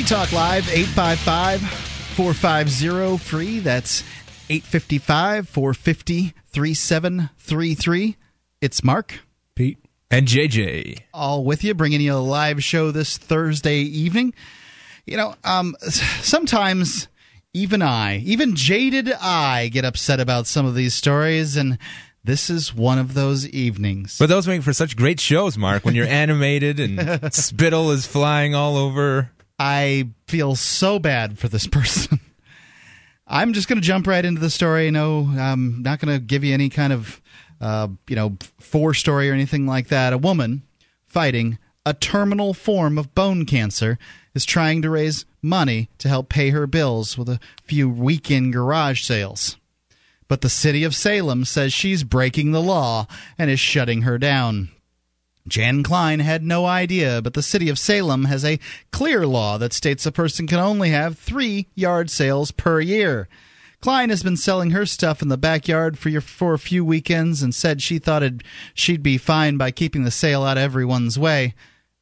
Free Talk Live, 855 450 free. That's 855 450 3733. It's Mark. Pete. And JJ. All with you, bringing you a live show this Thursday evening. You know, um, sometimes even I, even jaded I, get upset about some of these stories, and this is one of those evenings. But those make for such great shows, Mark, when you're animated and spittle is flying all over. I feel so bad for this person. I'm just going to jump right into the story. No, I'm not going to give you any kind of, uh, you know, fore story or anything like that. A woman fighting a terminal form of bone cancer is trying to raise money to help pay her bills with a few weekend garage sales. But the city of Salem says she's breaking the law and is shutting her down. Jan Klein had no idea, but the city of Salem has a clear law that states a person can only have three yard sales per year. Klein has been selling her stuff in the backyard for your, for a few weekends and said she thought it, she'd be fine by keeping the sale out of everyone's way.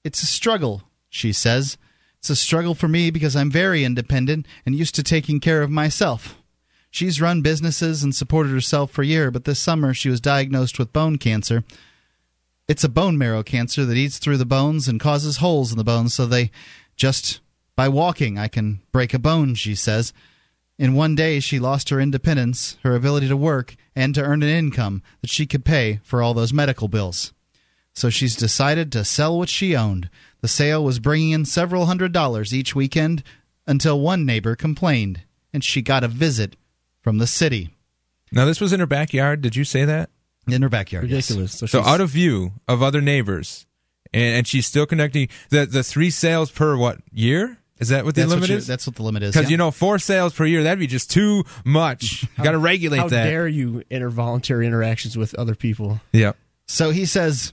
It's a struggle, she says. It's a struggle for me because I'm very independent and used to taking care of myself. She's run businesses and supported herself for a year, but this summer she was diagnosed with bone cancer. It's a bone marrow cancer that eats through the bones and causes holes in the bones, so they just by walking I can break a bone, she says. In one day she lost her independence, her ability to work, and to earn an income that she could pay for all those medical bills. So she's decided to sell what she owned. The sale was bringing in several hundred dollars each weekend until one neighbor complained, and she got a visit from the city. Now, this was in her backyard. Did you say that? In her backyard. Ridiculous. Yes. So, So out of view of other neighbors, and, and she's still conducting the the three sales per what year? Is that what the That's limit what, you, is? that's what the limit is. Because yeah. you know, four sales per year that'd be just too much. You got to regulate how that. dare you enter voluntary interactions with other people? yeah. So he says,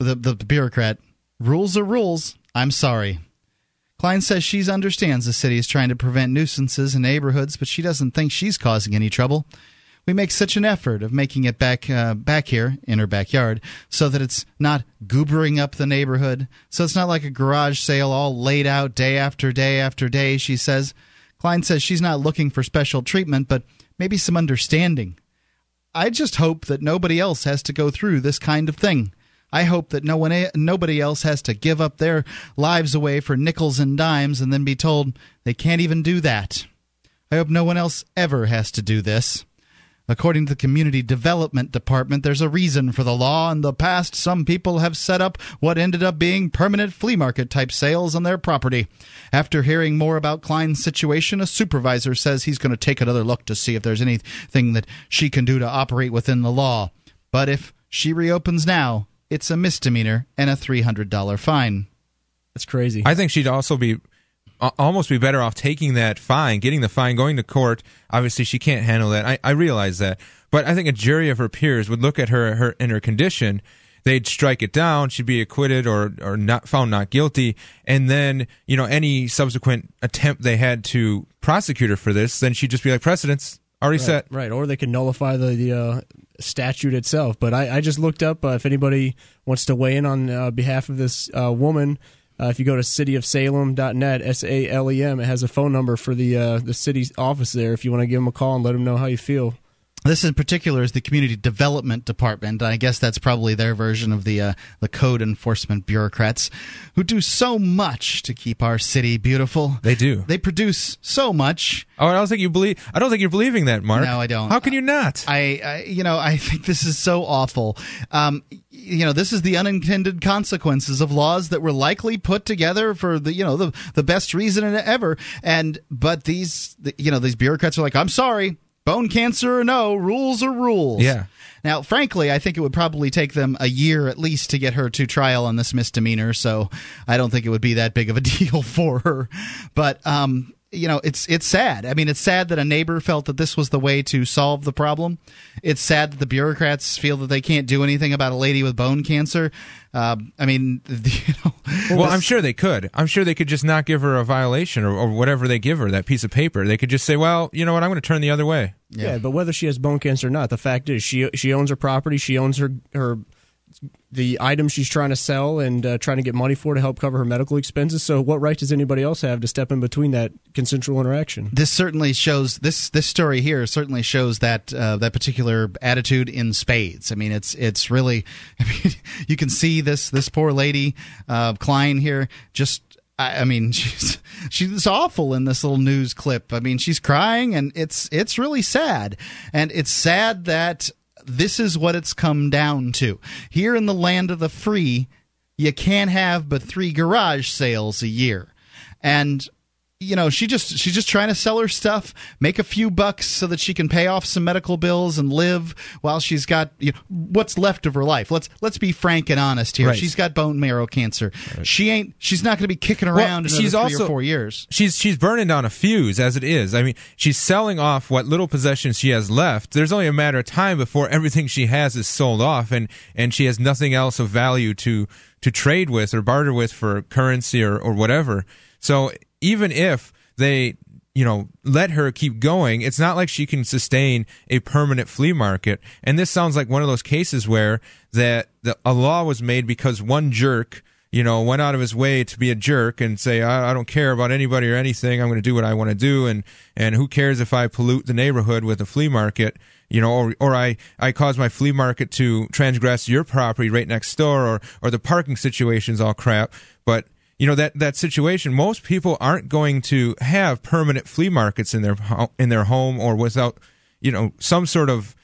the, the bureaucrat, rules are rules. I'm sorry. Klein says she understands the city is trying to prevent nuisances in neighborhoods, but she doesn't think she's causing any trouble. We make such an effort of making it back uh, back here in her backyard so that it's not goobering up the neighborhood. So it's not like a garage sale all laid out day after day after day, she says. Klein says she's not looking for special treatment, but maybe some understanding. I just hope that nobody else has to go through this kind of thing. I hope that no one, nobody else has to give up their lives away for nickels and dimes and then be told they can't even do that. I hope no one else ever has to do this. According to the Community Development Department, there's a reason for the law. In the past, some people have set up what ended up being permanent flea market type sales on their property. After hearing more about Klein's situation, a supervisor says he's going to take another look to see if there's anything that she can do to operate within the law. But if she reopens now, it's a misdemeanor and a $300 fine. That's crazy. I think she'd also be a- almost be better off taking that fine, getting the fine, going to court. Obviously, she can't handle that. I, I realize that, but I think a jury of her peers would look at her, her in her condition. They'd strike it down. She'd be acquitted or or not found not guilty, and then you know any subsequent attempt they had to prosecute her for this, then she'd just be like precedents already right, set. right, or they could nullify the the uh, statute itself. But I, I just looked up uh, if anybody wants to weigh in on uh, behalf of this uh, woman. Uh, if you go to cityofsalem.net, S A L E M, it has a phone number for the uh, the city's office there. If you want to give them a call and let them know how you feel. This in particular is the Community Development Department. I guess that's probably their version of the uh, the code enforcement bureaucrats who do so much to keep our city beautiful. They do. They produce so much. Oh, I don't think you believe. I don't think you're believing that, Mark. No, I don't. How can you not? I, I you know, I think this is so awful. Um, you know, this is the unintended consequences of laws that were likely put together for the, you know, the the best reason ever. And but these, you know, these bureaucrats are like, I'm sorry, bone cancer or no, rules are rules. Yeah. Now, frankly, I think it would probably take them a year at least to get her to trial on this misdemeanor. So I don't think it would be that big of a deal for her. But um, you know, it's it's sad. I mean, it's sad that a neighbor felt that this was the way to solve the problem. It's sad that the bureaucrats feel that they can't do anything about a lady with bone cancer. Uh, I mean, you know, Well, I'm sure they could. I'm sure they could just not give her a violation or, or whatever they give her, that piece of paper. They could just say, well, you know what, I'm going to turn the other way. Yeah. but whether she has bone cancer or not, the fact is she she owns her property, she owns her her the item she's trying to sell and uh, trying to get money for to help cover her medical expenses. So, what right does anybody else have to step in between that consensual interaction? This certainly shows this this story here certainly shows that uh, that particular attitude in spades. I mean, it's it's really, I mean, you can see this this poor lady uh, Klein here just I, mean, she's she's awful in this little news clip. I mean, she's crying, and it's it's really sad, and it's sad that this is what it's come down to. Here in the land of the free, you can't have but three garage sales a year, and you know she just she's just trying to sell her stuff make a few bucks so that she can pay off some medical bills and live while she's got you know, what's left of her life let's let's be frank and honest here Right. she's got bone marrow cancer she ain't she's not going to be kicking around Well, she's three also- or four years she's she's burning down a fuse as it is. I mean, she's selling off what little possessions she has left. There's only a matter of time before everything she has is sold off, and and she has nothing else of value to to trade with or barter with for currency or or whatever. So even if they you know let her keep going it's not like she can sustain a permanent flea market and this sounds like one of those cases where that the, a law was made because one jerk you know, went out of his way to be a jerk and say, I, I don't care about anybody or anything. I'm going to do what I want to do. And, and who cares if I pollute the neighborhood with a flea market, you know, or, or I, I cause my flea market to transgress your property right next door or, or the parking situation's all crap. But, you know, that, that situation, most people aren't going to have permanent flea markets in their, in their home or without, you know, some sort of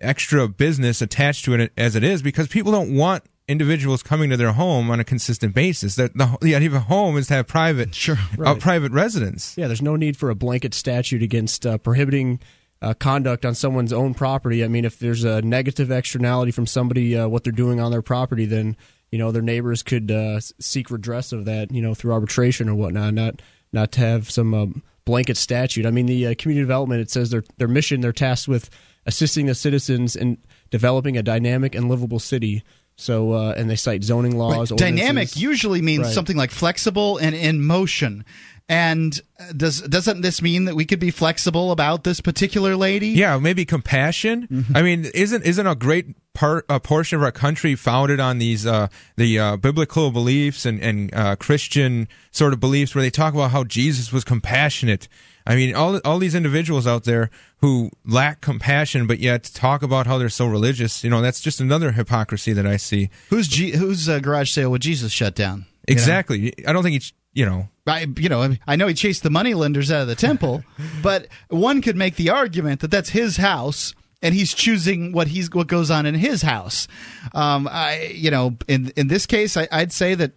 extra business attached to it as it is because people don't want individuals coming to their home on a consistent basis. That the, the idea of a home is to have private, Sure. uh, private residence. Yeah, there's no need for a blanket statute against uh, prohibiting uh, conduct on someone's own property. I mean, if there's a negative externality from somebody, uh, what they're doing on their property, then you know their neighbors could uh, seek redress of that, you know, through arbitration or whatnot. Not not to have some um, blanket statute. I mean, the uh, community development it says their their mission, they're tasked with assisting the citizens in developing a dynamic and livable city. So, uh, and they cite zoning laws. Wait, dynamic usually means Right. something like flexible and in motion. And uh, does doesn't this mean that we could be flexible about this particular lady? Yeah, maybe compassion. Mm-hmm. I mean, isn't isn't a great part a portion of our country founded on these uh, the uh, biblical beliefs and and uh, Christian sort of beliefs where they talk about how Jesus was compassionate. I mean, all all these individuals out there who lack compassion, but yet talk about how they're so religious. You know, that's just another hypocrisy that I see. Whose G- whose uh, garage sale would Jesus shut down? You know? Exactly. I don't think it's you know. I, you know, I know he chased the money lenders out of the temple, but one could make the argument that that's his house and he's choosing what he's what goes on in his house. Um, I, you know, in in this case, I, I'd say that.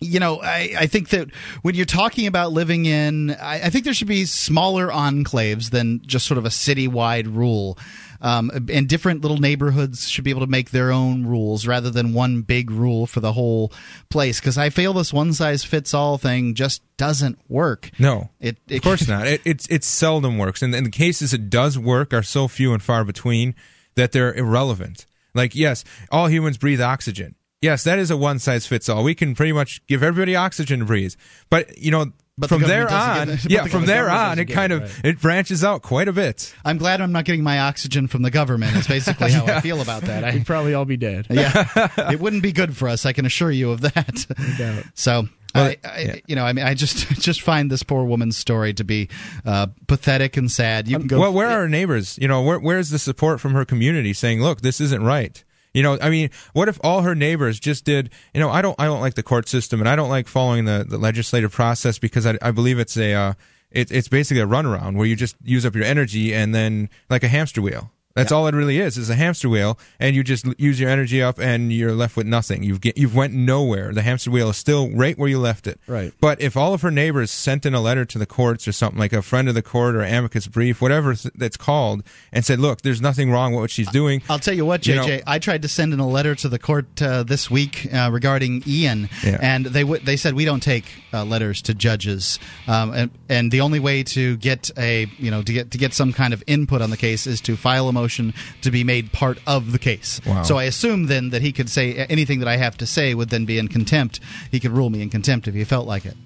You know, I, I think that when you're talking about living in, I, I think there should be smaller enclaves than just sort of a citywide rule. Um, and different little neighborhoods should be able to make their own rules rather than one big rule for the whole place. Because I feel this one size fits all thing just doesn't work. No, It, it of course not. It, it's it seldom works, and, and the cases it does work are so few and far between that they're irrelevant. Like, yes, all humans breathe oxygen. Yes, that is a one size fits all. We can pretty much give everybody oxygen to breathe, but you know. But the from there on, give it- yeah, the from there on, it kind it, of it branches out quite a bit. I'm glad I'm not getting my oxygen from the government. Is basically how I feel about that. I, We'd probably all be dead. yeah, it wouldn't be good for us. I can assure you of that. doubt. So. Well, I, I, yeah. you know, I mean, I just just find this poor woman's story to be uh, pathetic and sad. You can go. well, where are her neighbors? You know, where where's the support from her community saying, "Look, this isn't right." You know, I mean, what if all her neighbors just did? You know, I don't, I don't like the court system, and I don't like following the, the legislative process because I, I believe it's a, uh, it, it's basically a runaround where you just use up your energy and then like a hamster wheel. That's all it really is, is a hamster wheel, and you just use your energy up, and you're left with nothing. You've get, you've went nowhere. The hamster wheel is still right where you left it. Right. But if all of her neighbors sent in a letter to the courts or something like a friend of the court or amicus brief, whatever that's called, and said, "Look, there's nothing wrong with what she's doing," I'll tell you what, You JJ. know- I tried to send in a letter to the court uh, this week uh, regarding Ian, Yeah. and they w- they said we don't take uh, letters to judges, um, and and the only way to get a you know to get to get some kind of input on the case is to file a motion to be made part of the case. Wow. So I assume then that he could say anything that I have to say would then be in contempt. He could rule me in contempt if he felt like it.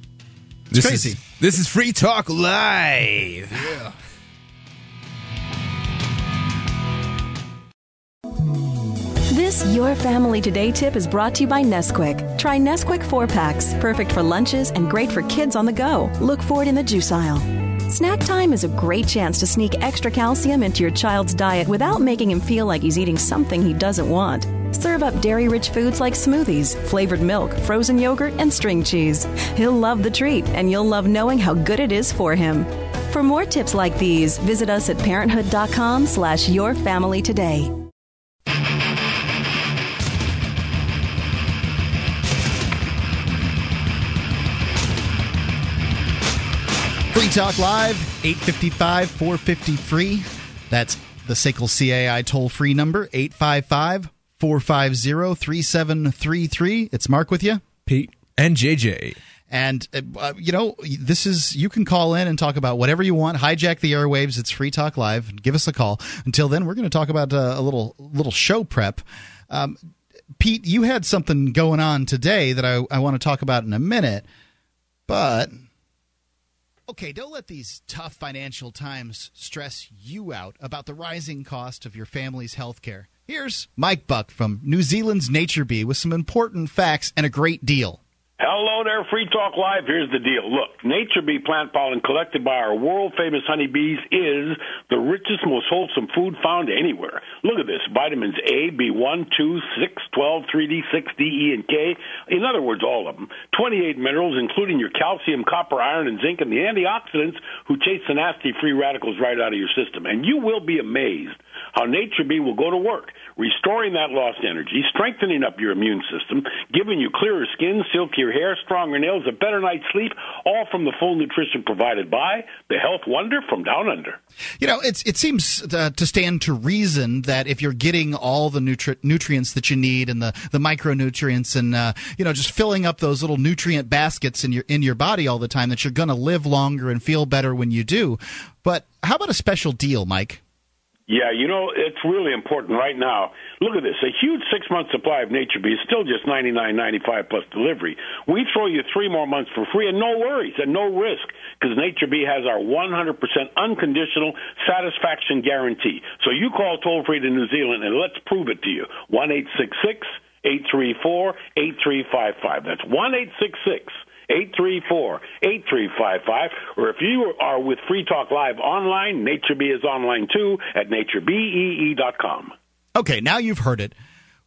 this crazy. Is, this is Free Talk Live. This Your Family Today tip is brought to you by Nesquik. Try Nesquik 4 packs, perfect for lunches and great for kids on the go. Look for it in the juice aisle. Snack time is a great chance to sneak extra calcium into your child's diet without making him feel like he's eating something he doesn't want. Serve up dairy rich foods like smoothies, flavored milk, frozen yogurt, and string cheese. He'll love the treat, and you'll love knowing how good it is for him. For more tips like these, visit us at parenthood.com slash your family today. Free Talk Live, 855 450 free. That's the SACL CAI toll free number, 855 450 3733. It's Mark with you. Pete. And JJ. And, uh, you know, this is, you can call in and talk about whatever you want. Hijack the airwaves. It's Free Talk Live. Give us a call. Until then, we're going to talk about uh, a little, little show prep. Um, Pete, you had something going on today that I, I want to talk about in a minute, but Okay, don't let these tough financial times stress you out about the rising cost of your family's health care. Here's Mike Buck from New Zealand's Nature Bee with some important facts and a great deal. Hello there, Free Talk Live. Here's the deal. Look, Nature Bee plant pollen collected by our world famous honeybees is the richest, most wholesome food found anywhere. Look at this vitamins A, B1, 2, 6, 12, 3D, 6, D, E, and K. In other words, all of them. 28 minerals, including your calcium, copper, iron, and zinc, and the antioxidants who chase the nasty free radicals right out of your system. And you will be amazed how Nature Bee will go to work, restoring that lost energy, strengthening up your immune system, giving you clearer skin, silkier hair, stronger nails, a better night's sleep, all from the full nutrition provided by the Health Wonder from Down Under. You know, it's it seems uh, to stand to reason that if you're getting all the nutri- nutrients that you need and the, the micronutrients and uh, you know just filling up those little nutrient baskets in your in your body all the time, that you're going to live longer and feel better when you do. But how about a special deal, Mike? Yeah, you know, it's really important right now. Look at this. A huge six month supply of Nature Bee is still just ninety nine ninety five plus delivery. We throw you three more months for free and no worries and no risk because Nature Bee has our 100% unconditional satisfaction guarantee. So you call toll free to New Zealand and let's prove it to you. 1 834 8355. That's 1 834 8355. Or if you are with Free Talk Live online, NatureBee is online too at naturebee.com. Okay, now you've heard it.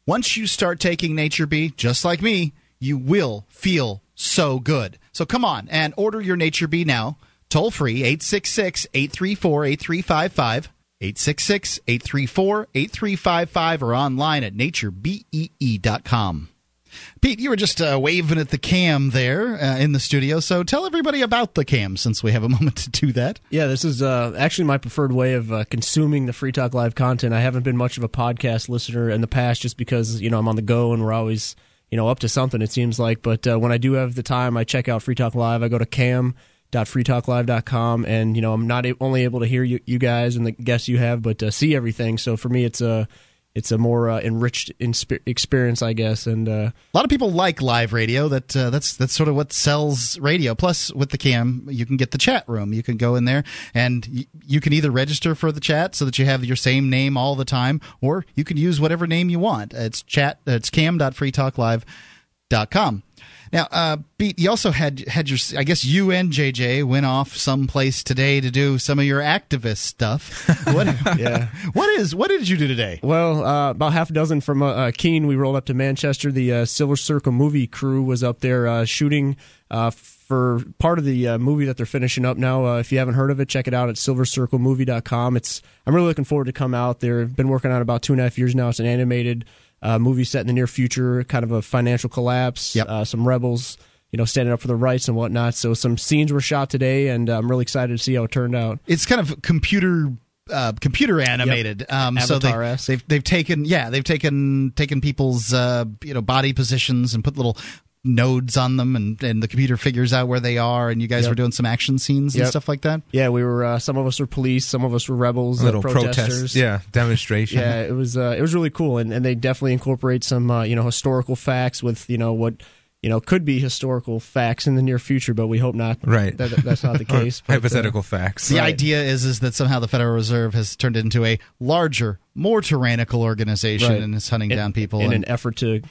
Once you start taking Nature Bee, just like me, you will feel so good. So come on and order your Nature Bee now. Toll free 866 834 8355. 866 834 8355 or online at naturebee.com. Pete, you were just uh, waving at the cam there uh, in the studio, so tell everybody about the cam since we have a moment to do that. Yeah, this is uh, actually my preferred way of uh, consuming the Free Talk Live content. I haven't been much of a podcast listener in the past just because, you know, I'm on the go and we're always, you know, up to something, it seems like. But uh, when I do have the time, I check out Free Talk Live. I go to cam.freetalklive.com and, you know, I'm not only able to hear you, you guys and the guests you have, but uh, see everything. So for me, it's a it's a more uh, enriched experience, I guess. And uh, a lot of people like live radio. That uh, that's that's sort of what sells radio. Plus, with the cam, you can get the chat room. You can go in there and y- you can either register for the chat so that you have your same name all the time, or you can use whatever name you want. It's chat. It's cam.freetalklive.com. Now, uh, Pete, you also had had your. I guess you and JJ went off someplace today to do some of your activist stuff. What? yeah. What is? What did you do today? Well, uh, about half a dozen from uh, uh Keene. We rolled up to Manchester. The uh, Silver Circle movie crew was up there uh, shooting for part of the movie that they're finishing up now. if you haven't heard of it, check it out at silvercirclemovie.com. It's. I'm really looking forward to come out. They've been working on it about two and a half years now. It's an animated uh, movie set in the near future, kind of a financial collapse, yep. uh, some rebels, you know, standing up for the rights and whatnot. So some scenes were shot today, and uh, I'm really excited to see how it turned out. It's kind of computer uh, computer animated. Yep. Um, so they, have they've, they've taken yeah they've taken taken people's uh, you know body positions and put little nodes on them and, and the computer figures out where they are and you guys yep. were doing some action scenes and yep. stuff like that yeah we were uh, some of us were police some of us were rebels little uh, protesters yeah demonstration yeah it was uh, it was really cool and, and they definitely incorporate some uh, you know historical facts with you know what you know, could be historical facts in the near future, but we hope not. Right. That, that's not the case. but, uh, Hypothetical facts. The Right. idea is is that somehow the Federal Reserve has turned it into a larger, more tyrannical organization Right. and is hunting in, down people. in and- an effort to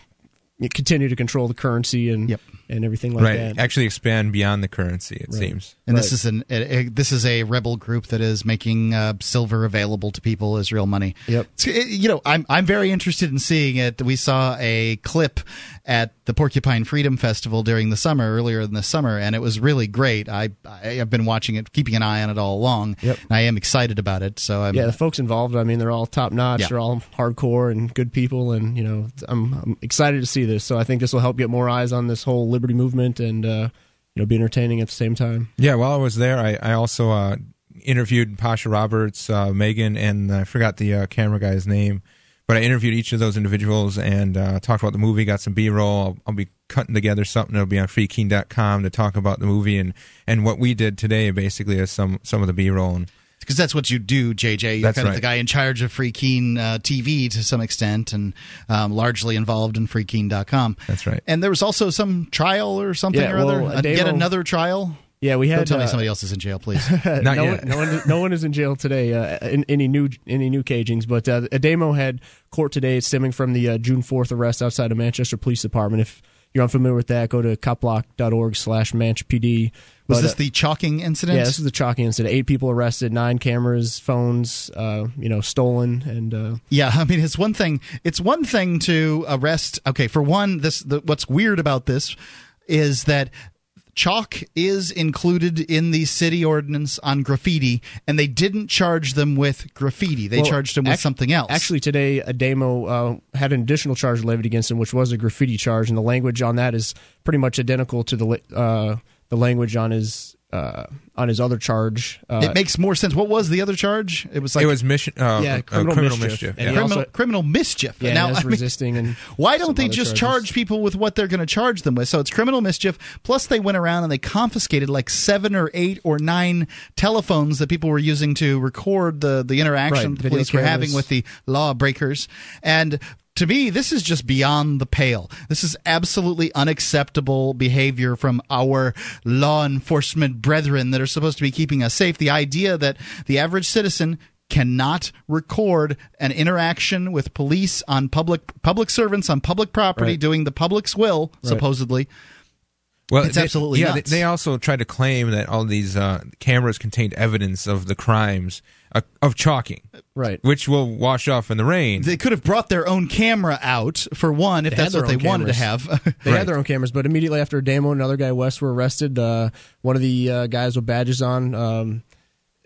continue to control the currency and Yep. And everything like right. that. Actually expand beyond the currency, it Right. seems. And this is an a, a- this is a rebel group that is making uh, silver available to people as real money. Yep. It's- it- you know, I'm I'm very interested in seeing it. We saw a clip at the Porcupine Freedom Festival during the summer earlier in the summer, and it was really great. I, I have been watching it, keeping an eye on it all along. Yep. And I am excited about it. So I'm yeah, the folks involved. I mean, they're all top notch. Yeah. They're all hardcore and good people, and you know, I'm, I'm excited to see this. So I think this will help get more eyes on this whole liberty movement and uh, you know be entertaining at the same time. Yeah, while I was there, I, I also uh, interviewed Pasha Roberts, uh, Megan, and I forgot the camera guy's name. But I interviewed each of those individuals and talked about the movie, got some B roll. I'll, I'll be cutting together something that'll be on freekeene.com to talk about the movie and, and what we did today basically is some, some of the B roll. And because that's what you do, JJ. You're That's kind of right. the guy in charge of Free Keene uh, TV to some extent, and um, largely involved in FreeKeene.com. That's right. And there was also some trial or something Yeah, or other. well, a Uh, yet another trial. Yeah, we had. Don't tell me uh, somebody else is in jail, please. Not no, yet. One, no one, no one is in jail today. Uh, in any new, any new cagings, but uh, Ademo had court today, stemming from the uh, June fourth arrest outside of Manchester Police Department. If you're unfamiliar with that, go to copblock.org/slash manchpd. Was But, this uh, the chalking incident? Yeah, this is the chalking incident. Eight people arrested, nine cameras, phones, uh, you know, stolen, and uh, Yeah, I mean it's one thing. It's one thing to arrest. Okay, for one, this the, what's weird about this is that chalk is included in the city ordinance on graffiti, and they didn't charge them with graffiti. They Well, charged them with act- something else. Actually, today, Ademo uh, had an additional charge levied against him, which was a graffiti charge, and the language on that is pretty much identical to the uh, the language on his uh, on his other charge. Uh, it makes more sense. What was the other charge? It was like it was mission, uh, Yeah, uh, criminal criminal, mischief. mischief. And yeah. criminal, also- criminal mischief. yeah, now, and I mean, resisting and Why don't they just charges. charge people with what they're going to charge them with? So it's criminal mischief. Plus, they went around and they confiscated like seven or eight or nine telephones that people were using to record the the interaction Right, the video police were having with the lawbreakers. And to me, this is just beyond the pale. This is absolutely unacceptable behavior from our law enforcement brethren that are supposed to be keeping us safe. The idea that the average citizen cannot record an interaction with police on public public servants on public property Right. doing the public's will supposedly Well, It's they- absolutely yeah. nuts. They, they also tried to claim that all these uh, cameras contained evidence of the crimes uh, of chalking, right. which will wash off in the rain. they could have brought their own camera out for one if They had that's what they own wanted to cameras. have They Right. had their own cameras, but immediately after Damo and another guy West were arrested, uh, one of the uh, guys with badges on um,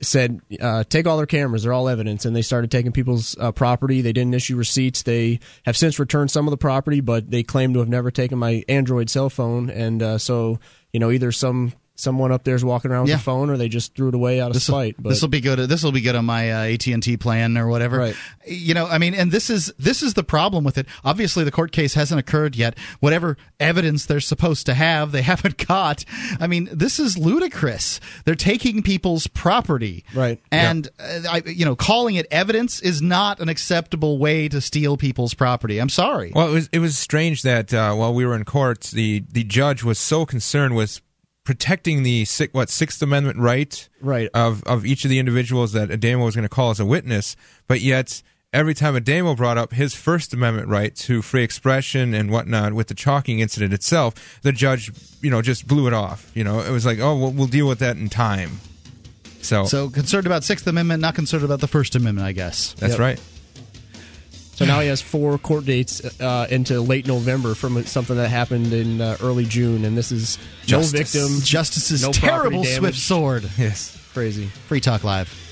said, uh, "Take all their cameras; they're all evidence." And they started taking people's uh, property. They didn't issue receipts. They have since returned some of the property, but they claim to have never taken my Android cell phone. And uh, so, you know, either some someone up there is walking around with Yeah. a phone, or they just threw it away out of This will spite. But this will be good. This will be good on my uh, AT and T plan or whatever. Right. You know, I mean, and this is this is the problem with it. Obviously, the court case hasn't occurred yet. Whatever evidence they're supposed to have, they haven't got. I mean, this is ludicrous. They're taking people's property. Right. And uh, I, you know, calling it evidence is not an acceptable way to steal people's property. I'm sorry. Well, it was it was strange that uh, while we were in court, the the judge was so concerned with protecting the what Sixth Amendment right Right. of of each of the individuals that Ademo was going to call as a witness, but yet every time Ademo brought up his First Amendment right to free expression and whatnot with the chalking incident itself, the judge you know just blew it off. You know, it was like, oh, we'll, we'll deal with that in time. So, So concerned about Sixth Amendment, not concerned about the First Amendment, I guess. that's Yep. right. So now he has four court dates uh, into late November from something that happened in uh, early June, and this is Justice. no victim, Justice's no terrible swift sword. Yes. Crazy. Free Talk Live.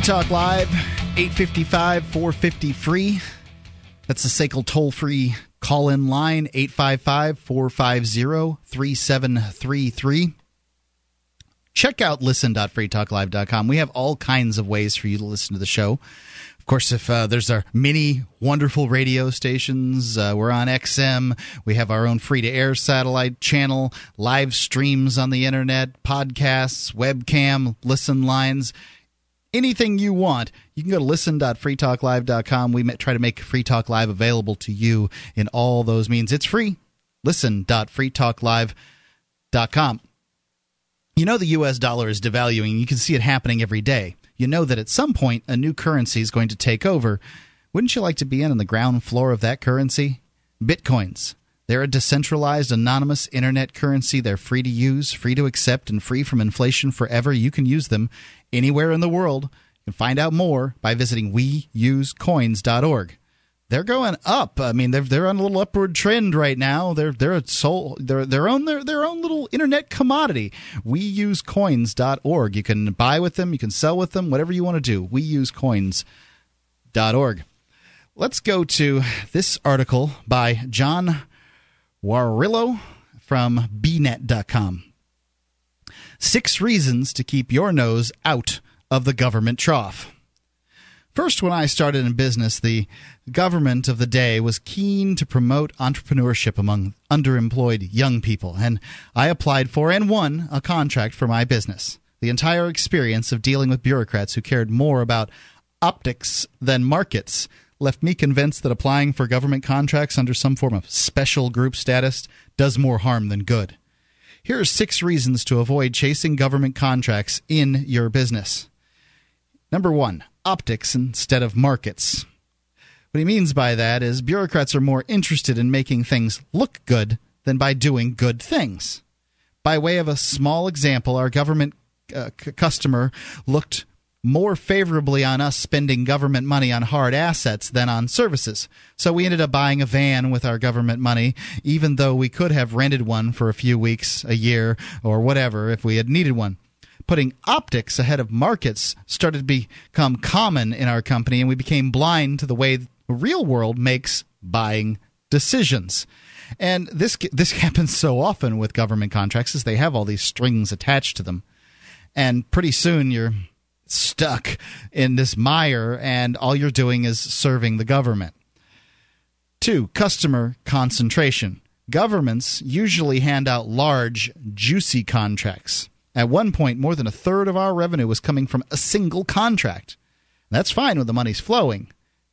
Free Talk Live, 855 450 free. That's the SACL toll free call in line, 855 450 3733. Check out listen.freetalklive.com. We have all kinds of ways for you to listen to the show. Of course, if uh, there's our many wonderful radio stations, uh, we're on XM. We have our own free to air satellite channel, live streams on the internet, podcasts, webcam, listen lines anything you want, you can go to listen.freetalklive.com. We try to make Free Talk Live available to you in all those means. It's free. Listen.freetalklive.com. You know the US dollar is devaluing. You can see it happening every day. You know that at some point a new currency is going to take over. Wouldn't you like to be in on the ground floor of that currency? Bitcoins. They're a decentralized, anonymous internet currency. They're free to use, free to accept, and free from inflation forever. You can use them anywhere in the world. You can find out more by visiting weusecoins.org. They're going up. I mean, they're they're on a little upward trend right now. They're they're a soul they're their own their, their own little internet commodity. Weusecoins.org. You can buy with them, you can sell with them, whatever you want to do. Weusecoins.org. Let's go to this article by John Warrillow from bnet.com. Six reasons to keep your nose out of the government trough. First, when I started in business, the government of the day was keen to promote entrepreneurship among underemployed young people, and I applied for and won a contract for my business. The entire experience of dealing with bureaucrats who cared more about optics than markets left me convinced that applying for government contracts under some form of special group status does more harm than good. Here are six reasons to avoid chasing government contracts in your business. Number one, optics instead of markets. What he means by that is bureaucrats are more interested in making things look good than by doing good things. By way of a small example, our government uh, c- customer looked more favorably on us spending government money on hard assets than on services. So we ended up buying a van with our government money, even though we could have rented one for a few weeks, a year, or whatever if we had needed one. Putting optics ahead of markets started to become common in our company, and we became blind to the way the real world makes buying decisions. And this this happens so often with government contracts, is they have all these strings attached to them, and pretty soon you're stuck in this mire and all you're doing is serving the government. Two, customer concentration. Governments usually hand out large, juicy contracts. At one point, more than a third of our revenue was coming from a single contract. That's fine when the money's flowing,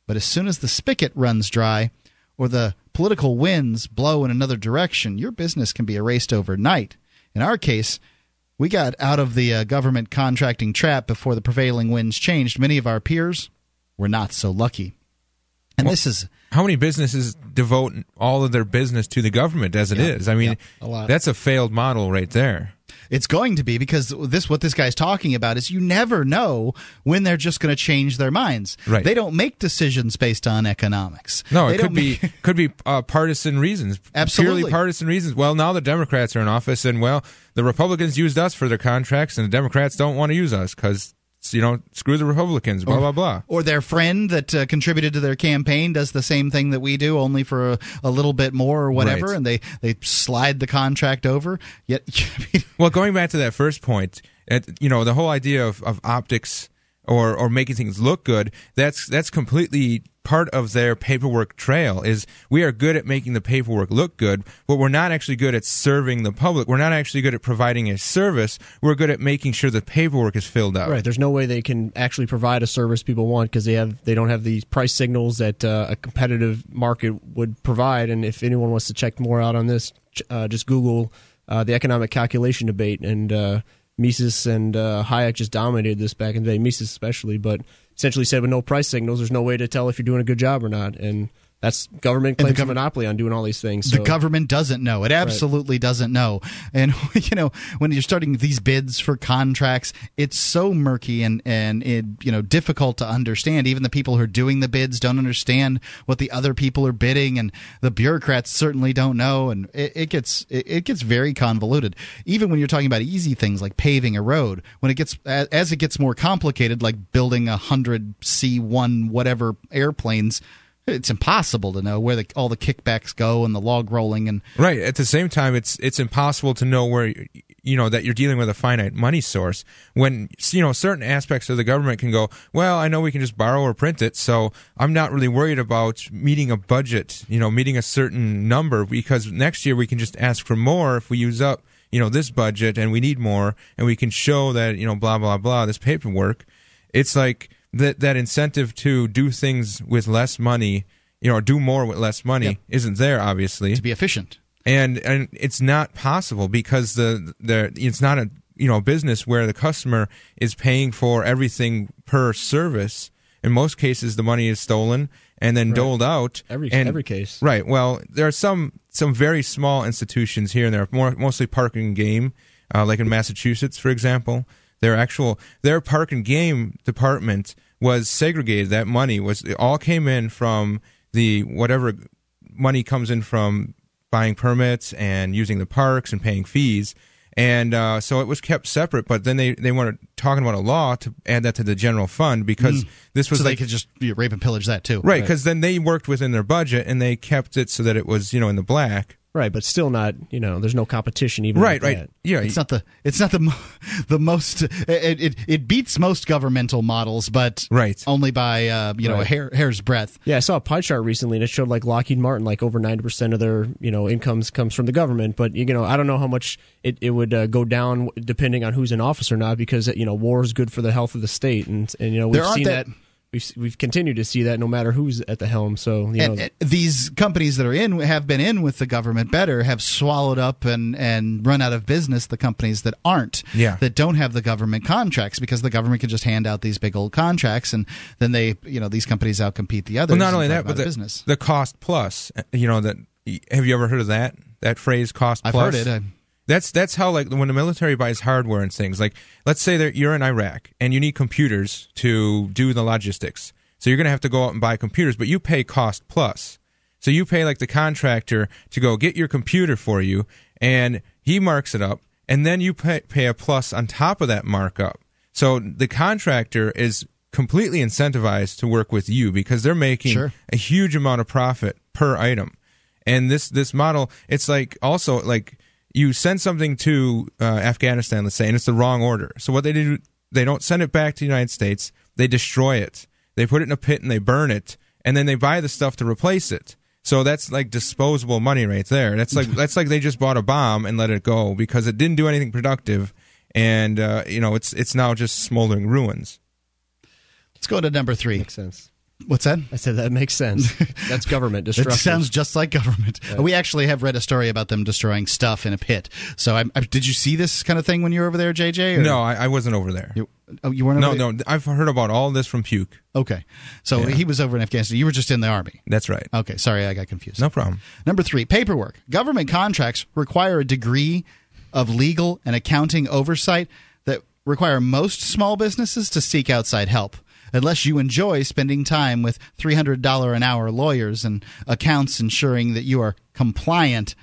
but as soon as the spigot runs dry or the political winds blow in another direction, your business can be erased overnight. In our case, we got out of the uh, government contracting trap before the prevailing winds changed. Many of our peers were not so lucky. And well, this is how many businesses devote all of their business to the government as it yeah, is. I mean, yeah, that's a failed model right there. It's going to be because this what this guy's talking about is you never know when they're just going to change their minds. Right. They don't make decisions based on economics. No, they it could be could be uh, partisan reasons. Absolutely, purely partisan reasons. Well, now the Democrats are in office, and well, the Republicans used us for their contracts, and the Democrats don't want to use us because you know, screw the Republicans, blah, or, blah, blah. Or their friend that uh, contributed to their campaign does the same thing that we do, only for a, a little bit more or whatever, right. and they, they slide the contract over. Yet, well, going back to that first point, you know, the whole idea of, of optics or, or making things look good, that's, that's completely part of their paperwork trail is we are good at making the paperwork look good, but we're not actually good at serving the public. We're not actually good at providing a service. We're good at making sure the paperwork is filled out. Right. There's no way they can actually provide a service people want because they have they don't have these price signals that uh, a competitive market would provide. And if anyone wants to check more out on this, uh, just Google uh, the economic calculation debate and. Mises and uh, Hayek just dominated this back in the day, Mises especially, but essentially said with no price signals, there's no way to tell if you're doing a good job or not. And that's government the claims a gov- monopoly on doing all these things. the government doesn't know. It absolutely doesn't know. And you know, when you're starting these bids for contracts, it's so murky and and it you know difficult to understand. Even the people who are doing the bids don't understand what the other people are bidding, and the bureaucrats certainly don't know. And it, it gets it, it gets very convoluted. Even when you're talking about easy things like paving a road, when it gets as, as it gets more complicated, like building a hundred C one whatever airplanes. It's impossible to know where the, all the kickbacks go and the log rolling and Right. At the same time, it's it's impossible to know where you know that you're dealing with a finite money source when you know certain aspects of the government can go. Well, I know we can just borrow or print it, so I'm not really worried about meeting a budget. You know, meeting a certain number because next year we can just ask for more if we use up you know this budget and we need more and we can show that you know blah blah blah this paperwork. It's like that that incentive to do things with less money. You know, or do more with less money Yep. isn't there, obviously to be efficient. and and it's not possible because the the it's not a you know business where the customer is paying for everything per service. In most cases, the money is stolen and then doled out. Every- and, every case. right? Well, there are some some very small institutions here and there, more mostly parking game, uh, like in Massachusetts, for example. Their actual their park and game department was segregated. That money was it all came in from the whatever money comes in from buying permits and using the parks and paying fees. And uh, so it was kept separate, but then they, they wanted talking about a law to add that to the general fund because this was so they could just you know, rape and pillage that too. right because then they worked within their budget and they kept it so that it was you know in the black. Right, but still not. You know, there's no competition even. Right, with right, that. yeah. It's not the it's not the the most it, it it beats most governmental models, but Right. only by uh, you know a hair hair's breadth. Yeah, I saw a pie chart recently, and it showed like Lockheed Martin, like over ninety percent of their you know incomes comes from the government. But you know, I don't know how much it, it would uh, go down depending on who's in office or not, because you know war is good for the health of the state, and and you know we've There seen that- that. We've, we've continued to see that no matter who's at the helm. So you know, And, and these companies that are in have been in with the government better have swallowed up and and run out of business the companies that aren't Yeah. that don't have the government contracts because the government can just hand out these big old contracts and then they you know these companies outcompete the others. Well, not only that, but the, business. the cost plus. uh, You know that. Have you ever heard of that? That phrase, cost I've plus. heard it. I- That's that's how like when the military buys hardware and things. Like let's say that you're in Iraq and you need computers to do the logistics. So you're going to have to go out and buy computers, but you pay cost plus. So you pay like the contractor to go get your computer for you, and he marks it up, and then you pay, pay a plus on top of that markup. So the contractor is completely incentivized to work with you because they're making Sure. a huge amount of profit per item. And this this model, it's like also like you send something to uh, Afghanistan, let's say, and it's the wrong order. So what they do, they don't send it back to the United States. They destroy it. They put it in a pit and they burn it, and then they buy the stuff to replace it. So that's like disposable money right there. That's like that's like they just bought a bomb and let it go because it didn't do anything productive, and uh, you know it's it's now just smoldering ruins. Let's go to number three. makes sense. What's that? I said that makes sense. That's government It destruction. sounds just like government. We actually have read a story about them destroying stuff in a pit. So, I, I, did you see this kind of thing when you were over there, JJ? or- No, I, I wasn't over there. You, oh, you weren't. No, over there? no, I've heard about all this from Puke. Okay, so he was over in Afghanistan. You were just in the army. That's right. Okay, sorry, I got confused. No problem. Number three, paperwork. Government contracts require a degree of legal and accounting oversight that require most small businesses to seek outside help. Unless you enjoy spending time with $300 an hour lawyers and accounts ensuring that you are compliant,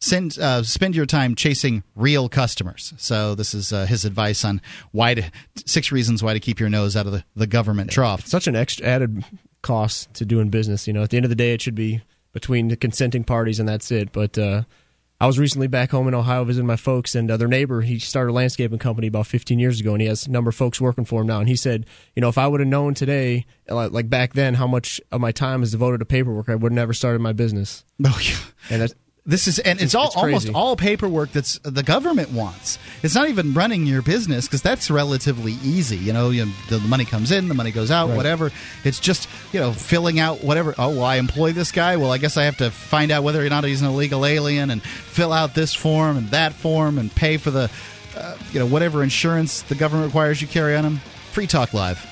send, uh, spend your time chasing real customers. So, this is uh, his advice on why to, six reasons why to keep your nose out of the, the government trough. such an extra added cost to doing business. You know, at the end of the day, it should be between the consenting parties, and that's it. But uh, I was recently back home in Ohio visiting my folks, and uh, their neighbor he started a landscaping company about 15 years ago, and he has a number of folks working for him now. And he said, you know, if I would have known today, like back then, how much of my time is devoted to paperwork, I would have never started my business. Oh, yeah. And that's This is and it's, all it's almost all paperwork that's the government wants. It's not even running your business because that's relatively easy. You know, you, the money comes in, the money goes out, whatever. It's just you know filling out whatever. Oh, well, I employ this guy. Well, I guess I have to find out whether or not he's an illegal alien and fill out this form and that form and pay for the uh, you know whatever insurance the government requires you carry on him. Free Talk Live.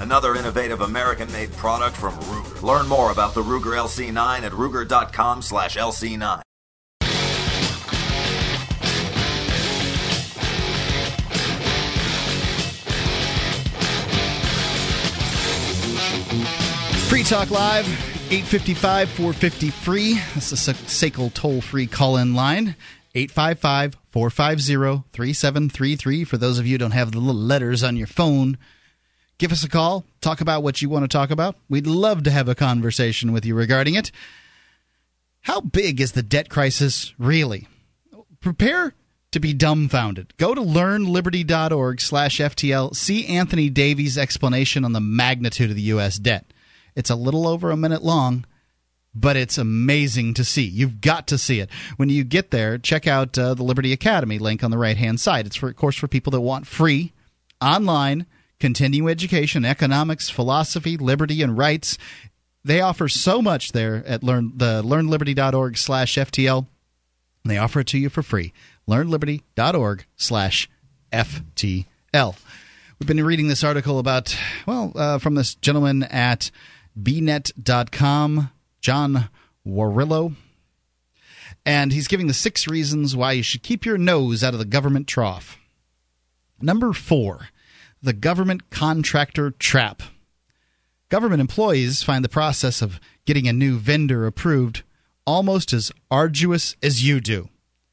another innovative American-made product from Ruger. Learn more about the Ruger LC9 at ruger.com/lc9. Free Talk Live, 855 450 free. That's the SACL toll free call in line. 855 450 3733. For those of you who don't have the little letters on your phone, give us a call. Talk about what you want to talk about. We'd love to have a conversation with you regarding it. How big is the debt crisis really? Prepare to be dumbfounded. Go to learnliberty.org slash FTL. See Anthony Davies' explanation on the magnitude of the U.S. debt. It's a little over a minute long, but it's amazing to see. You've got to see it. When you get there, check out uh, the Liberty Academy link on the right hand side. It's, for, of course, for people that want free, online, continuing education, economics, philosophy, liberty, and rights. They offer so much there at learn the learnliberty.org slash FTL. They offer it to you for free. Learnliberty.org slash FTL. We've been reading this article about, well, uh, from this gentleman at bnet.com, John Warrillow. And he's giving the six reasons why you should keep your nose out of the government trough. Number four, the government contractor trap. Government employees find the process of getting a new vendor approved almost as arduous as you do,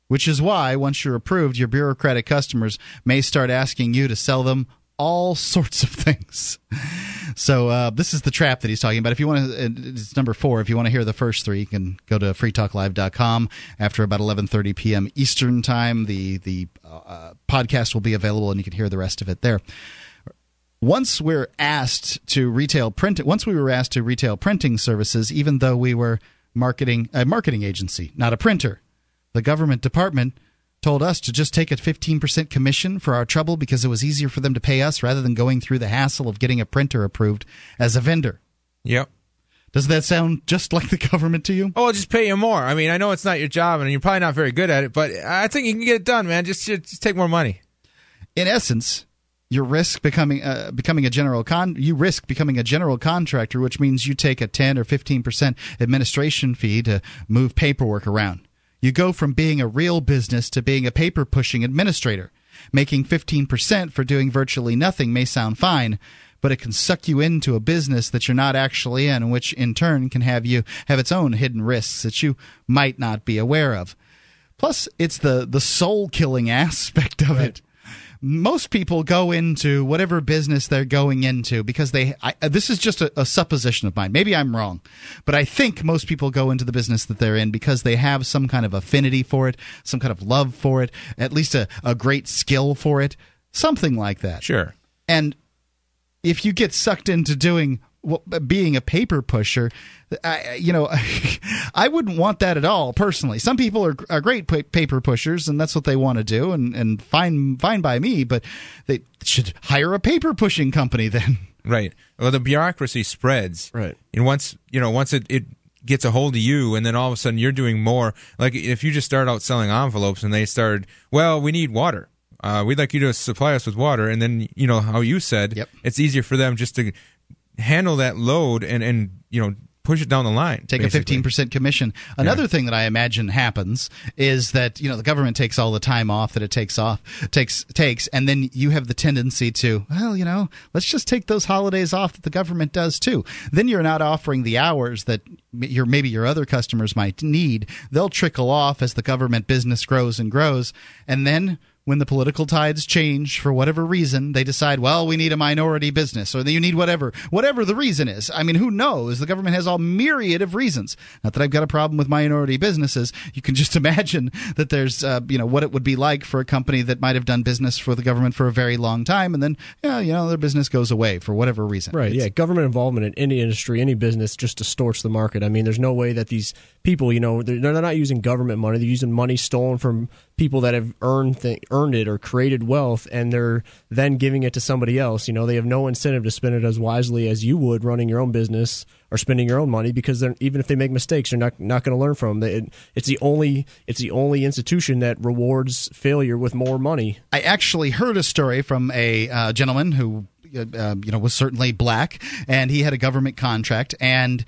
which is why, once you're approved, your bureaucratic customers may start asking you to sell them all sorts of things. So uh, this is the trap that he's talking about. If you want to, it's number four. If you want to hear the first three, you can go to freetalklive.com after about 11:30 p.m. Eastern time. The the uh, podcast will be available, and you can hear the rest of it there. Once we're asked to retail print, once we were asked to retail printing services, even though we were marketing a marketing agency, not a printer, the government department told us to just take a 15% commission for our trouble because it was easier for them to pay us rather than going through the hassle of getting a printer approved as a vendor. Yep. Does that sound just like the government to you? Oh, I'll just pay you more. I mean, I know it's not your job and you're probably not very good at it, but I think you can get it done, man. Just, just take more money. In essence, you risk becoming uh, becoming a general con you risk becoming a general contractor, which means you take a 10 or 15% administration fee to move paperwork around. You go from being a real business to being a paper pushing administrator. Making 15% for doing virtually nothing may sound fine, but it can suck you into a business that you're not actually in, which in turn can have you have its own hidden risks that you might not be aware of. Plus, it's the the soul killing aspect of right. it most people go into whatever business they're going into because they I, uh, this is just a, a, supposition of mine. Maybe i'm wrong but i think most people go into the business that they're in because they have some kind of affinity for it some kind of love for it at least a, a great skill for it something like that. Sure. And if you get sucked into doing being a paper pusher, I, you know, I wouldn't want that at all personally. Some people are, are great paper pushers, and that's what they want to do, and, and fine fine by me. But they should hire a paper pushing company then. Right. Well, the bureaucracy spreads. Right. And once you know, once it, it gets a hold of you, and then all of a sudden you're doing more. Like if you just start out selling envelopes, and they start, well, we need water. Uh, we'd like you to supply us with water, and then you know how you said yep. it's easier for them just to handle that load and and you know push it down the line. Take basically. a 15% commission. Another yeah. thing that I imagine happens is that, you know, the government takes all the time off that it takes off takes takes and then you have the tendency to, well, you know, let's just take those holidays off that the government does too. Then you're not offering the hours that your maybe your other customers might need. They'll trickle off as the government business grows and grows and then when the political tides change for whatever reason, they decide, well, we need a minority business or you need whatever, whatever the reason is. I mean, who knows? The government has all myriad of reasons. Not that I've got a problem with minority businesses. You can just imagine that there's, uh, you know, what it would be like for a company that might have done business for the government for a very long time and then, yeah, you know, their business goes away for whatever reason. Right. It's- yeah. Government involvement in any industry, any business just distorts the market. I mean, there's no way that these people, you know, they're, they're not using government money. They're using money stolen from people that have earned th- earned it or created wealth, and they're then giving it to somebody else. You know, they have no incentive to spend it as wisely as you would running your own business or spending your own money because even if they make mistakes, they're not not going to learn from them. It, it's the only it's the only institution that rewards failure with more money. I actually heard a story from a uh, gentleman who, uh, uh, you know, was certainly black, and he had a government contract, and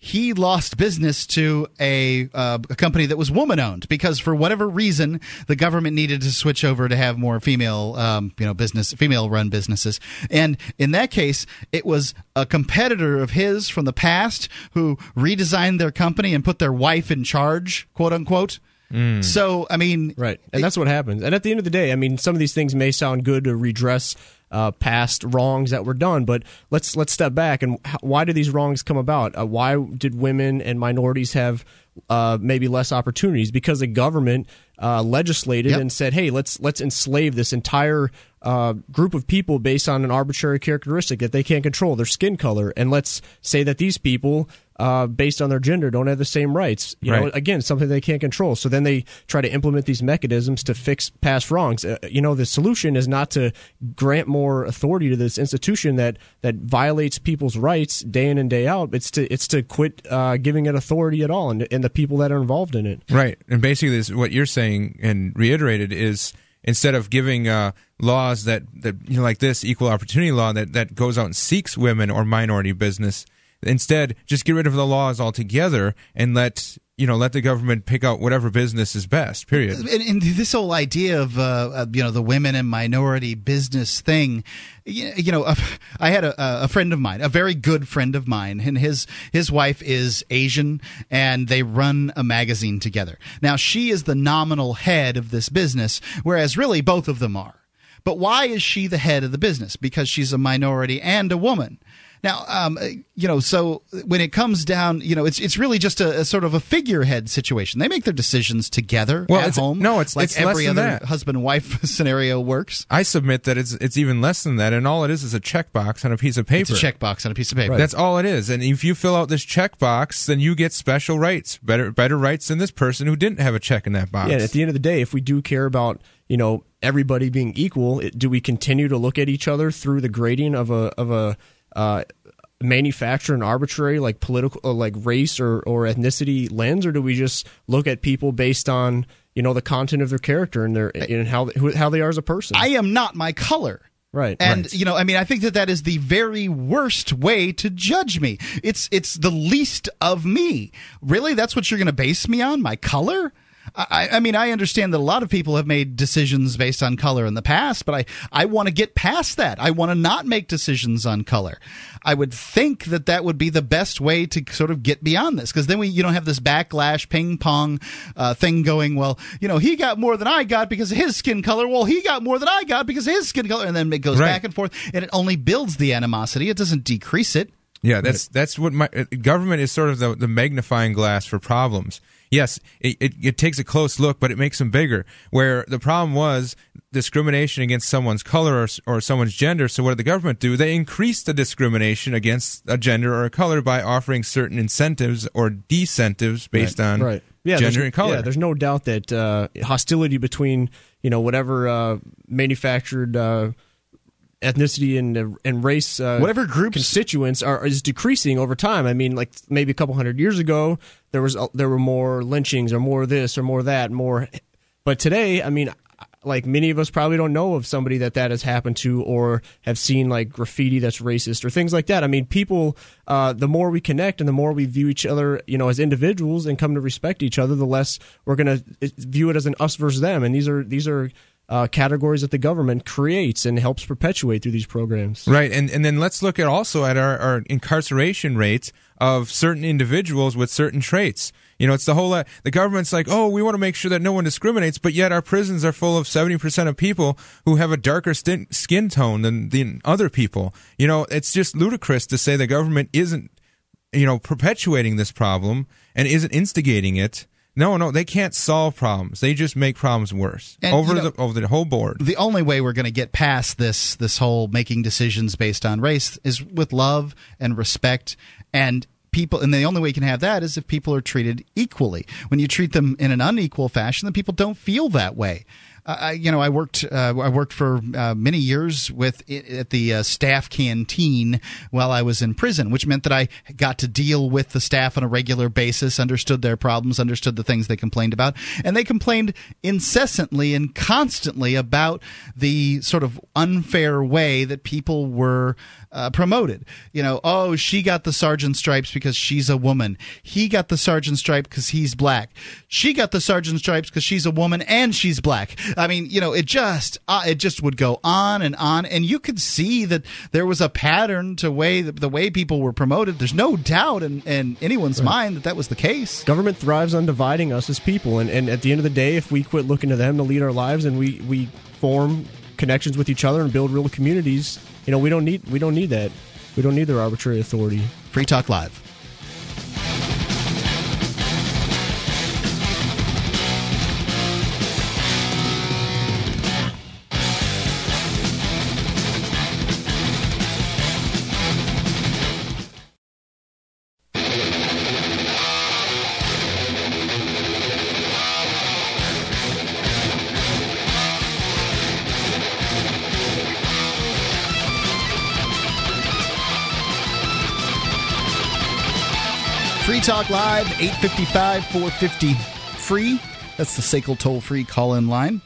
he lost business to a, uh, a company that was woman owned because for whatever reason the government needed to switch over to have more female um, you know business female run businesses and in that case it was a competitor of his from the past who redesigned their company and put their wife in charge quote unquote so i mean Right. And that's what happens. And at the end of the day, I mean, some of these things may sound good to redress uh, past wrongs that were done, but let's let's step back and h- why do these wrongs come about? Uh, why did women and minorities have uh, maybe less opportunities? Because the government uh, legislated Yep. and said, "Hey, let's let's enslave this entire uh, group of people based on an arbitrary characteristic that they can't control, their skin color, and let's say that these people." Uh, based on their gender, don't have the same rights. You know, Right. again something they can't control. So then they try to implement these mechanisms to fix past wrongs. Uh, you know, the solution is not to grant more authority to this institution that that violates people's rights day in and day out. It's to it's to quit uh, giving it authority at all, and, and the people that are involved in it. Right, and basically, this, what you're saying and reiterated is instead of giving uh, laws that that you know, like this equal opportunity law that that goes out and seeks women or minority business, instead just get rid of the laws altogether and let you know let the government pick out whatever business is best. Period. and, and this whole idea of uh, you know the women and minority business thing you, you know uh, i had a, a friend of mine a very good friend of mine and his his wife is asian and they run a magazine together now she is the nominal head of this business whereas really both of them are but why is she the head of the business because she's a minority and a woman now, um, you know, so when it comes down, you know, it's it's really just a, a sort of a figurehead situation. They make their decisions together Well, at it's- home. no, it's- like it's every other that. husband wife scenario works. I submit that it's it's even less than that, and all it is is a checkbox on a piece of paper. It's a checkbox on a piece of paper. That's all it is. And if you fill out this checkbox, then you get special rights, better better rights than this person who didn't have a check in that box. Yeah, at the end of the day, if we do care about you know everybody being equal, it, do we continue to look at each other through the grading of a of a uh, manufacturer and arbitrary like political uh, like race or or ethnicity lens, or do we just look at people based on you know the content of their character and their and how who, how they are as a person? I am not my color. right, And right. you know, I mean, I think that that is the very worst way to judge me. It's it's the least of me. Really, that's what you're going to base me on? My color? I, I mean, I understand that a lot of people have made decisions based on color in the past, but I, I want to get past that. I want to not make decisions on color. I would think that that would be the best way to sort of get beyond this because then we you don't have this backlash ping pong uh, thing going. Well, you know, he got more than I got because of his skin color. Well, he got more than I got because of his skin color, and then it goes Right. back and forth, and it only builds the animosity. It doesn't decrease it. Yeah, that's that's what my uh, government is sort of the, the magnifying glass for problems. Yes, it, it, it takes a close look, but it makes them bigger. Where the problem was discrimination against someone's color or, or someone's gender. So what did the government do? They increased the discrimination against a gender or a color by offering certain incentives or decentives based on right. Yeah, gender and color. Yeah, there's no doubt that uh, hostility between you know whatever uh, manufactured uh, ethnicity and and race, uh, Whatever group constituents are is decreasing over time. I mean, like maybe a couple hundred years ago, there was uh, there were more lynchings or more this or more that, more. But today, I mean. Like many of us probably don't know of somebody that that has happened to, or have seen like graffiti that's racist or things like that. I mean, people. Uh, the more we connect and the more we view each other, you know, as individuals and come to respect each other, the less we're going to view it as an us versus them. And these are these are uh, categories that the government creates and helps perpetuate through these programs. Right, and and then let's look at also at our, our incarceration rates of certain individuals with certain traits. You know, it's the whole uh, the government's like, oh, we want to make sure that no one discriminates, but yet our prisons are full of seventy percent of people who have a darker skin skin tone than than other people. You know, it's just ludicrous to say the government isn't, you know, perpetuating this problem and isn't instigating it. No, no, they can't solve problems. They just make problems worse And, over you know, the over the whole board. the only way we're going to get past this this whole making decisions based on race is with love and respect and people and the only way you can have that is if people are treated equally when you treat them in an unequal fashion then people don't feel that way I, you know, I worked. Uh, I worked for uh, many years with at the uh, staff canteen while I was in prison, which meant that I got to deal with the staff on a regular basis, understood their problems, understood the things they complained about, and they complained incessantly and constantly about the sort of unfair way that people were uh, promoted. You know, oh, she got the sergeant stripes because she's a woman. He got the sergeant stripe because he's black. She got the sergeant stripes because she's a woman and she's black. I mean, you know, it just uh, it just would go on and on, and you could see that there was a pattern to way the, the way people were promoted. There's no doubt in, in anyone's mind that that was the case. Government thrives on dividing us as people, and, and at the end of the day, if we quit looking to them to lead our lives and we, we form connections with each other and build real communities, you know, we don't need we don't need that. We don't need their arbitrary authority. Free Talk Live. Talk Live, 855 450 free. That's the SACL toll free call in line.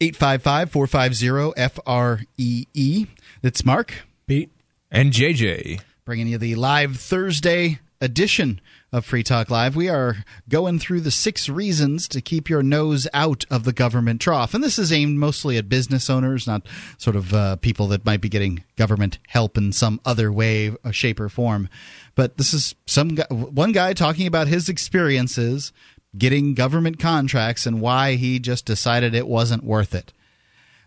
855 450 FREE. That's Mark Pete, And JJ. bringing you the live Thursday edition of Free Talk Live. We are going through the six reasons to keep your nose out of the government trough. And this is aimed mostly at business owners, not sort of uh, people that might be getting government help in some other way, uh, shape, or form. But this is some guy, one guy talking about his experiences getting government contracts and why he just decided it wasn't worth it.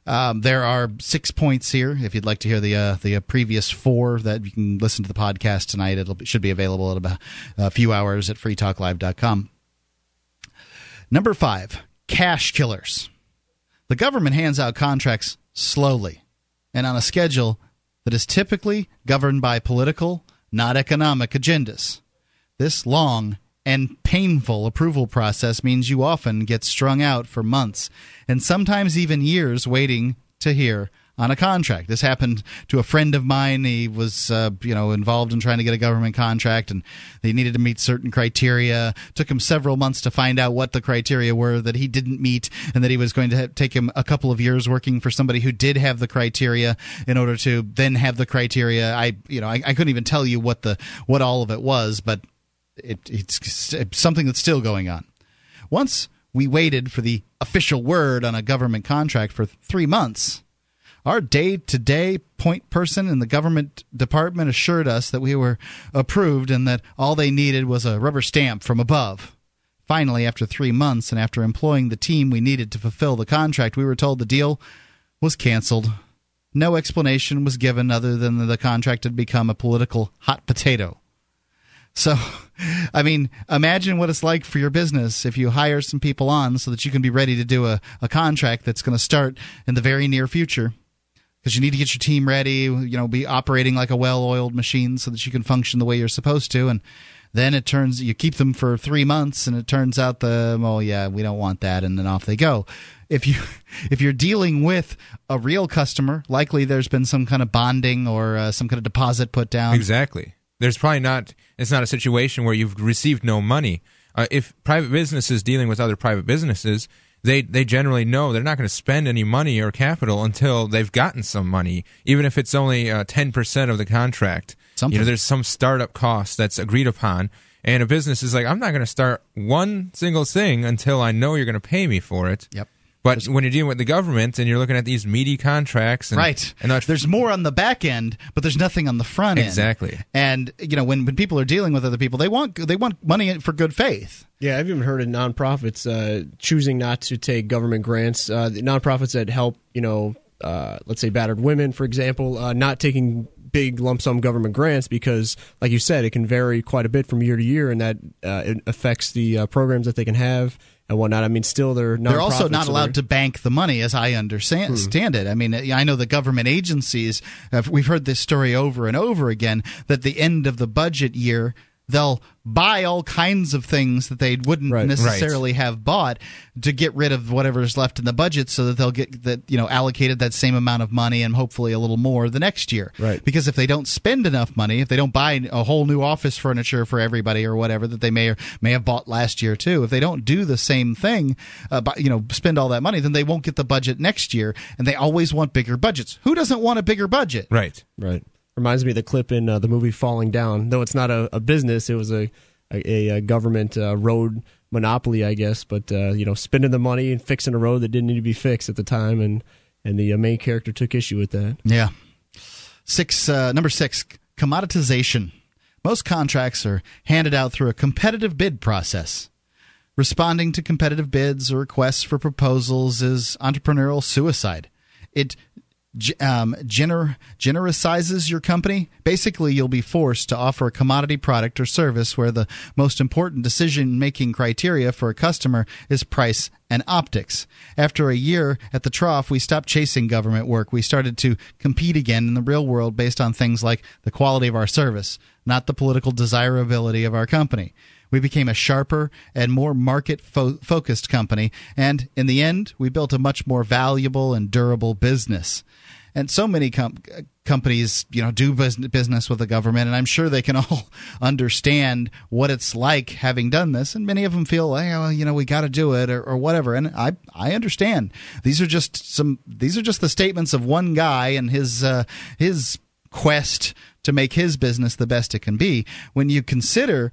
Um, there are six points here. If you'd like to hear the uh, the uh, previous four, that you can listen to the podcast tonight. Be, should be available in about a few hours at freetalklive.com. Number five, cash killers. The government hands out contracts slowly and on a schedule that is typically governed by political, not economic agendas. This long and painful approval process means you often get strung out for months and sometimes even years waiting to hear on a contract. This happened to a friend of mine. He was, uh, you know, involved in trying to get a government contract, and they needed to meet certain criteria. Took him several months to find out what the criteria were that he didn't meet, and that he was going to take him a couple of years working for somebody who did have the criteria in order to then have the criteria. I, you know, I, I couldn't even tell you what the what all of it was, but it, it's something that's still going on. Once we waited for the official word on a government contract for three months. Our day to day point person in the government department assured us that we were approved and that all they needed was a rubber stamp from above. Finally, after three months and after employing the team we needed to fulfill the contract, we were told the deal was canceled. No explanation was given other than that the contract had become a political hot potato. So, I mean, imagine what it's like for your business if you hire some people on so that you can be ready to do a, a contract that's going to start in the very near future. Because you need to get your team ready, you know, be operating like a well oiled machine so that you can function the way you're supposed to. And then it turns, you keep them for three months and it turns out the, oh, yeah, we don't want that. And then off they go. If you if you're dealing with a real customer, likely there's been some kind of bonding or uh, some kind of deposit put down. Exactly. There's probably not. It's not a situation where you've received no money. Uh, if private businesses dealing with other private businesses, they they generally know they're not going to spend any money or capital until they've gotten some money, even if it's only uh, ten percent of the contract. Something. You know, there's some startup cost that's agreed upon, and a business is like, I'm not going to start one single thing until I know you're going to pay me for it. Yep. But when you're dealing with the government and you're looking at these meaty contracts, and, right? And not, there's more on the back end, but there's nothing on the front end. Exactly. And you know, when when people are dealing with other people, they want they want money for good faith. Yeah, I've even heard of nonprofits uh, choosing not to take government grants. Uh, the nonprofits that help, you know, uh, let's say battered women, for example, uh, not taking big lump sum government grants because, like you said, it can vary quite a bit from year to year, and that uh, it affects the uh, programs that they can have and whatnot. I mean, still they're they're also not allowed to bank the money, as I understand Hmm. stand it. I mean, I know the government agencies. have we've heard this story over and over again that the end of the budget year. They'll buy all kinds of things that they wouldn't Right. necessarily have bought to get rid of whatever's left in the budget, so that they'll get that you know allocated that same amount of money and hopefully a little more the next year. Right. Because if they don't spend enough money, if they don't buy a whole new office furniture for everybody or whatever that they may or may have bought last year too, if they don't do the same thing, uh, but, you know, spend all that money, then they won't get the budget next year, and they always want bigger budgets. Who doesn't want a bigger budget? right. Right. Reminds me of the clip in uh, the movie Falling Down. Though it's not a, a business, it was a a, a government uh, road monopoly, I guess. But uh, you know, spending the money and fixing a road that didn't need to be fixed at the time, and and the uh, main character took issue with that. Yeah. Six, uh, number six, commoditization. Most contracts are handed out through a competitive bid process. Responding to competitive bids or requests for proposals is entrepreneurial suicide. It um, gener- genericizes your company. Basically, you'll be forced to offer a commodity product or service where the most important decision making criteria for a customer is price and optics. After a year at the trough, we stopped chasing government work. We started to compete again in the real world based on things like the quality of our service, not the political desirability of our company. We became a sharper and more market fo- focused company, and in the end, we built a much more valuable and durable business. And so many com- companies, you know, do bus- business with the government, and I'm sure they can all understand what it's like having done this. And many of them feel, hey, well, you know, we got to do it or, or whatever. And I, I understand. These are just some. These are just the statements of one guy and his, uh, his quest to make his business the best it can be. When you consider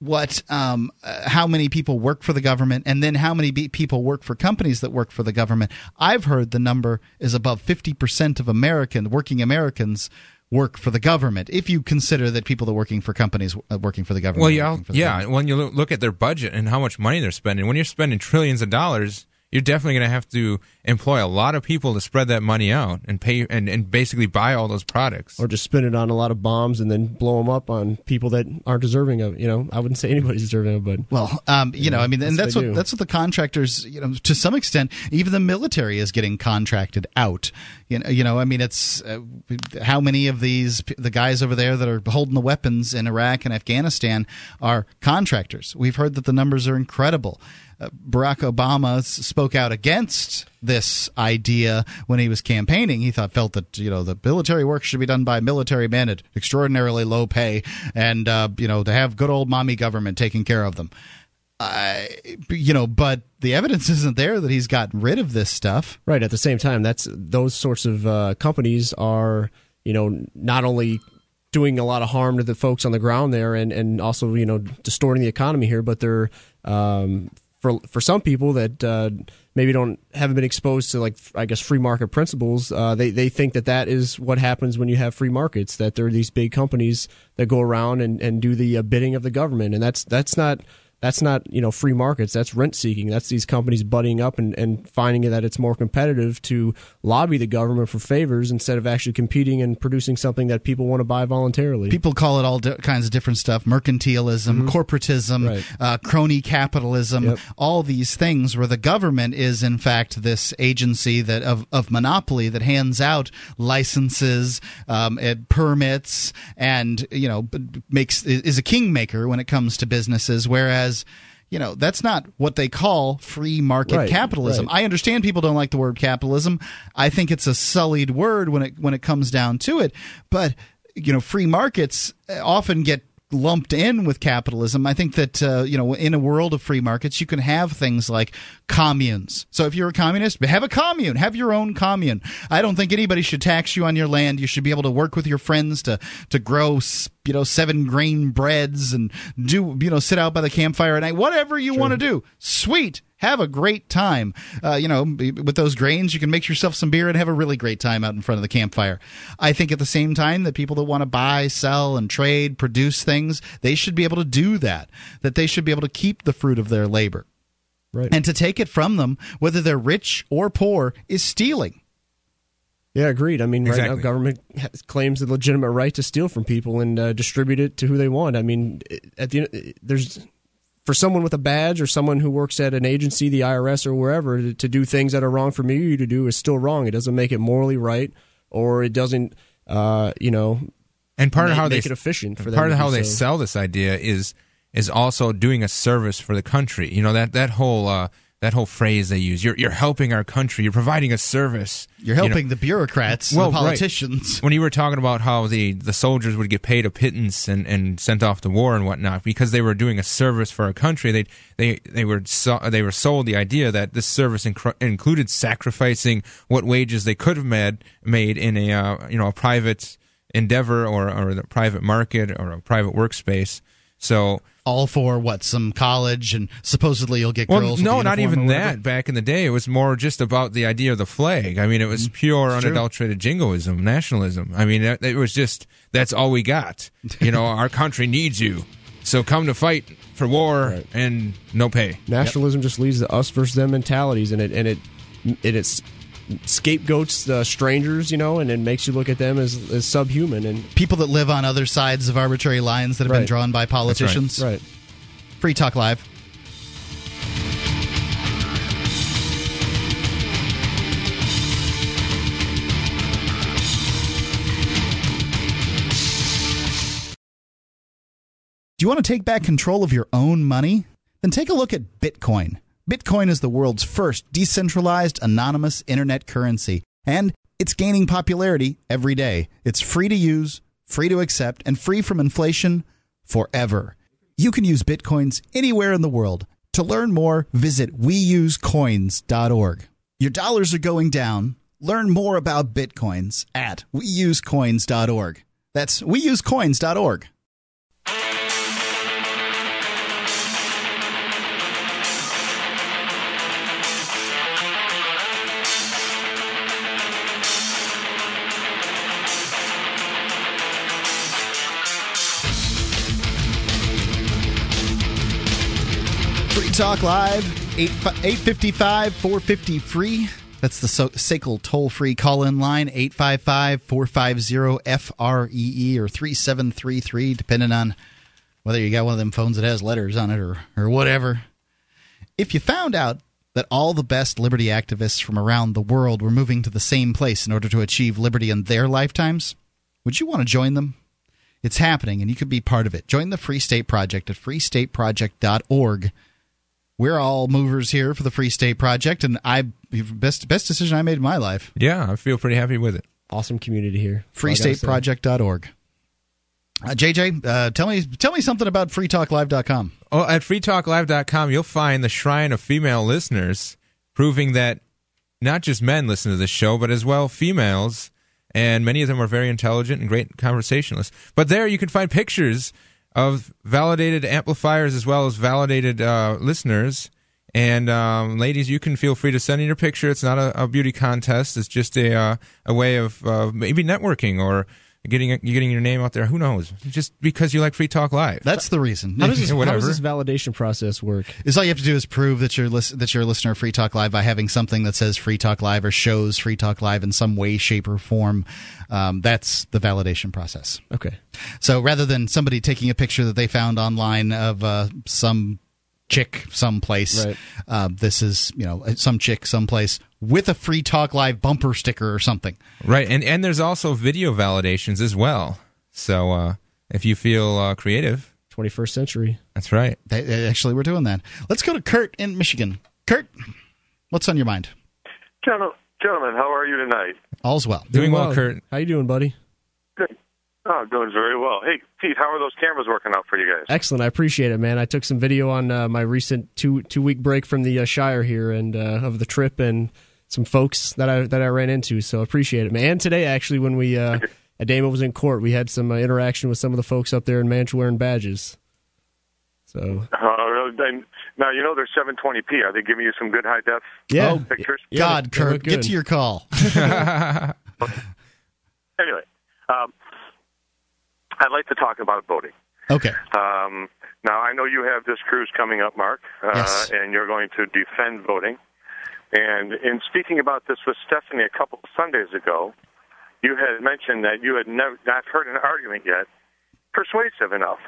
what um, uh, how many people work for the government and then how many be- people work for companies that work for the government i've heard the number is above 50% of american working americans work for the government if you consider that people that are working for companies uh, working for the government Well, yeah, for the yeah. government. When you look at their budget and how much money they're spending, when you're spending trillions of dollars, you're definitely going to have to employ a lot of people to spread that money out and pay and, and basically buy all those products. Or just spend it on a lot of bombs and then blow them up on people that aren't deserving of. You know, I wouldn't say anybody's deserving of, but Well, um, you know, I mean, and that's that's what what do. that's what the contractors, you know, to some extent, even the military is getting contracted out. You know, you know, I mean, it's uh, how many of these the guys over there that are holding the weapons in Iraq and Afghanistan are contractors. We've heard that the numbers are incredible. Barack Obama spoke out against this idea when he was campaigning. He thought felt that you know the military work should be done by military men at extraordinarily low pay, and uh, you know to have good old mommy government taking care of them. I, you know, but the evidence isn't there that he's gotten rid of this stuff. Right. At the same time, that's those sorts of uh, companies are, you know, not only doing a lot of harm to the folks on the ground there, and and also you know distorting the economy here, but they're um, for for some people that uh, maybe don't haven't been exposed to like I guess free market principles. Uh, they they think that that is what happens when you have free markets. That there are these big companies that go around and, and do the uh, bidding of the government, and that's that's not that's not you know free markets that's rent seeking that's these companies buddying up and, and finding that it's more competitive to lobby the government for favors instead of actually competing and producing something that people want to buy voluntarily People call it all di- kinds of different stuff: mercantilism, corporatism, Right. uh, crony capitalism. Yep. All these things where the government is, in fact, this agency that of, of monopoly that hands out licenses, um, and permits, and you know makes is a kingmaker when it comes to businesses. Whereas you know that's not what they call free market Right, capitalism. right. I understand people don't like the word capitalism. I think it's a sullied word when it when it comes down to it. But you know, free markets often get lumped in with capitalism. I think that uh, you know, in a world of free markets, you can have things like communes. So if you're a communist, have a commune, have your own commune. I don't think anybody should tax you on your land. You should be able to work with your friends to to grow. You know, seven grain breads and do you know sit out by the campfire at night. Whatever you want to do, sweet. Have a great time. Uh, you know, with those grains, you can make yourself some beer and have a really great time out in front of the campfire. I think at the same time that people that want to buy, sell, and trade, produce things, they should be able to do that. That they should be able to keep the fruit of their labor. Right. And to take it from them, whether they're rich or poor, is stealing. Yeah, agreed. I mean, right now, government has, claims the legitimate right to steal from people and uh, distribute it to who they want. I mean, at the end, there's for someone with a badge or someone who works at an agency, the IRS or wherever, to, to do things that are wrong for me to do is still wrong. It doesn't make it morally right, or it doesn't, uh, you know, And part of make, how they make it efficient for them. part of how they so. sell this idea is is also doing a service for the country. You know that that whole uh, that whole phrase they use. You're you're helping our country. You're providing a service. You're You know, helping the bureaucrats, Well, the right. politicians. when you were talking about how the, the soldiers would get paid a pittance and, and sent off to war and whatnot because they were doing a service for our country, they they they were so, they were sold the idea that this service inc- included sacrificing what wages they could have made made in a uh, you know a private endeavor or or the private market or a private workspace. So All for what? Some college, and supposedly you'll get well, girls. with no, not even that. Back in the day, it was more just about the idea of the flag. I mean, it was pure, Mm-hmm. true. unadulterated jingoism, nationalism. I mean, it, it was just that's all we got. You know, our country needs you, so come to fight for war and no pay. Nationalism just leads to us versus them mentalities, and it and it it is scapegoats the strangers, you know, and it makes you look at them as, as subhuman. And People that live on other sides of arbitrary lines that have been drawn by politicians. right, Free Talk Live. Do you want to take back control of your own money? Then take a look at Bitcoin. Bitcoin is the world's first decentralized, anonymous internet currency, and it's gaining popularity every day. It's free to use, free to accept, and free from inflation forever. You can use Bitcoins anywhere in the world. To learn more, visit weusecoins.org. Your dollars are going down. Learn more about Bitcoins at weusecoins.org. That's weusecoins.org. Talk Live, 8, 855 450 free. That's the SACL toll free call in line, 855 450 FREE E or 3733, depending on whether you got one of them phones that has letters on it or, or whatever. If you found out that all the best liberty activists from around the world were moving to the same place in order to achieve liberty in their lifetimes, would you want to join them? It's happening, and you could be part of it. Join the Free State Project at freestateproject.org. We're all movers here for the Free State Project, and I best best decision I made in my life. Yeah, I feel pretty happy with it. awesome community here. That's all I freestateproject.org. Uh, JJ, uh, tell me tell me something about freetalklive.com. Oh, at freetalklive.com, you'll find the shrine of female listeners, proving that not just men listen to this show, but as well females, and many of them are very intelligent and great conversationalists. But there you can find pictures of validated amplifiers as well as validated uh, listeners. And um, ladies, you can feel free to send in your picture. It's not a, a beauty contest. It's just a uh, a way of uh, maybe networking or getting getting your name out there. Who knows? Just because you like Free Talk Live. That's the reason. How does, this, how does this validation process work? Is all you have to do is prove that you're lis- that you're a listener of Free Talk Live by having something that says Free Talk Live or shows Free Talk Live in some way, shape, or form. Um, that's the validation process. Okay. So rather than somebody taking a picture that they found online of uh, some chick someplace, Right. uh, this is you know some chick someplace with a Free Talk Live bumper sticker or something. Right, and and there's also video validations as well. So uh, if you feel uh, creative, 21st century. that's right. They, they actually, we're doing that. Let's go to Kurt in Michigan. Kurt, what's on your mind? Gentle- Gentlemen, how are you tonight? All's well. Doing well, Kurt. How you doing, buddy? Good. Oh, doing very well. Hey, Pete, how are those cameras working out for you guys? Excellent. I appreciate it, man. I took some video on uh, my recent two two week break from the uh, Shire here and uh, of the trip and some folks that I that I ran into. So appreciate it, man. And today, actually, when we uh, Ademo was in court, we had some uh, interaction with some of the folks up there in Mantua wearing badges. So Uh, really, Now you know they're 720p. Are they giving you some good high def Yeah. Oh, pictures? God, they look Kurt, get to your call. Anyway, um, I'd like to talk about voting. Okay. Um, now, I know you have this cruise coming up, Mark, uh, Yes. and you're going to defend voting. And in speaking about this with Stephanie a couple of Sundays ago, you had mentioned that you had never not heard an argument yet persuasive enough.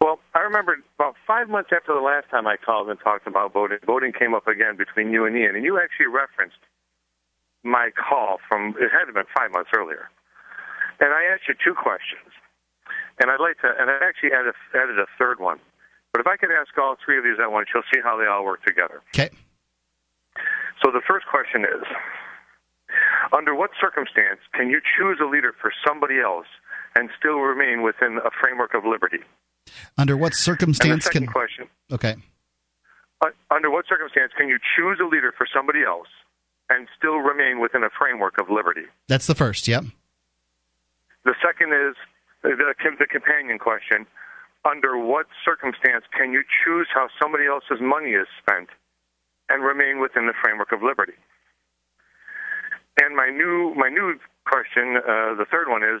Well, I remember about five months after the last time I called and talked about voting, voting came up again between you and Ian, and you actually referenced my call from it had to have been five months earlier. And I asked you two questions. And I'd like to, and I actually added, added a third one. But if I could ask all three of these at once, you'll see how they all work together. Okay. So the first question is Under what circumstance can you choose a leader for somebody else and still remain within a framework of liberty? Under what circumstance second can? question Okay. uh, Under what circumstance can you choose a leader for somebody else and still remain within a framework of liberty? That's the first. Yep. The second is the, the companion question. Under what circumstance can you choose how somebody else's money is spent and remain within the framework of liberty? And my new my new question, uh, the third one is,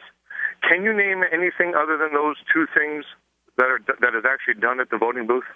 can you name anything other than those two things that are that is actually done at the voting booth?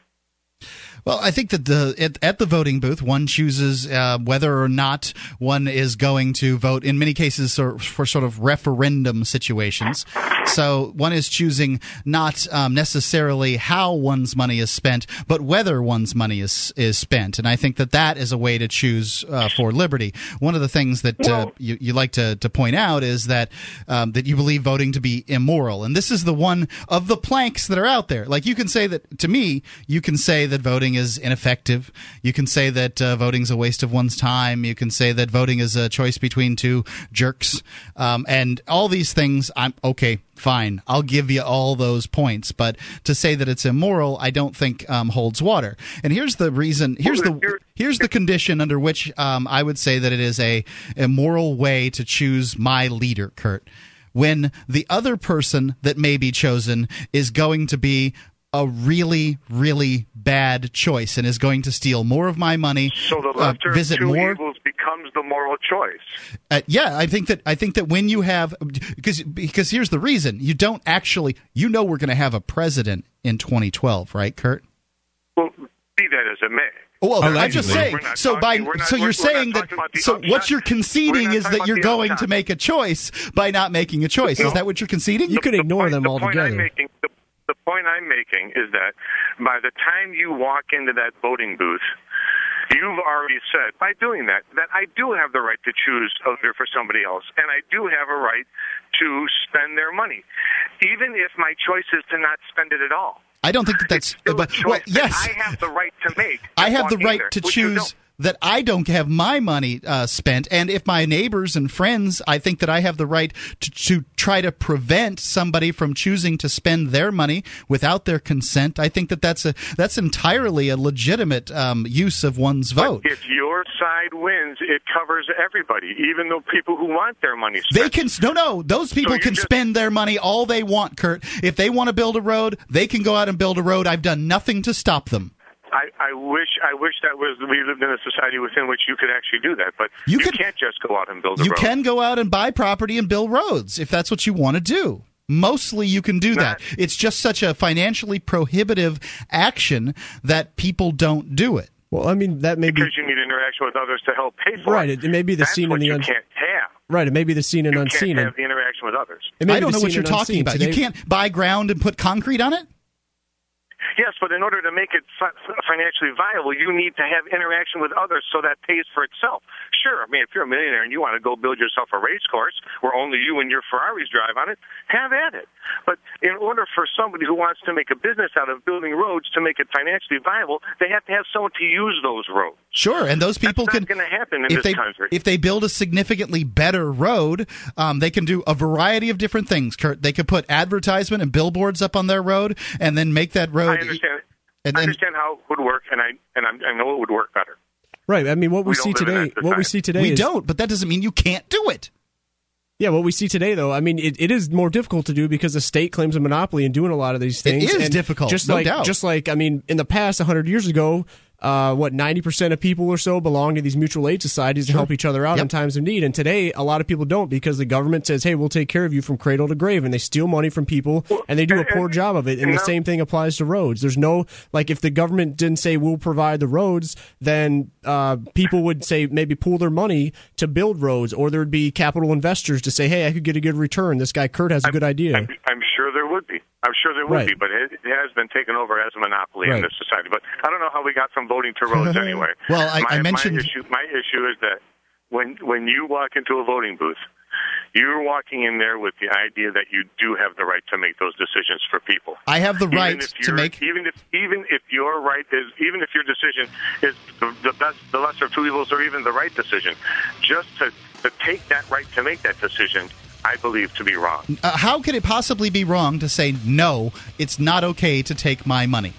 Well, I think that the at, at the voting booth, one chooses uh, whether or not one is going to vote. In many cases, for, for sort of referendum situations, so one is choosing not um, necessarily how one's money is spent, but whether one's money is is spent. And I think that that is a way to choose uh, for liberty. One of the things that uh, you, you like to, to point out is that um, that you believe voting to be immoral, and this is the one of the planks that are out there. Like you can say that to me, you can say that voting is ineffective. You can say that uh, voting is a waste of one's time. You can say that voting is a choice between two jerks, um, and all these things. I'm okay. Fine, I'll give you all those points, but to say that it's immoral, I don't think um, holds water. And here's the reason. Here's the here's the condition under which um, I would say that it is a immoral way to choose my leader, Kurt. When the other person that may be chosen is going to be a really, really bad choice and is going to steal more of my money, So the uh, lesser visit of two more. evils becomes the moral choice. Uh, yeah, I think that I think that when you have because because here's the reason you don't actually you know we're going to have a president in 2012, right, Kurt? Well, be that as it may. Well, I'm just saying. We're So by talking- we're not- so you're saying that talking about so what you're conceding is that you're about the going to make a choice by not making a choice. Is No. that what you're conceding? You could The ignore point- them the point altogether. I'm making, the, the point I'm making is that by the time you walk into that voting booth, you've already said by doing that that I do have the right to choose a leader for somebody else, and I do have a right to spend their money, even if my choice is to not spend it at all. I don't think that that's. It's still a but, well, yes, I have the right to make. I have the right there, to choose. That I don't have my money uh, spent, and if my neighbors and friends, I think that I have the right to, to try to prevent somebody from choosing to spend their money without their consent. I think that that's a that's entirely a legitimate um, use of one's vote. If your side wins, it covers everybody, even the people who want their money They can no no. Those people you can just- spend their money all they want, Kurt. If they want to build a road, they can go out and build a road. I've done nothing to stop them. I, I wish I wish that was we lived in a society within which you could actually do that, but You you, could- can't just go out and build a You road. can go out and buy property and build roads if that's what you want to do. Mostly you can do that. It's just such a financially prohibitive action that people don't do it. Well, I mean that may be because you need interaction with others to help pay for Right, it. it may be the That's scene in the you un- can't have. right. It may be the seen and You unseen. can't have the interaction with others. I don't know what you're talking unseen. about. Today, You can't buy ground and put concrete on it? Yes, but in order to make it fi- financially viable, you need to have interaction with others so that pays for itself. Sure, I mean, if you're a millionaire and you want to go build yourself a race course where only you and your Ferraris drive on it, have at it. But in order for somebody who wants to make a business out of building roads to make it financially viable, they have to have someone to use those roads. Sure, and those people That's can not going to happen in if this they country. if they build a significantly better road, um, they can do a variety of different things. Kurt, they could put advertisement and billboards up on their road, and then make that road. I understand. and- I understand how it would work, and I and I'm, I know it would work better. Right. I mean, what we, We see don't live in today. that What we see today we is don't, but that doesn't mean you can't do it. Yeah, what we see today, though, I mean, it, it is more difficult to do because the state claims a monopoly in doing a lot of these things. is And difficult, just no like, doubt. Just like, I mean, in the past, hundred years ago, uh, what ninety percent of people or so belong to these mutual aid societies to help each other out Yep. in times of need. And today, a lot of people don't because the government says, "Hey, we'll take care of you from cradle to grave," and they steal money from people and they do a poor job of it. And the same thing applies to roads. There's no like if the government didn't say we'll provide the roads, then uh, people would say maybe pool their money to build roads, or there'd be capital investors to say, "Hey, I could get a good return. This guy Kurt has a good idea." I'm, I'm sure there would be. I'm sure there would Right. be, but it, it has been taken over as a monopoly Right. in this society. But I don't know how we got from voting to roads anyway. Well, I- my, I mentioned- my issue. My issue is that when when you walk into a voting booth, you're walking in there with the idea that you do have the right to make those decisions for people. I have the Even right to make. even if even if your right is even if your decision is the, the best the lesser of two evils or even the right decision just to, to take that right to make that decision i believe to be wrong Uh, how could it possibly be wrong to say no? It's not okay to take my money.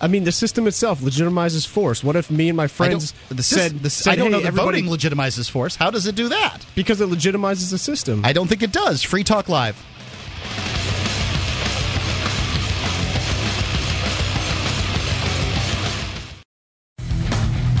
I mean, the system itself legitimizes force. What if me and my friends the, said, sys- the, said, I don't "Hey, know that voting legitimizes force. How does it do that? because it legitimizes the system. I don't think it does. Free Talk Live.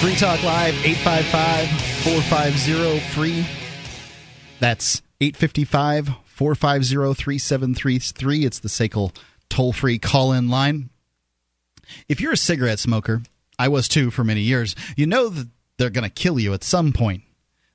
Free Talk Live, 855 450 free. That's 855 450 3733. It's the SACL toll free call in line. If you're a cigarette smoker, I was too for many years, you know that they're going to kill you at some point.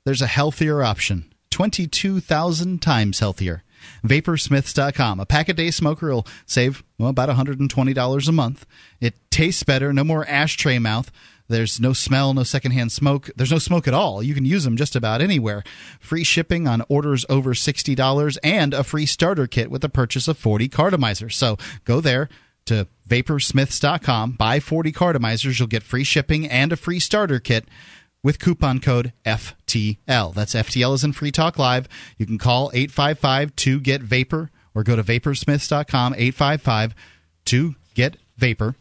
There's a healthier option 22,000 times healthier. Vaporsmiths.com. A pack a day smoker will save well, about $120 a month. It tastes better, no more ashtray mouth. There's no smell, no secondhand smoke. There's no smoke at all. You can use them just about anywhere. Free shipping on orders over $60 and a free starter kit with the purchase of 40 cartomizers. So go there to vaporsmiths.com, buy 40 cartomizers. You'll get free shipping and a free starter kit with coupon code FTL. That's FTL is in Free Talk Live. You can call 855 to get vapor or go to vaporsmiths.com 855 to get vapor.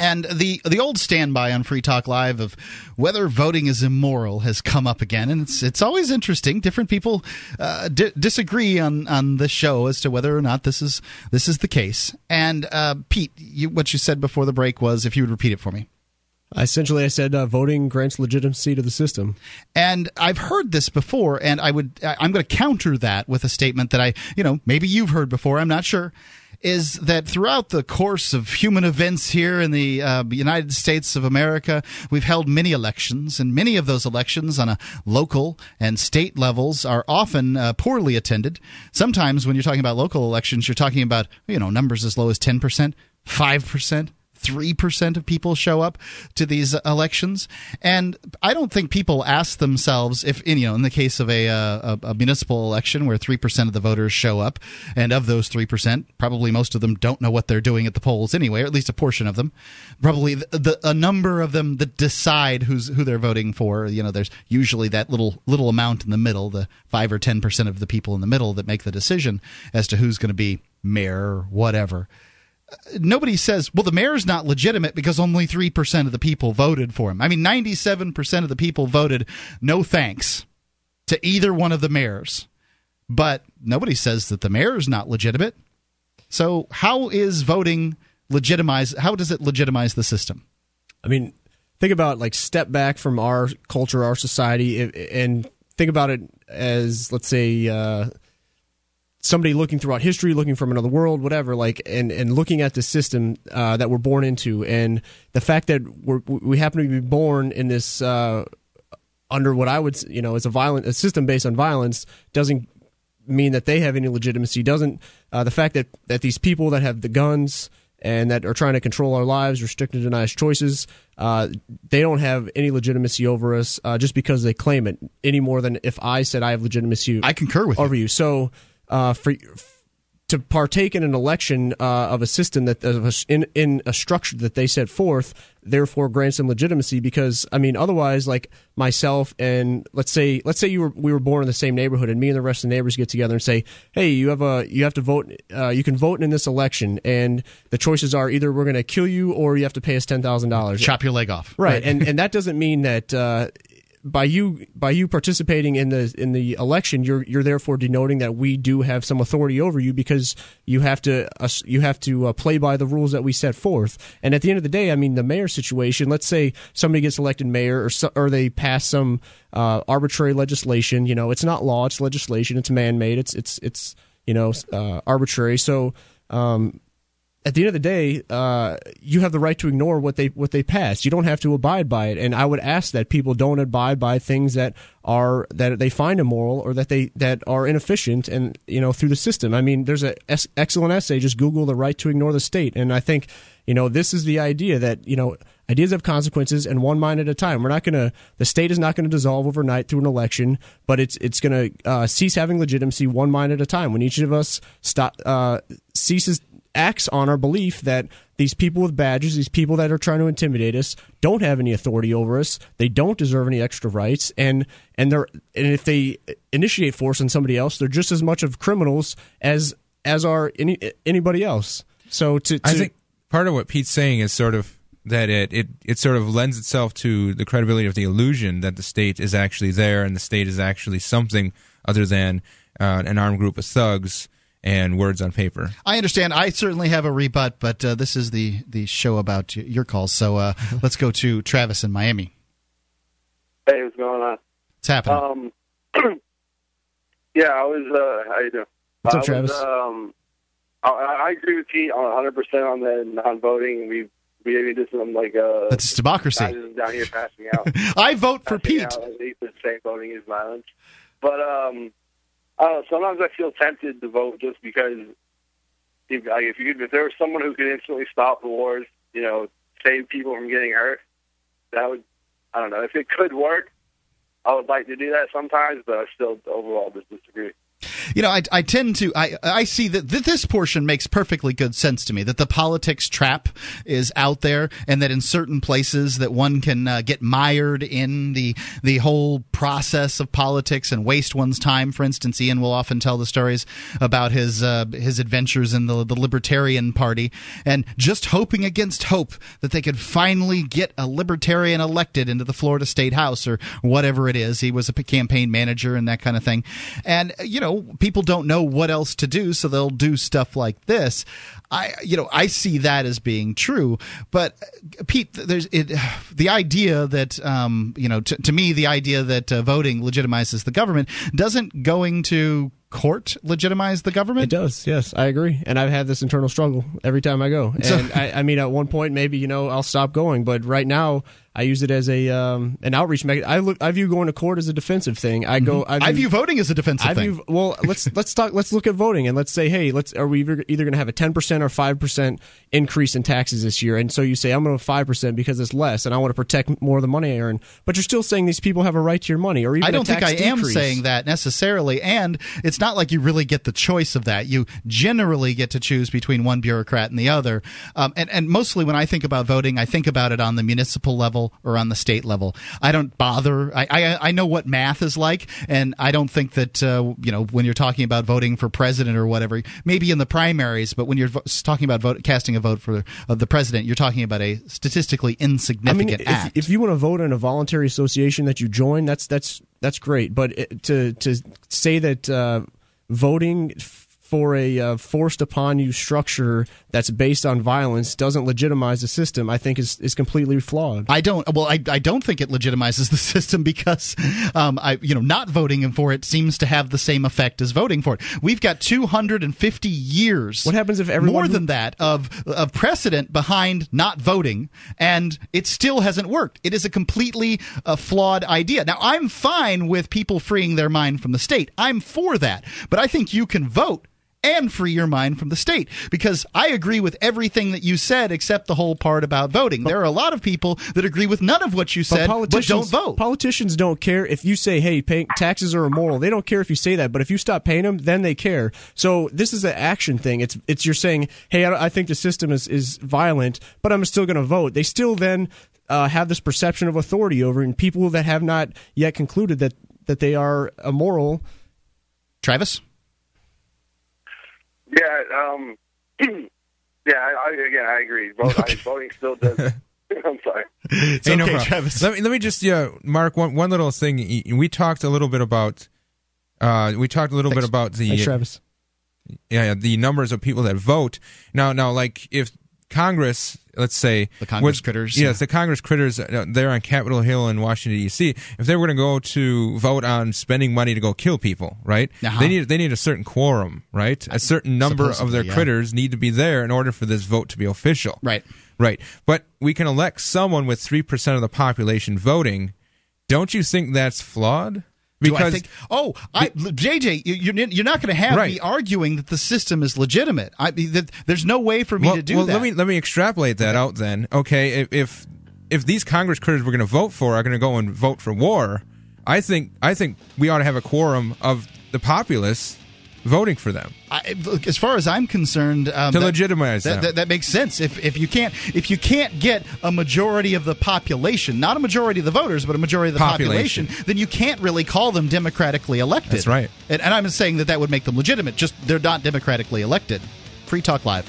And the the old standby on Free Talk Live of whether voting is immoral has come up again, and it's it's always interesting. Different people uh, di- disagree on on this show as to whether or not this is this is the case. And uh, Pete, you, what you said before the break was, if you would repeat it for me. Essentially, I said uh, voting grants legitimacy to the system. And I've heard this before, and I would I- I'm going to counter that with a statement that I you know maybe you've heard before. I'm not sure. Is that throughout the course of human events here in the uh, United States of America, we've held many elections, and many of those elections on a local and state levels are often uh, poorly attended. Sometimes, when you're talking about local elections, you're talking about you know numbers as low as ten percent, five percent. 3% of people show up to these elections. And i don't think people ask themselves if you know in the case of a, uh, a, a municipal election where 3% of the voters show up and of those 3% probably most of them don't know what they're doing at the polls anyway or at least a portion of them. Probably the, the a number of them that decide who's who they're voting for you know there's usually that little little amount in the middle the 5 or 10% of the people in the middle that make the decision as to who's going to be mayor or whatever nobody says, well, the mayor's not legitimate because only 3% of the people voted for him. I mean, 97% of the people voted no thanks to either one of the mayors. But nobody says that the mayor is not legitimate. So, how is voting legitimize? How does it legitimize the system? I mean, think about like step back from our culture, our society, and think about it as let's say uh, somebody looking throughout history, looking from another world, whatever, like, and and looking at the system uh, that we're born into, and the fact that we're we happen to be born in this. Uh, under what I would, you know, is a violent a system based on violence doesn't mean that they have any legitimacy. Doesn't uh, the fact that that these people that have the guns and that are trying to control our lives, restrict and deny us choices. Uh, they don't have any legitimacy over us uh, just because they claim it any more than if I said I have legitimacy. I concur with over you. you. So uh, for to partake in an election uh, of a system that of a, in in a structure that they set forth, therefore grants them legitimacy. Because I mean, otherwise, like myself and let's say let's say you were we were born in the same neighborhood, and me and the rest of the neighbors get together and say, hey, you have a you have to vote, uh, you can vote in this election, and the choices are either we're going to kill you or you have to pay us ten thousand dollars, chop your leg off, right? and and that doesn't mean that. Uh, by you by you participating in the in the election, you're you're therefore denoting that we do have some authority over you because you have to uh, you have to uh, play by the rules that we set forth. And at the end of the day, I mean, the mayor situation. Let's say somebody gets elected mayor, or so, or they pass some uh, arbitrary legislation. You know, it's not law; it's legislation. It's man made. It's it's it's you know uh, arbitrary. So. Um, at the end of the day, uh, you have the right to ignore what they what they pass. You don't have to abide by it. And I would ask that people don't abide by things that are that they find immoral or that they that are inefficient and you know through the system. I mean, there's an excellent essay. Just Google the right to ignore the state, and I think you know this is the idea that you know ideas have consequences and one mind at a time. We're not going to the state is not going to dissolve overnight through an election, but it's it's going to uh, cease having legitimacy one mind at a time. When each of us stop uh, ceases acts on our belief that these people with badges, these people that are trying to intimidate us, don't have any authority over us. They don't deserve any extra rights, and and they're and if they initiate force on somebody else, they're just as much of criminals as as are any anybody else. So to, to I think part of what Pete's saying is sort of that it, it it sort of lends itself to the credibility of the illusion that the state is actually there and the state is actually something other than uh, an armed group of thugs and words on paper. I understand. I certainly have a rebut, but uh, this is the the show about your calls. So uh, let's go to Travis in Miami. Hey, what's going on? What's happening? Um, yeah, I was. Uh, how you doing? What's up, I Travis? Was, um, I, I agree with Pete on 100 percent on the non-voting. We we even did some like uh, that's democracy down here passing out. I vote for Pete. Out, at least saying voting is violence, but um. Uh, I sometimes I feel tempted to vote just because if, like, if you if there was someone who could instantly stop the wars, you know, save people from getting hurt, that would, I don't know, if it could work, I would like to do that sometimes, but I still overall just disagree. You know, I, I tend to I I see that th- this portion makes perfectly good sense to me that the politics trap is out there, and that in certain places that one can uh, get mired in the the whole process of politics and waste one's time. For instance, Ian will often tell the stories about his uh, his adventures in the the Libertarian Party, and just hoping against hope that they could finally get a Libertarian elected into the Florida State House or whatever it is. He was a campaign manager and that kind of thing, and you know people don't know what else to do, so they'll do stuff like this. I, you know, I see that as being true. But uh, Pete, there's it, the idea that, um, you know, to, to me, the idea that uh, voting legitimizes the government doesn't going to court legitimize the government? It does. Yes, I agree, and I've had this internal struggle every time I go. And So- I, I mean, at one point, maybe you know, I'll stop going, but right now, I use it as a um, an outreach mechanism. I look, I view going to court as a defensive thing. I go, I view, I view voting as a defensive I thing. view, well, let's let's talk. Let's look at voting and let's say, hey, let's are we either, either going to have a ten percent or five percent increase in taxes this year? And so you say, I'm going to five percent because it's less, and I want to protect more of the money I earn. But you're still saying these people have a right to your money, or even I don't think I tax am saying that necessarily, and it's not like you really get the choice of that. You generally get to choose between one bureaucrat and the other, um, and and mostly when I think about voting, I think about it on the municipal level or on the state level. I don't bother. I I, I know what math is like, and I don't think that uh, you know when you're talking about voting for president or whatever, maybe in the primaries, but when you're vo- talking about vote, casting a vote for of the president, you're talking about a statistically I mean, insignificant if, act. if you want to vote in a voluntary association that you join, that's that's that's great. But it, to to say that uh, voting for a uh, forced upon you structure that's based on violence doesn't legitimize the system, I think is is completely flawed. I don't. Well, I, I don't think it legitimizes the system because, um, I you know, not voting for it seems to have the same effect as voting for it. We've got 250 years. What happens if everyone more than that of of precedent behind not voting, and it still hasn't worked? It is a completely uh, flawed idea. Now, I'm fine with people freeing their mind from the state. I'm for that, but I think you can vote and free your mind from the state. Because I agree with everything that you said except the whole part about voting. There are a lot of people that agree with none of what you said, but, but don't vote. Politicians don't care if you say, "Hey, pay, taxes are immoral." They don't care if you say that, but if you stop paying them, then they care. So this is an action thing. It's it's you're saying, "Hey, I, I think the system is is violent, but I'm still going to vote." They still then uh, have this perception of authority over, and people that have not yet concluded that that they are immoral. Travis. Yeah, um, yeah, I, again, I agree. Vote, I, voting still does. I'm sorry. It's Hey, okay, no problem. Travis. Let me let me just yeah, Mark. One one little thing. We talked a little bit about. Uh, we talked a little Thanks. bit about the Thanks, Travis. yeah the numbers of people that vote now. Now, like if Congress, let's say The Congress critters, yes, yeah. the Congress critters, uh, they're on Capitol Hill in Washington D.C. If they were going to go to vote on spending money to go kill people, right? Uh-huh. They need they need a certain quorum, right? A certain number of their yeah. critters need to be there in order for this vote to be official. Right. Right. But we can elect someone with 3% of the population voting. Don't you think that's flawed? I think? Oh, I, JJ, you, you're you're not going to have Right. me arguing that the system is legitimate. I that there's no way for me well, to do well, that. let me let me extrapolate that out then. Okay, if if, if these Congress critters we're going to vote for are going to go and vote for war, I think I think we ought to have a quorum of the populace voting for them. I, look, as far as I'm concerned, um, To that- legitimize that, that, that makes sense. If if you can't if you can't get a majority of the population, not a majority of the voters, but a majority of the population, Population. then you can't really call them democratically elected. That's right. And, and I'm saying that that would make them legitimate. Just they're not democratically elected. Free Talk Live.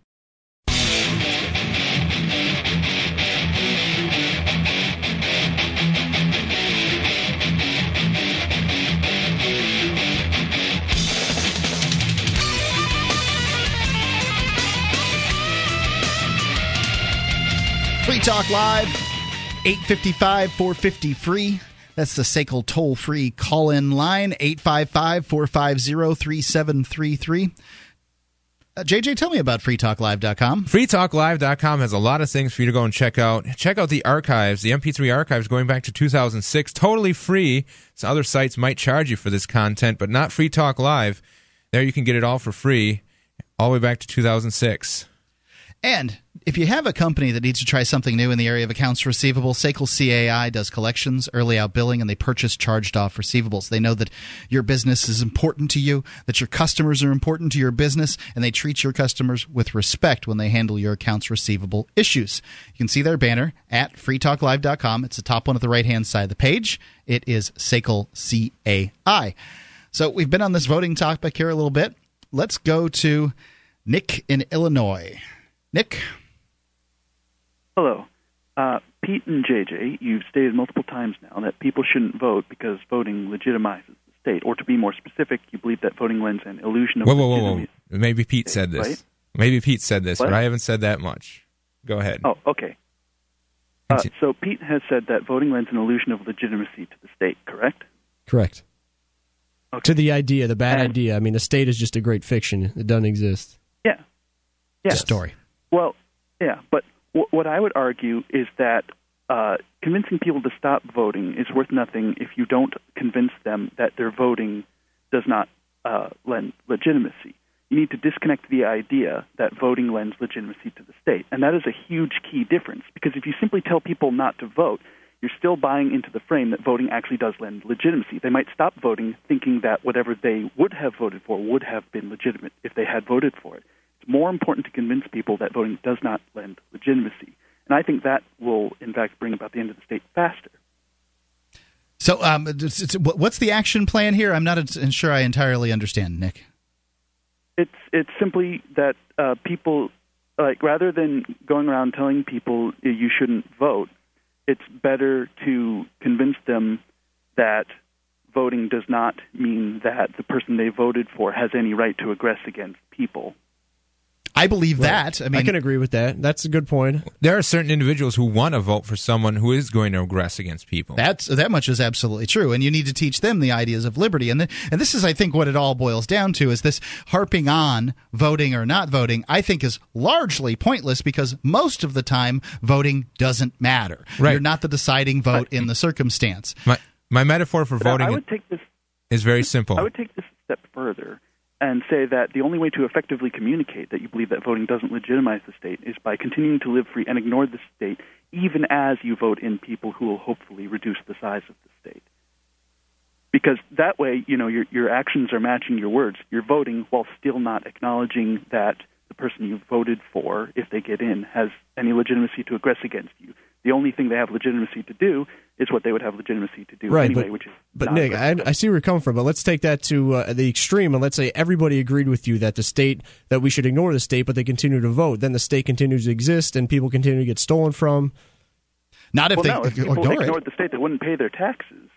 Free Talk Live, 855 450 free. That's the SACL toll free call in line, 855 450 3733. JJ, Uh, tell me about freetalklive.com. FreeTalkLive.com has a lot of things for you to go and check out. Check out the archives, the MP3 archives going back to 2006, totally free. So other sites might charge you for this content, but not Free Talk Live. There you can get it all for free, all the way back to 2006. And if you have a company that needs to try something new in the area of accounts receivable, SACL CAI does collections, early out billing, and they purchase charged off receivables. They know that your business is important to you, that your customers are important to your business, and they treat your customers with respect when they handle your accounts receivable issues. You can see their banner at freetalklive.com. It's the top one at the right hand side of the page. It is SACL CAI. So we've been on this voting topic here a little bit. Let's go to Nick in Illinois. Nick. Hello. Uh, Pete and JJ, you've stated multiple times now that people shouldn't vote because voting legitimizes the state. Or to be more specific, you believe that voting lends an illusion of Whoa, whoa, whoa, legitimacy. whoa. Maybe Pete said this. Right? Maybe Pete said this, What? but I haven't said that much. Go ahead. Oh, okay. Uh, so Pete has said that voting lends an illusion of legitimacy to the state, correct? Correct. To the idea, the bad idea. I mean, the state is just a great fiction. It doesn't exist. Yeah. Yeah. Story. Well, yeah, but w- what I would argue is that uh, convincing people to stop voting is worth nothing if you don't convince them that their voting does not uh, lend legitimacy. You need to disconnect the idea that voting lends legitimacy to the state. And that is a huge key difference because if you simply tell people not to vote, you're still buying into the frame that voting actually does lend legitimacy. They might stop voting thinking that whatever they would have voted for would have been legitimate if they had voted for it. It's more important to convince people that voting does not lend legitimacy. And I think that will, in fact, bring about the end of the state faster. So, um, it's- it's- what's the action plan here? I'm not sure I entirely understand, Nick. It's it's simply that uh, people, like, rather than going around telling people you shouldn't vote, it's better to convince them that voting does not mean that the person they voted for has any right to aggress against people. I believe Right. that. I mean, I can agree with that. That's a good point. There are certain individuals who want to vote for someone who is going to aggress against people. That's that much is absolutely true, and you need to teach them the ideas of liberty. And th- and this is, I think, what it all boils down to is this harping on voting or not voting. I think is largely pointless because most of the time voting doesn't matter. Right. You're not the deciding vote in the circumstance. My my metaphor for But voting I would take this is very simple. I would take this a step further and say that the only way to effectively communicate that you believe that voting doesn't legitimize the state is by continuing to live free and ignore the state, even as you vote in people who will hopefully reduce the size of the state. Because that way, you know, your your actions are matching your words. You're voting while still not acknowledging that the person you voted for, if they get in, has any legitimacy to aggress against you. The only thing they have legitimacy to do is what they would have legitimacy to do Right, anyway, but- which is But Nick. I, I see where you're coming from, but let's take that to uh, the extreme, and let's say everybody agreed with you that the state that we should ignore the state, but they continue to vote. Then the state continues to exist, and people continue to get stolen from. Not if well, they no, if people ignore it. ignored the state, they wouldn't pay their taxes,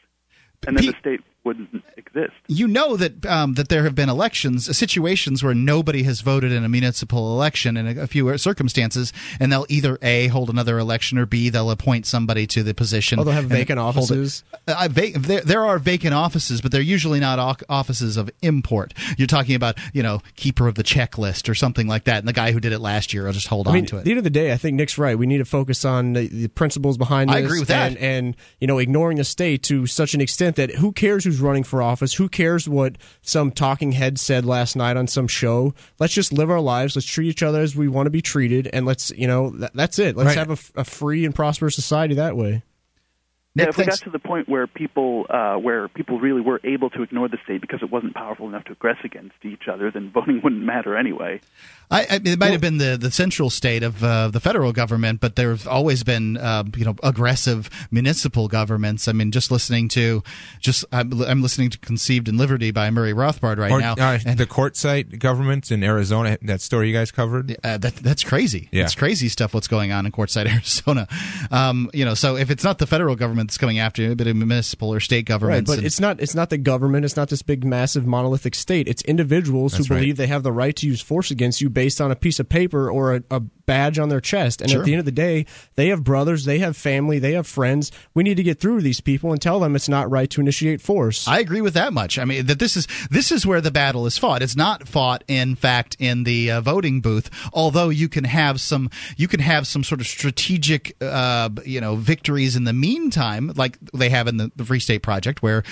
and then the state wouldn't exist. you know that um, that there have been elections, uh, situations where nobody has voted in a municipal election in a, a few circumstances, and they'll either a hold another election or b they'll appoint somebody to the position. Oh, they'll have vacant offices? Uh, I va- there, there are vacant offices, but they're usually not o- offices of import. You're talking about you know keeper of the checklist or something like that, and the guy who did it last year will just hold I mean, on to at it. the end of the day, I think Nick's right. We need to focus on the, the principles behind this. I agree with that. And, and, you know, ignoring the state to such an extent that who cares who's running for office? Who cares what some talking head said last night on some show? Let's just live our lives. Let's treat each other as we want to be treated. And let's, you know, that, that's it. Let's Right. have a f- a, free and prosperous society that way. yeah, if we got to the point where people uh, where people really were able to ignore the state because it wasn't powerful enough to aggress against each other, then voting wouldn't matter anyway. I, I, it might have been the, the central state of uh, the federal government, but there's always been uh, you know aggressive municipal governments. I mean, just listening to just I'm, I'm listening to "Conceived in Liberty" by Murray Rothbard right or now. uh, the Quartzsite government in Arizona, that story you guys covered. Uh, that that's crazy. Yeah. It's crazy stuff. What's going on in Quartzsite, Arizona? Um, you know, so if it's not the federal government that's coming after you, but a municipal or state Right, but and- it's not it's not the government, it's not this big massive monolithic state. It's individuals That's who right. believe they have the right to use force against you based on a piece of paper or a, a badge on their chest. And Sure. at the end of the day, they have brothers, they have family, they have friends. We need to get through to these people and tell them it's not right to initiate force. I agree with that much. I mean that this is this is where the battle is fought. It's not fought, in fact, in the uh, voting booth. Although you can have some you can have some sort of strategic, uh, you know, victories in the meantime, like they have in the, the Free State Project, where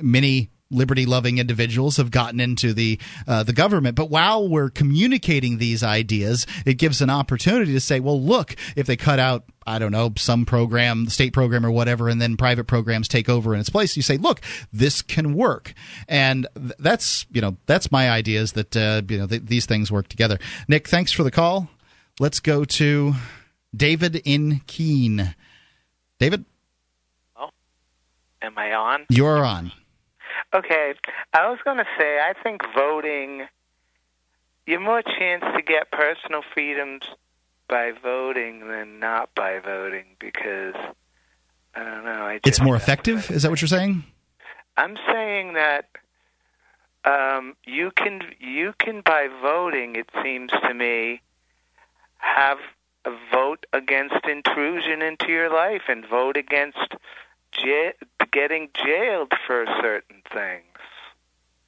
many liberty loving individuals have gotten into the uh, the government. But while we're communicating these ideas it gives an opportunity to say well look if they cut out I don't know some program state program or whatever and then private programs take over in its place you say look this can work. And th- that's you know that's my idea is that uh, you know th- these things work together. Nick thanks for the call. Let's go to David in Keene. David? Oh, Am I on? you're on Okay. I was going to say, I think voting, you have more chance to get personal freedoms by voting than not by voting because, I don't know. I just, it's more effective is that what you're saying I'm saying that um, you can you can by voting, it seems to me, have a vote against intrusion into your life and vote against getting jailed for certain things.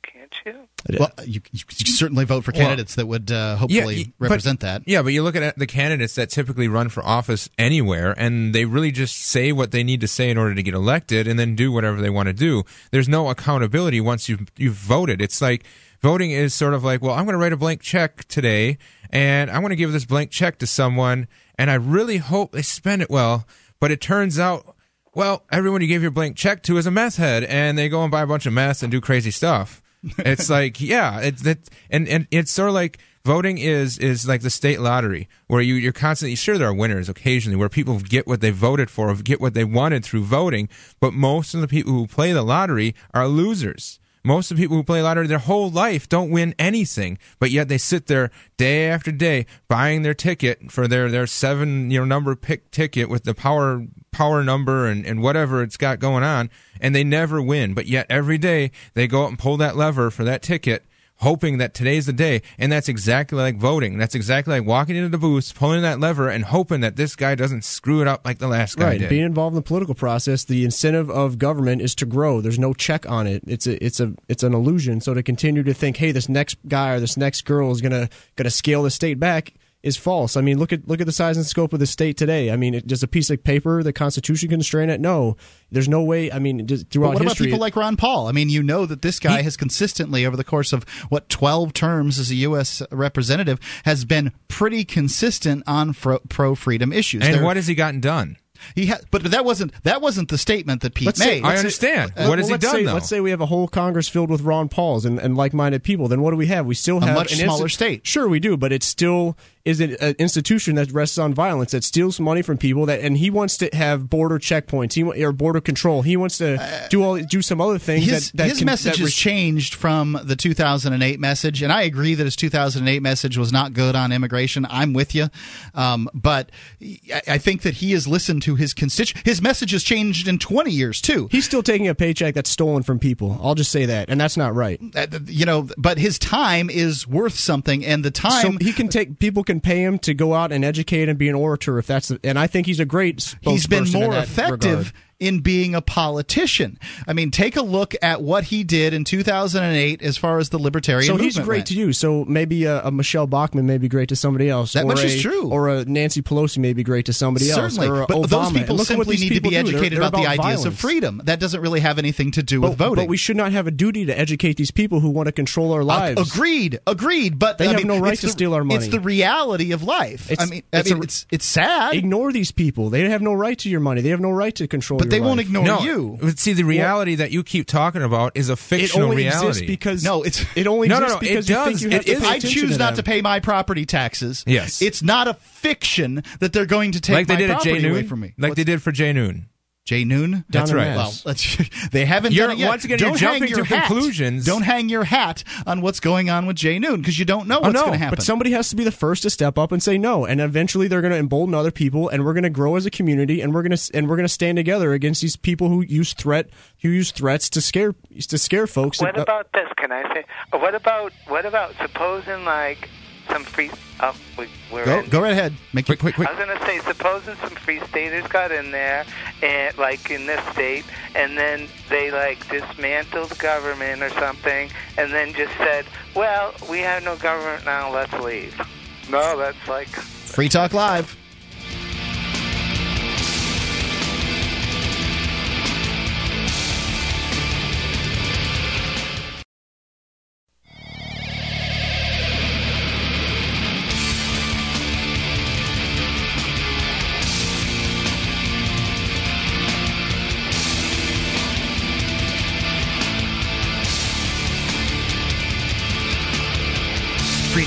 Can't you? Well, you, you you certainly vote for Well, candidates that would uh, hopefully y- represent but, that. Yeah, but you look at the candidates that typically run for office anywhere, and they really just say what they need to say in order to get elected, and then do whatever they want to do. There's no accountability once you've you've voted. It's like voting is sort of like, well, I'm going to write a blank check today, and I'm going to give this blank check to someone, and I really hope they spend it well. But it turns out, well, everyone you gave your blank check to is a meth head, and they go and buy a bunch of meth and do crazy stuff. it's like yeah it's that and and it's sort of like voting is is like the state lottery where you you're constantly sure there are winners occasionally where people get what they voted for get what they wanted through voting but most of the people who play the lottery are losers Most of the people who play lottery their whole life don't win anything, but yet they sit there day after day buying their ticket for their, their seven you know number pick ticket with the power power number and, and whatever it's got going on, and they never win. But yet every day they go up and pull that lever for that ticket hoping that today's the day. And that's exactly like voting. That's exactly like walking into the booth, pulling that lever, and hoping that this guy doesn't screw it up like the last guy right. did. Being involved in the political process, the incentive of government is to grow. There's no check on it. It's a it's a it's an illusion. So to continue to think, hey, this next guy or this next girl is gonna gonna scale the state back is false. I mean, look at look at the size and scope of the state today. I mean, it, does a piece of paper the Constitution constrain it? No, there's no way. I mean, just throughout But what history, about people like Ron Paul? I mean, you know that this guy has consistently, over the course of what twelve terms as a U.S. representative, has been pretty consistent on pro freedom issues. and There- what has he gotten done? he ha- but that wasn't that wasn't the statement that Pete Let's say- made. let's say- understand. Uh, What has well, he let's done, say, though? Let's say we have a whole Congress filled with Ron Pauls and, and like-minded people. Then what do we have? We still have A much an smaller state. Sure, we do, but it's still is it an institution that rests on violence that steals money from people that and he wants to have border checkpoints he or border control he wants to do all do some other things his, that, that his can, message that has res- changed from the 2008 message, and I agree that his 2008 message was not good on immigration. I'm with you, um, but I, I think that he has listened to his constituents. His message has changed in 20 years too. he's still taking a paycheck that's stolen from people i'll just say that and that's not right Uh, you know, but his time is worth something, and the time so he can take people can pay him to go out and educate and be an orator if that's the, and i think he's a great he's been more effective regard. In being a politician. I mean, take a look at what he did in 2008 as far as the libertarian So he's great went. to you. So maybe a, a Michele Bachmann may be great to somebody else. That or much a, is true. Or a Nancy Pelosi may be great to somebody Certainly, else. Certainly, but those people look at what simply need to be do. They're- educated they're about, the ideas of freedom. That doesn't really have anything to do But, with voting. but we should not have a duty to educate these people who want to control our Uh, lives. agreed, agreed. But They I have mean, no right to the- steal our money. It's the reality of life. I It's- mean, I it's mean, a- it's it's sad. Ignore these people. They have no right to your money. They have no right to control. But your they won't ignore no, you. but See, the reality that you keep talking about is a It fictional only reality. exists because No, it's it only No, no, exists no, it because you think you have It to is- pay I choose to not to pay my property taxes. Yes. it's not a fiction that they're going to take like they my did at property Jay away Noon, from me. like What's- they did for Jay Noon. Jay Noon. That's Down in right. Mass. Well, let's, they haven't You're- done it yet. once again, don't hang jumping your to hat. conclusions. Don't hang your hat on what's going on with Jay Noon because you don't know oh, what's no, going to happen. But somebody has to be the first to step up and say no, and eventually they're going to embolden other people, and we're going to grow as a community, and we're going to and we're going to stand together against these people who use threat who use threats to scare to scare folks. What about this? Can I say? What about what about supposing like some free? Oh, we, we're go in. go right ahead. Make Quick, quick, quick. I was gonna say, supposing some free staters got in there, and like in this state, and then they like dismantled government or something, and then just said, "Well, we have no government now. Let's leave." No, that's like Free Talk Live.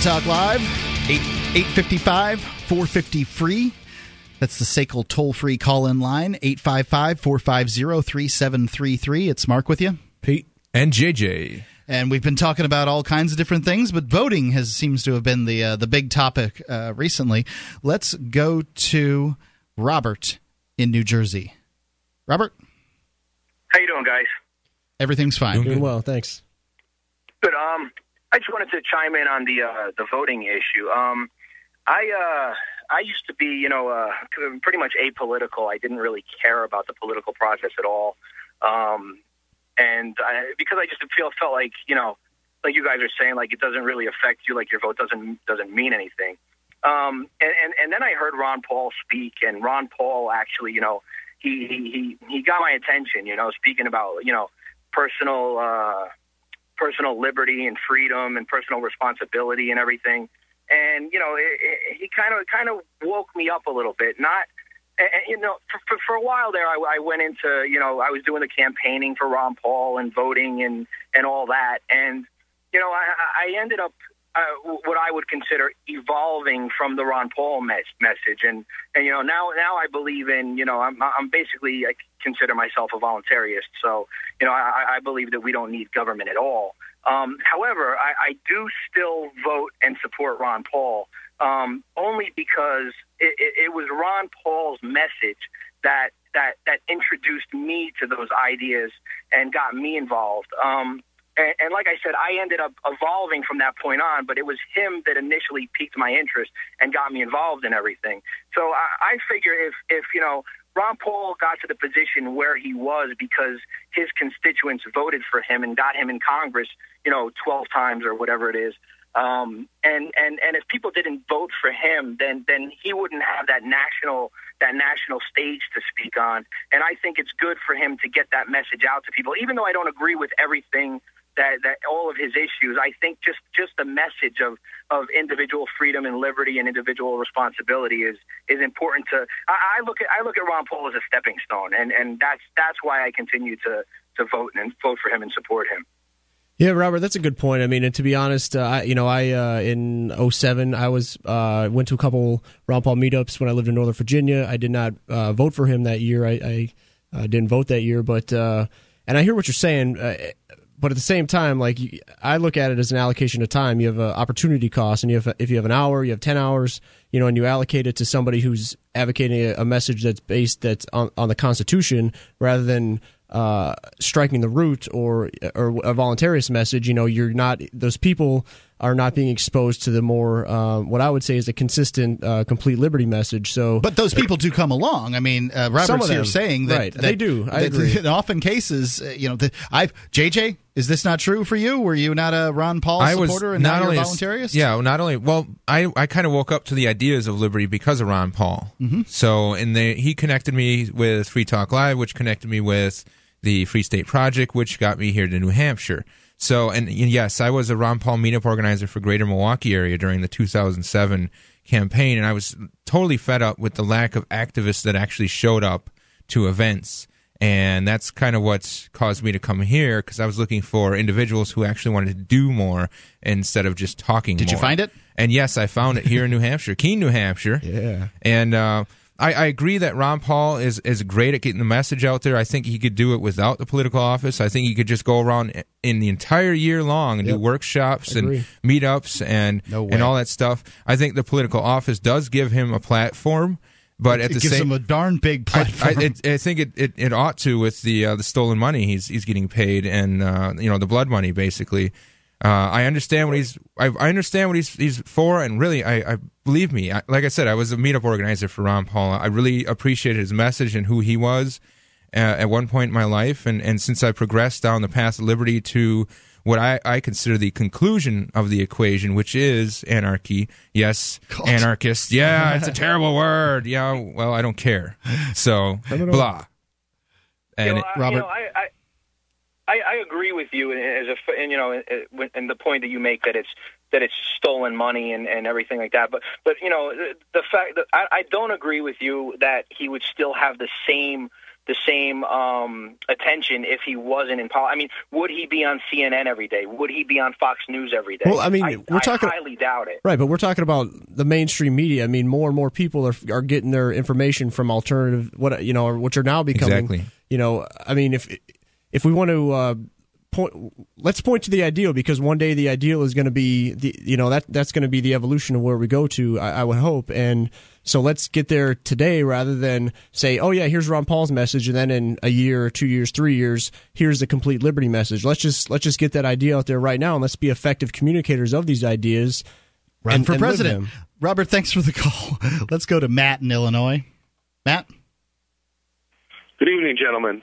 Talk Live, 8, 855 450 free. That's the SACL toll free call in line, 855 450 3733. It's Mark with you. Pete. And JJ. And we've been talking about all kinds of different things, but voting has seems to have been the uh, the big topic uh, recently. Let's go to Robert in New Jersey. Robert, How you doing, guys? everything's fine. Doing well, thanks. Good. Um, I just wanted to chime in on the uh, the voting issue. Um, I uh, I used to be, you know, uh, pretty much apolitical. I didn't really care about the political process at all, um, and I, because I just feel felt like, you know, like you guys are saying, like it doesn't really affect you, like your vote doesn't doesn't mean anything. Um, and, and and then I heard Ron Paul speak, and Ron Paul actually, you know, he he he, got my attention, you know, speaking about, you know, personal. Uh, personal liberty and freedom and personal responsibility and everything. And you know, it, it, he kind of kind of woke me up a little bit. Not, and, you know, for, for, for a while there, I, I went into you know, I was doing the campaigning for Ron Paul and voting and and all that. And you know, I, I ended up uh, what I would consider evolving from the Ron Paul mes- message, and and you know now now I believe in you know I'm I'm basically I consider myself a voluntarist, so you know I, I believe that we don't need government at all. Um, however, I, I do still vote and support Ron Paul um, only because it, it, it was Ron Paul's message that that that introduced me to those ideas and got me involved. Um, and, and like I said, I ended up evolving from that point on, but it was him that initially piqued my interest and got me involved in everything. So I, I figure if, if, you know, Ron Paul got to the position where he was because his constituents voted for him and got him in Congress, you know, 12 times or whatever it is. Um, and, and, and if people didn't vote for him, then, then he wouldn't have that national, that national stage to speak on. And I think it's good for him to get that message out to people, even though I don't agree with everything that, that all of his issues. I think just just the message of of individual freedom and liberty and individual responsibility is is important to. I, I look at I look at Ron Paul as a stepping stone, and and that's that's why I continue to to vote and vote for him and support him. Yeah, Robert, that's a good point. I mean, and to be honest, uh, I, you know, I uh, in 07, I was uh, went to a couple Ron Paul meetups when I lived in Northern Virginia. I did not uh, vote for him that year. I, I uh, didn't vote that year, but uh, and I hear what you're saying. But at the same time, like I look at it as an allocation of time. You have an opportunity cost, and you have if you have an hour, you have ten hours, you know, and you allocate it to somebody who's advocating a, a message that's based that's on, on the Constitution rather than uh, striking the root or or a voluntarist message. You know, you're not those people are not being exposed to the more uh, what I would say is a consistent uh, complete liberty message. So, but those people do come along. I mean, uh, Robert's here saying that, right. that they do. I that, agree. In often cases, uh, you know, the, I've JJ. Is this not true for you? Were you not a Ron Paul I was supporter and not now only you're a a s- voluntarist? Yeah, not only well, I I kind of woke up to the ideas of liberty because of Ron Paul. Mhm. So, and they, he connected me with Free Talk Live, which connected me with the Free State Project, which got me here to New Hampshire. So, and yes, I was a Ron Paul meetup organizer for Greater Milwaukee area during the 2007 campaign, and I was totally fed up with the lack of activists that actually showed up to events. And that's kind of what's caused me to come here because I was looking for individuals who actually wanted to do more instead of just talking Did you find it? And yes, I found it here in New Hampshire, Keene, New Hampshire. Yeah. And uh, I, I agree that Ron Paul is, is great at getting the message out there. I think he could do it without the political office. I think he could just go around in the entire year long and do workshops and meetups and No and all that stuff. I think the political office does give him a platform, but at it the gives same him a darn big I, I, platform. it, I think it, it, it ought to with the uh, the stolen money he's he's getting paid and uh, you know the blood money basically. Uh, I understand what he's I, I understand what he's he's for and really I, I believe me I, like I said I was a meetup organizer for Ron Paul I really appreciated his message and who he was uh, at one point in my life and and since I progressed down the path of liberty to what I, I consider the conclusion of the equation, which is anarchy. Yes, anarchist. Yeah, it's a terrible word. Yeah, well, I don't care. So, blah. And you know, it- I, you know, I, I, I, I agree with you, and as a, and you know, and- and the point that you make that it's that it's stolen money and, and everything like that. But but you know, the, the fact that I, I don't agree with you that he would still have the same the same um, attention if he wasn't in politics. I mean, would he be on CNN every day? Would he be on Fox News every day? Well, I mean, I, we're I talking- highly doubt it. Right, but we're talking about the mainstream media. I mean, more and more people are are getting their information from alternative what you know, or which are now becoming. Exactly. You know, I mean, if if we want to uh, point, let's point to the ideal because one day the ideal is going to be the you know that that's going to be the evolution of where we go to. I, I would hope, and so let's get there today rather than say, oh yeah, here's Ron Paul's message, and then in a year, two years, three years, here's the complete liberty message. Let's just let's just get that idea out there right now, and let's be effective communicators of these ideas. Run and- for and president. Robert, thanks for the call. Let's go to Matt in Illinois. Matt, Good evening, gentlemen.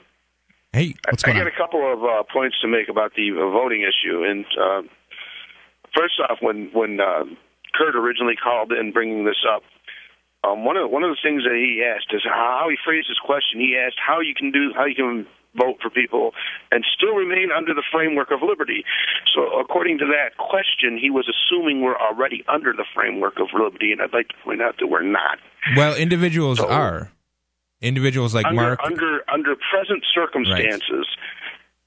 Hey, what's I going got on? a couple of uh, points to make about the voting issue. And uh, first off, when when uh, Kurt originally called in bringing this up, um, one of one of the things that he asked is how he phrased his question. He asked how you can do how you can vote for people and still remain under the framework of liberty. So, according to that question, he was assuming we're already under the framework of liberty, and I'd like to point out that we're not. well, individuals are individuals like under, Mark. under under present circumstances,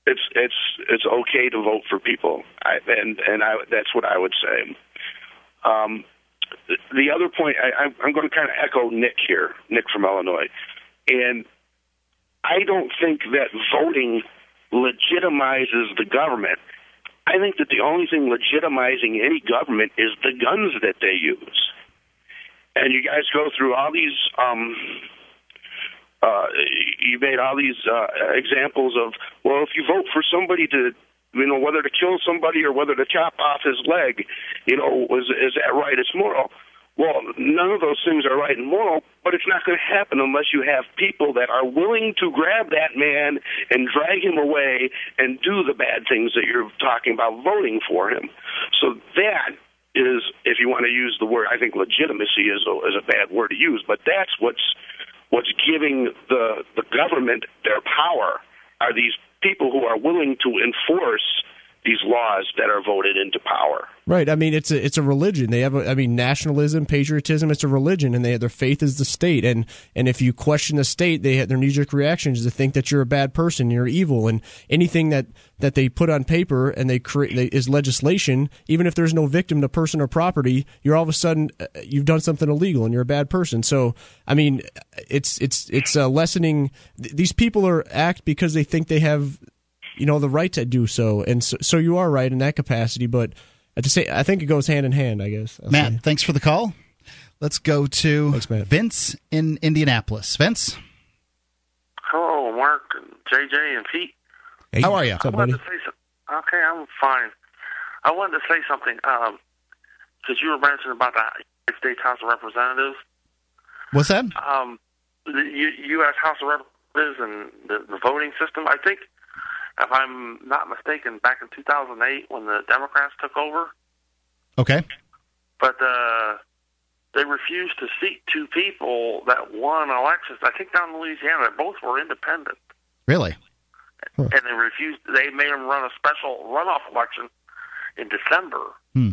it's it's it's okay to vote for people, I, and and I that's what I would say. Um, the other point, I, I'm going to kind of echo Nick here, Nick from Illinois, and I don't think that voting legitimizes the government. I think that the only thing legitimizing any government is the guns that they use. And you guys go through all these. Um, uh, you made all these uh, examples of well, if you vote for somebody to you know, whether to kill somebody or whether to chop off his leg, you know, is is that right? It's moral. Well, none of those things are right and moral, but it's not going to happen unless you have people that are willing to grab that man and drag him away and do the bad things that you're talking about voting for him. So that is, if you want to use the word, I think legitimacy is a, is a bad word to use, but that's what's what's giving the the government their power are these people who are willing to enforce these laws that are voted into power. Right. I mean, it's a it's a religion. They have, a, I mean, nationalism, patriotism. It's a religion, and they their faith is the state. And and if you question the state, they have, their knee jerk reaction is to think that you're a bad person, you're evil, and anything that that they put on paper and they create is legislation. Even if there's no victim to person or property, you're all of a sudden uh, you've done something illegal and you're a bad person. So I mean, it's it's it's uh, lessening. These people are act because they think they have you know the right to do so, and so, so you are right in that capacity. But to say, I think it goes hand in hand. I guess. I'll Matt, say. thanks for the call. Let's go to thanks, Vince in Indianapolis. Vince. Hello, Mark, and JJ, and Pete. Hey. How are you? What's up, buddy? okay, I'm fine. I wanted to say something because um, you were mentioning about the State House of Representatives. What's that? Um, the U- U.S. House of Representatives and the, the voting system. I think if I'm not mistaken, back in 2008 when the Democrats took over. Okay. But uh, they refused to seat two people that won elections. I think down in Louisiana, both were independent. Really? Huh. And they refused. They made them run a special runoff election in December. Hmm.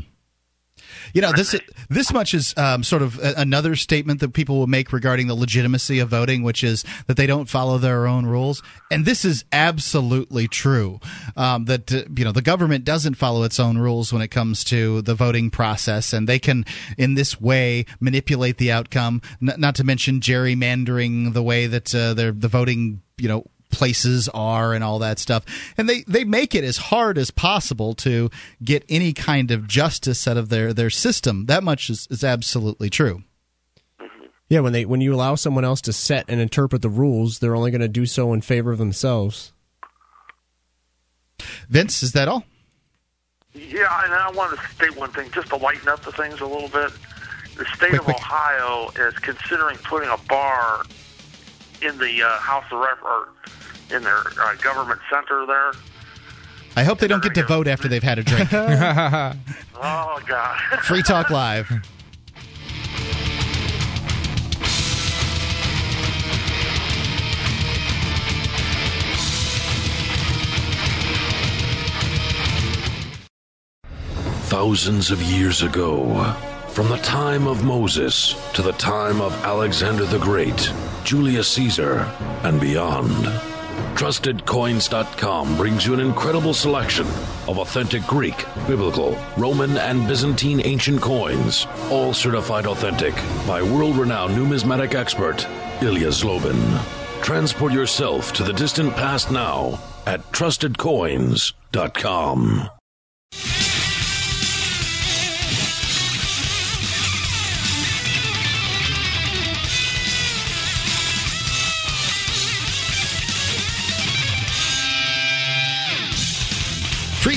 You know, this this much is um, sort of another statement that people will make regarding the legitimacy of voting, which is that they don't follow their own rules, and this is absolutely true. Um, that uh, you know the government doesn't follow its own rules when it comes to the voting process, and they can, in this way, manipulate the outcome. N- not to mention gerrymandering the way that uh, the voting you know places are and all that stuff. And they, they make it as hard as possible to get any kind of justice out of their, their system. That much is, is absolutely true. Yeah, when they when you allow someone else to set and interpret the rules, they're only going to do so in favor of themselves. Vince, is that all? Yeah, and I wanted to state one thing just to lighten up the things a little bit. The state quick, of quick. Ohio is considering putting a bar in the uh, House of Rep or in their uh, government center there. I hope they don't get to vote after they've had a drink. oh God! Free Talk Live. Thousands of years ago, from the time of Moses to the time of Alexander the Great, Julius Caesar, and beyond. TrustedCoins.com brings you an incredible selection of authentic Greek, Biblical, Roman, and Byzantine ancient coins, all certified authentic by world renowned numismatic expert Ilya Zlobin. Transport yourself to the distant past now at TrustedCoins.com.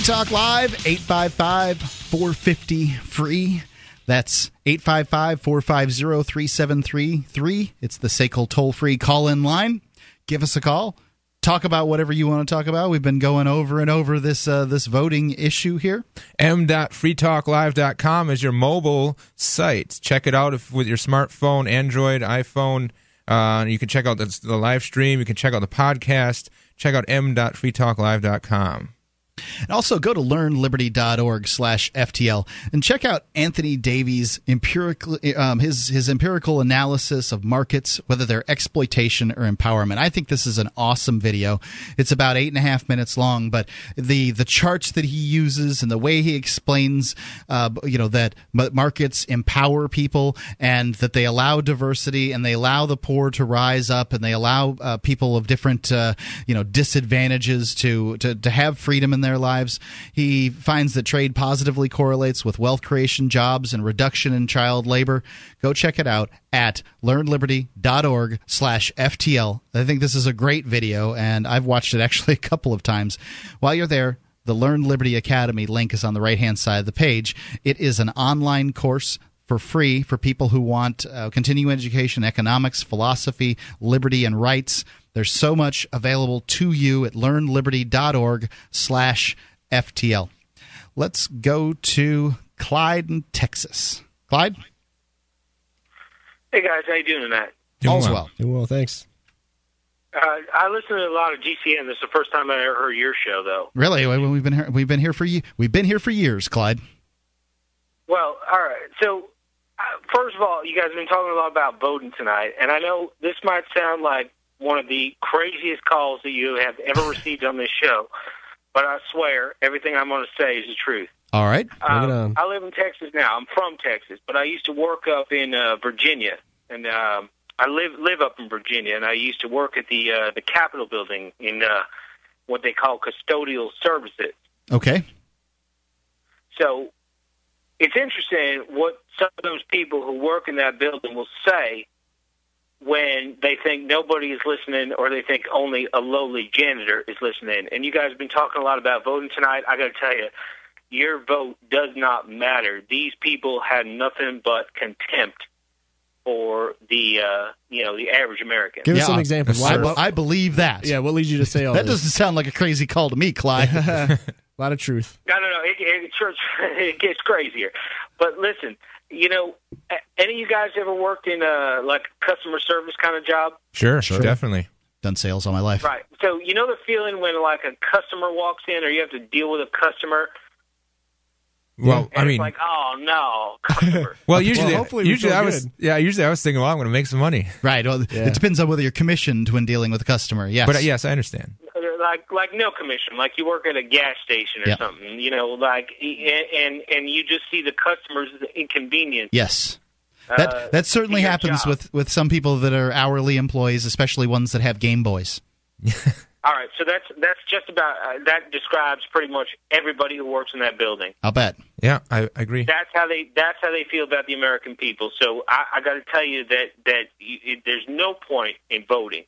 Talk Live, 855 450 free. That's 855 450 3733. It's the SACL toll free call in line. Give us a call. Talk about whatever you want to talk about. We've been going over and over this uh, this voting issue here. m.freetalklive.com is your mobile site. Check it out if, with your smartphone, Android, iPhone. Uh, you can check out the, the live stream. You can check out the podcast. Check out m.freetalklive.com. And also go to learnliberty.org slash FTL and check out Anthony Davies' empirical, um, his, his empirical analysis of markets, whether they're exploitation or empowerment. I think this is an awesome video. It's about eight and a half minutes long, but the, the charts that he uses and the way he explains, uh, you know, that markets empower people and that they allow diversity and they allow the poor to rise up and they allow uh, people of different, uh, you know, disadvantages to, to, to have freedom in their lives. He finds that trade positively correlates with wealth creation, jobs, and reduction in child labor. Go check it out at learnliberty.org slash FTL. I think this is a great video, and I've watched it actually a couple of times. While you're there, the Learn Liberty Academy link is on the right hand side of the page. It is an online course for free for people who want uh, continuing education, economics, philosophy, liberty, and rights. There's so much available to you at learnliberty.org slash FTL. Let's go to Clyde in Texas. Clyde? Hey guys, how you doing tonight? Doing All's well. Doing well, thanks. Uh, I listen to a lot of GCN. This is the first time I ever heard your show, though. Really? We've been here. We've been here for you. We've been here for years, Clyde. Well, all right. So, uh, first of all, you guys have been talking a lot about voting tonight, and I know this might sound like one of the craziest calls that you have ever received on this show. But I swear, everything I'm going to say is the truth. All right. Um, I live in Texas now. I'm from Texas, but I used to work up in uh, Virginia, and um, I live live up in Virginia, and I used to work at the uh, the Capitol building in uh, what they call custodial services. Okay. So it's interesting what some of those people who work in that building will say when they think nobody is listening or they think only a lowly janitor is listening. And you guys have been talking a lot about voting tonight. I got to tell you, your vote does not matter. These people had nothing but contempt for the uh, you know the average American. Give us some examples. I, be- I believe that. Yeah, what leads you to say all that? this? Doesn't sound like a crazy call to me, Clyde. a lot of truth. No, no, no. It, it, it gets crazier. But listen, you know, any of you guys ever worked in a like customer service kind of job? Sure, sure, definitely. Done sales all my life. Right. So you know the feeling when like a customer walks in or you have to deal with a customer. Well, and I mean, it's like, oh no, customer. well, usually, Well, hopefully usually I was, good. yeah, usually I was thinking, well, I'm going to make some money. Right. Well, Yeah. it depends on whether you're commissioned when dealing with a customer. Yes. But uh, yes, I understand. Like like no commission, like you work at a gas station or Yeah. something, you know, like and and you just see the customers as inconvenience. Yes. That Uh, that certainly happens job. with, with some people that are hourly employees, especially ones that have Game Boys. All right, so that's that's just about uh, that describes pretty much everybody who works in that building. I'll bet. Yeah, I, I agree. That's how they that's how they feel about the American people. So I, I got to tell you that that you, it, there's no point in voting.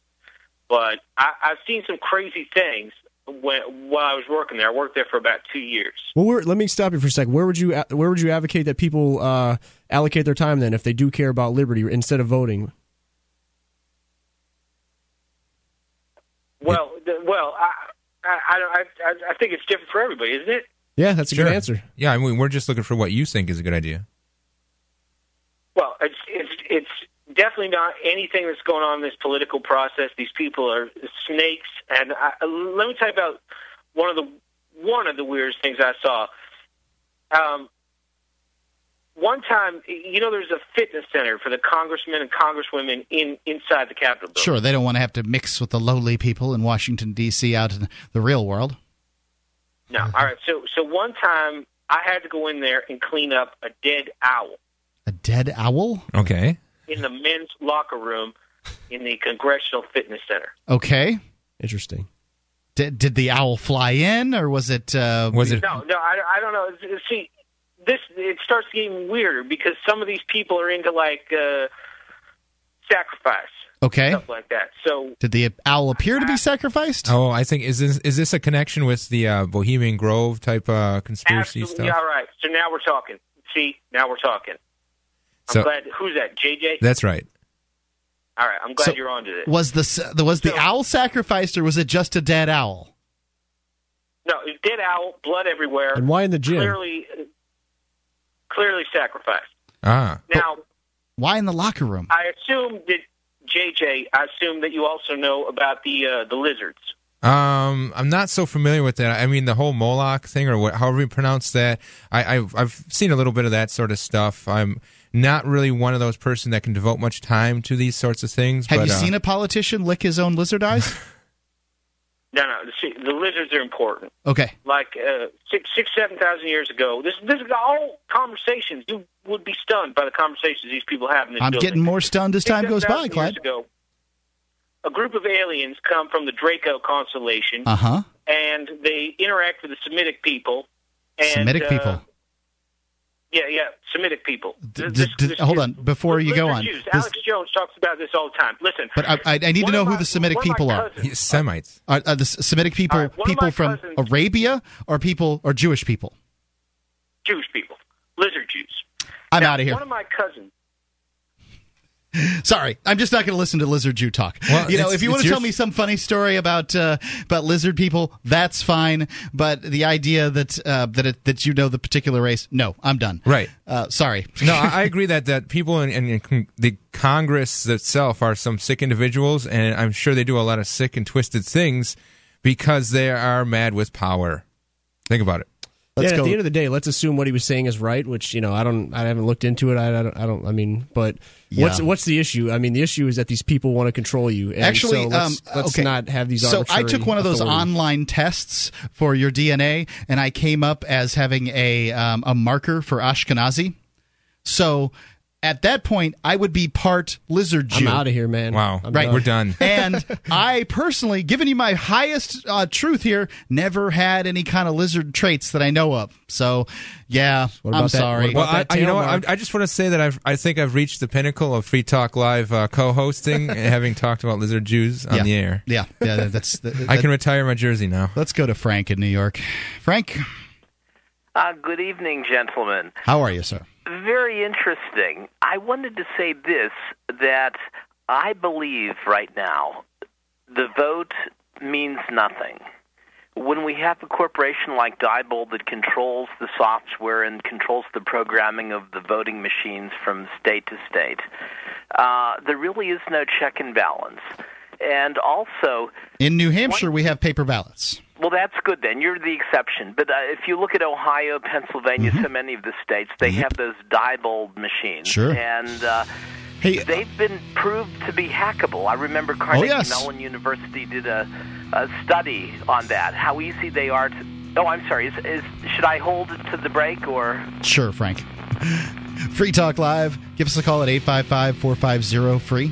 But I, I've seen some crazy things when while I was working there. I worked there for about two years. Well, where, let me stop you for a second. Where would you where would you advocate that people uh, allocate their time then if they do care about liberty instead of voting? Well, the, well, I, I, I, I, I think it's different for everybody, isn't it? Yeah, that's a Sure. good answer. Yeah, I mean, we're just looking for what you think is a good idea. Well, it's it's it's definitely not anything that's going on in this political process. These people are snakes, and I, let me tell you about one of the one of the weirdest things I saw. Um, one time, you know, there's a fitness center for the congressmen and congresswomen in inside the Capitol building. Sure, they don't want to have to mix with the lowly people in Washington D.C. out in the real world. No, all right. So so one time, I had to go in there and clean up a dead owl. A dead owl? Okay. In the men's locker room in the Congressional Fitness Center. Okay. Interesting. Did, did the owl fly in, or was it? Uh, Was it? No, no, I, I don't know. See, this it starts getting weirder because some of these people are into like uh, sacrifice Okay. stuff like that. So Did the owl appear to be sacrificed? Oh, I think is this is this a connection with the uh, Bohemian Grove type uh, conspiracy absolutely, stuff? all right. So now we're talking. See, now we're talking. I'm So- glad. Who's that? JJ. That's right. all right. I'm glad So, you're onto this. Was the s- the was the owl sacrificed, or was it just a dead owl? No, it's dead owl, blood everywhere. And why in the gym? Clearly, clearly sacrificed. Ah. Now, Why in the locker room? I assume that JJ. I assume that you also know about the uh, the lizards. Um, I'm not so familiar with that. I mean, the whole Moloch thing, or what, however you pronounce that. I, I've I've seen a little bit of that sort of stuff. I'm not really one of those person that can devote much time to these sorts of things. Have but, you uh, seen a politician lick his own lizard eyes? No, no. See, the lizards are important. Okay. Like uh, six, six, seven thousand years ago, this, this is all conversations. You would be stunned by the conversations these people have in this I'm building. getting more stunned as time goes by, 6,000 Clyde. Years ago, a group of aliens come from the Draco constellation, Uh huh. and they interact with the Semitic people. And, Semitic uh, people. Yeah, yeah, Semitic people. D- d- d- hold on, before you go on. Jews. This- Alex Jones talks about this all the time. Listen, but I, I, I need to know of who the Semitic one of my people are. cousins- Semites. Are, are the Semitic people All right, one of people from cousins- Arabia or people or Jewish people? Jewish people, lizard Jews. I'm Now, out of here. One of my cousins. Sorry, I'm just not going to listen to lizard Jew talk. Well, you know, if you want to tell me some funny story about uh, about lizard people, that's fine. But the idea that uh, that it, that you know the particular race, no, I'm done. Right. Uh, sorry. no, I, I agree that that people in, in, in the Congress itself are some sick individuals, and I'm sure they do a lot of sick and twisted things because they are mad with power. Think about it. Yeah, at the end of the day, let's assume what he was saying is right, which you know I don't, I haven't looked into it. I, I don't, I don't. I mean, but what's Yeah. what's the issue? I mean, the issue is that these people want to control you. And Actually, so let's, um, let's okay. not have these. So I took one of those authorities. online tests for your DNA, and I came up as having a um, a marker for Ashkenazi. So at that point, I would be part lizard Jew. I'm out of here, man. Wow. I'm Right, done. We're done. and I personally, giving you my highest uh, truth here, never had any kind of lizard traits that I know of. So, yeah, What about I'm that- sorry. what Well, about I, I- you know what? I, I just want to say that I've, I think I've reached the pinnacle of Free Talk Live uh, co-hosting, having talked about lizard Jews on yeah. the air. Yeah, yeah, that's. that- I can retire my jersey now. Let's go to Frank in New York. Frank, Uh, good evening, gentlemen. how are you, sir? Very interesting. I wanted to say this that I believe right now the vote means nothing. When we have a corporation like Diebold that controls the software and controls the programming of the voting machines from state to state, uh, there really is no check and balance. And also, In New Hampshire, we have paper ballots. Well, that's good then. You're the exception. But uh, if you look at Ohio, Pennsylvania, so many of the states, they have those Diebold machines. Sure. And uh, Hey, they've been proved to be hackable. I remember Carnegie yes. Mellon University did a, a study on that, how easy they are to. Oh, I'm sorry. Is, is should I hold it to the break or? Sure, Frank. Free Talk Live. Give us a call at 855 450 free.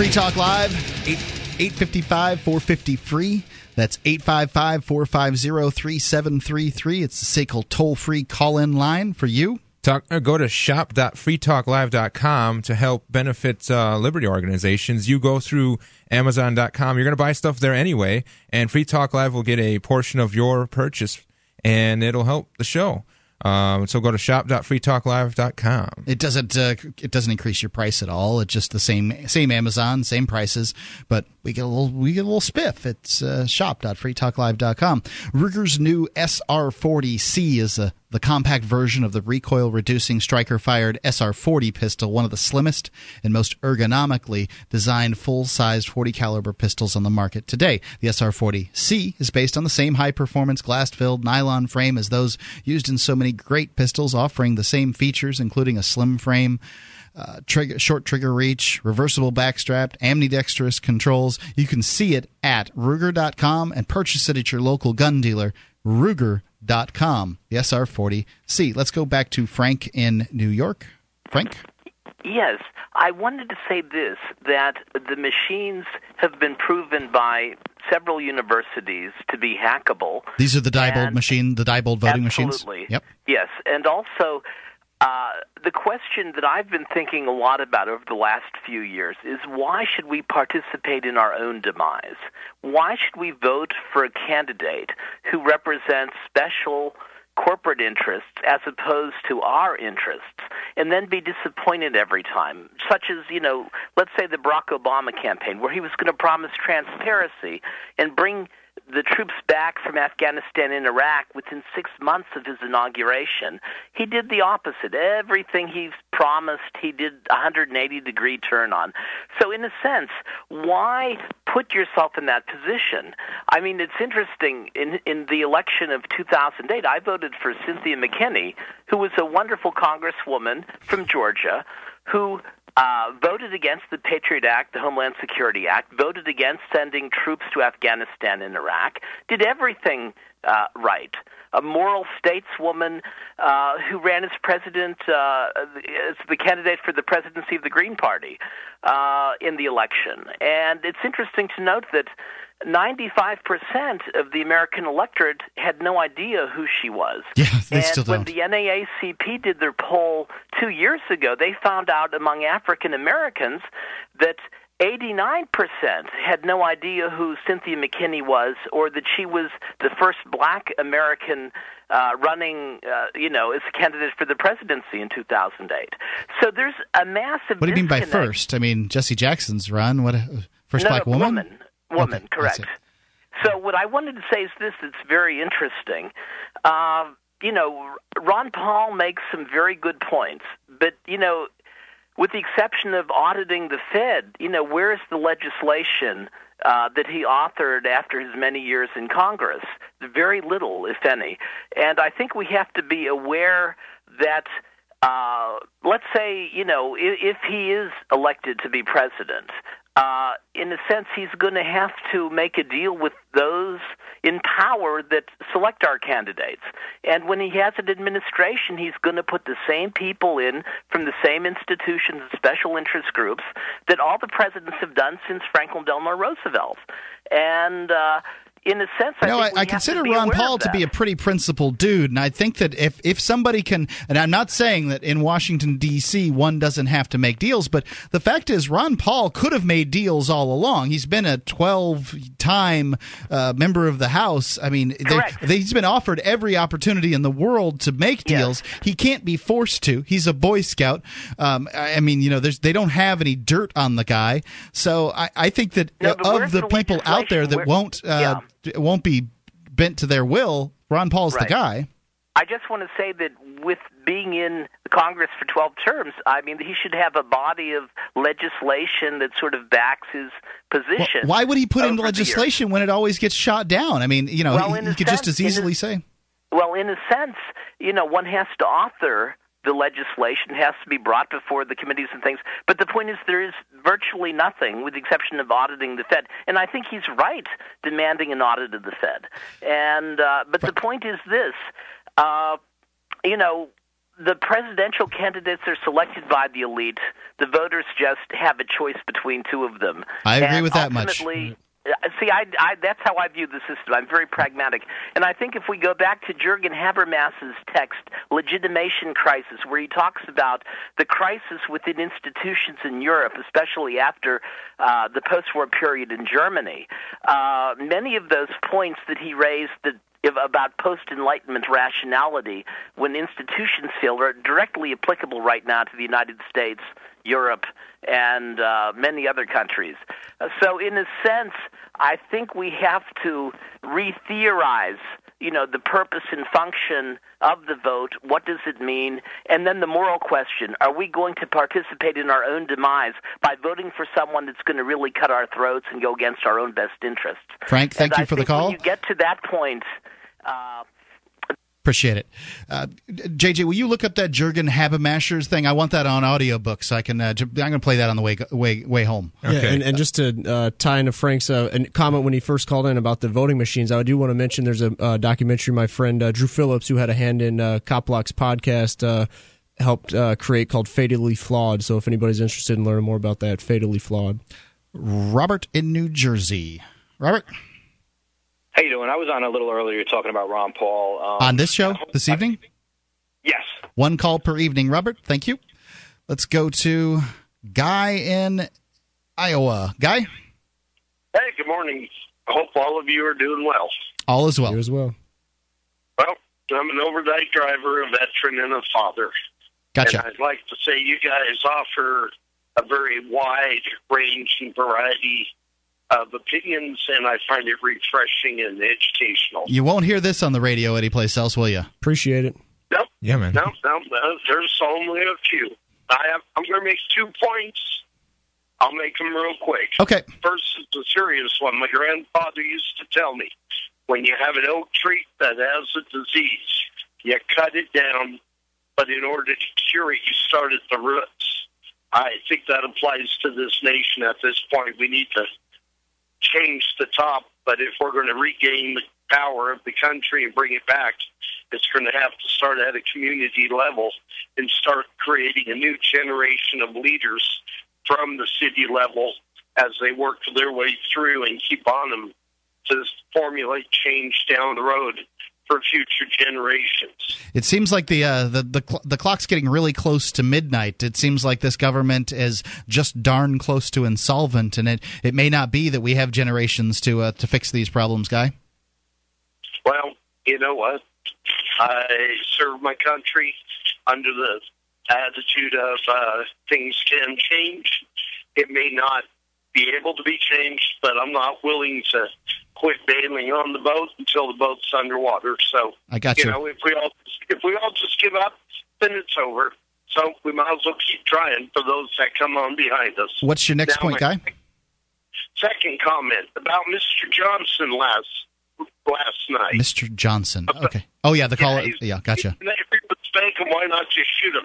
Free Talk Live, 8, 855 450 free. That's 855 450 3733. It's the SACL toll free call in line for you. Talk, uh, go to shop.freetalklive.com to help benefit uh, liberty organizations. You go through Amazon.com. You're going to buy stuff there anyway, and Free Talk Live will get a portion of your purchase, and it'll help the show. Um, so go to shop.freetalklive.com. It doesn't uh, it doesn't increase your price at all. It's just the same same Amazon, same prices, but we get a little we get a little spiff. It's uh, shop.freetalklive.com. Ruger's new SR40C is a the compact version of the recoil reducing striker fired SR40 pistol, one of the slimmest and most ergonomically designed full sized 40 caliber pistols on the market today. The SR40C is based on the same high performance glass filled nylon frame as those used in so many great pistols, offering the same features, including a slim frame. Uh, trigger, short trigger reach, reversible backstrap, ambidextrous controls. You can see it at Ruger.com and purchase it at your local gun dealer. Ruger, SR40C.com. The SR40C. Let's go back to Frank in New York. Frank? Yes, I wanted to say this that the machines have been proven by several universities to be hackable. These are the Diebold machine, the Diebold voting Absolutely. machines. Yep. Yes, and also uh, the question that I've been thinking a lot about over the last few years is why should we participate in our own demise? Why should we vote for a candidate who represents special corporate interests as opposed to our interests and then be disappointed every time such as you know let's say the Barack Obama campaign where he was going to promise transparency and bring the troops back from Afghanistan and Iraq within six months of his inauguration. He did the opposite. Everything he promised, he did a 180 degree turn on. So, in a sense, why put yourself in that position? I mean, it's interesting. In, in the election of 2008, I voted for Cynthia McKinney, who was a wonderful congresswoman from Georgia who uh, voted against the Patriot Act, the Homeland Security Act, voted against sending troops to Afghanistan and Iraq, did everything uh, right. A moral stateswoman uh, who ran as president, uh, as the candidate for the presidency of the Green Party uh, in the election. And it's interesting to note that 95% of the American electorate had no idea who she was. Yeah, they and still when don't. when the NAACP did their poll two years ago, they found out among African Americans that 89% had no idea who Cynthia McKinney was or that she was the first black American uh, running, uh, you know, as a candidate for the presidency in 2008. So there's a massive What do you mean by first? I mean, Jesse Jackson's run. What? First no, black woman? Woman, woman Okay, correct. So what I wanted to say is this: that's very interesting. Uh, you know, Ron Paul makes some very good points, but you know, with the exception of auditing the Fed, you know, where is the legislation uh, that he authored after his many years in Congress? Very little, if any. And I think we have to be aware that. Uh, let's say, you know, if, if he is elected to be president, uh, in a sense, he's going to have to make a deal with those in power that select our candidates. And when he has an administration, he's going to put the same people in from the same institutions and special interest groups that all the presidents have done since Franklin Delano Roosevelt. And uh, in a sense, I think I, I consider Ron Paul to be a pretty principled dude, and I think that if if somebody can, and I'm not saying that in Washington D.C. one doesn't have to make deals, but the fact is Ron Paul could have made deals all along. He's been a 12 time uh, member of the House. I mean, they, they, he's been offered every opportunity in the world to make deals. He can't be forced to. He's a Boy Scout. Um, I, I mean, you know, there's they don't have any dirt on the guy, so I, I think that No, uh, of the the people out there that? Won't uh, d- won't be bent to their will, Ron Paul's the guy. I just want to say that with being in the Congress for 12 terms, I mean, he should have a body of legislation that sort of backs his position. Why would he put in over the years. legislation when it always gets shot down? I mean, you know, Well, he, he could just as easily say. Well, in a sense, you know, one has to author the legislation, has to be brought before the committees and things. But the point is, there is virtually nothing, with the exception of auditing the Fed. And I think he's right demanding an audit of the Fed. And uh, but the point is this, uh, you know. The presidential candidates are selected by the elite. The voters just have a choice between two of them. I agree And with that much. Uh, See, I, I, that's how I view the system. I'm very pragmatic. And I think if we go back to Jürgen Habermas's text, Legitimation Crisis, where he talks about the crisis within institutions in Europe, especially after uh, the post war period in Germany, uh, many of those points that he raised that about post Enlightenment rationality when institutions fail are directly applicable right now to the United States, Europe, and uh, many other countries. Uh, so, in a sense, I think we have to re theorize. You know, the purpose and function of the vote, what does it mean? And then the moral question are we going to participate in our own demise by voting for someone that's going to really cut our throats and go against our own best interests? Frank, thank And you I for the call. When you get to that point, uh, Appreciate it. Uh, JJ, will you look up that Jurgen Habermascher's thing? I want that on audiobook so I can. Uh, j- I'm going to play that on the way way way home. Yeah, and, and just to uh, tie into Frank's uh, comment when he first called in about the voting machines, I do want to mention there's a uh, documentary my friend uh, Drew Phillips, who had a hand in uh, Cop Block's podcast, uh, helped uh, create called Fatally Flawed. So if anybody's interested in learning more about that, Fatally Flawed. Robert in New Jersey. Robert How you doing? I was on a little earlier talking about Ron Paul. Um, on this show this evening. Yes. One call per evening, Robert. Thank you. Let's go to Guy in Iowa. Guy, Hey, good morning. I hope all of you are doing well. all is well. You as well. Well, I'm an overnight driver, a veteran, and a father. Gotcha. And I'd like to say you guys offer a very wide range and variety of opinions, and I find it refreshing and educational. You won't hear this on the radio anyplace else, will you? Appreciate it. Nope. Yeah, man. No, no, no, there's only a few. I have, I'm going to make two points. I'll make them real quick. Okay. First is a serious one. My grandfather used to tell me when you have an oak tree that has a disease, you cut it down, but in order to cure it, you start at the roots. I think that applies to this nation at this point. We need to change the top, but if we're going to regain the power of the country and bring it back, it's going to have to start at a community level and start creating a new generation of leaders from the city level as they work their way through and keep on them to formulate change down the road for future generations. It seems like the uh, the the, cl- the clock's getting really close to midnight. It seems like this government is just darn close to insolvent, and it, it may not be that we have generations to uh, to fix these problems, guy. Well, you know what? I serve my country under the attitude of uh, things can change. It may not be able to be changed, but I'm not willing to quit bailing on the boat until the boat's underwater. So I got you you. know, if we all if we all just give up, then it's over. So we might as well keep trying for those that come on behind us. What's your next Now, point, guy? Second comment about Mr. Johnson last last night. Mr. Johnson. Okay. Oh yeah, the caller. Yeah, gotcha. If he was fake him, why not just shoot him?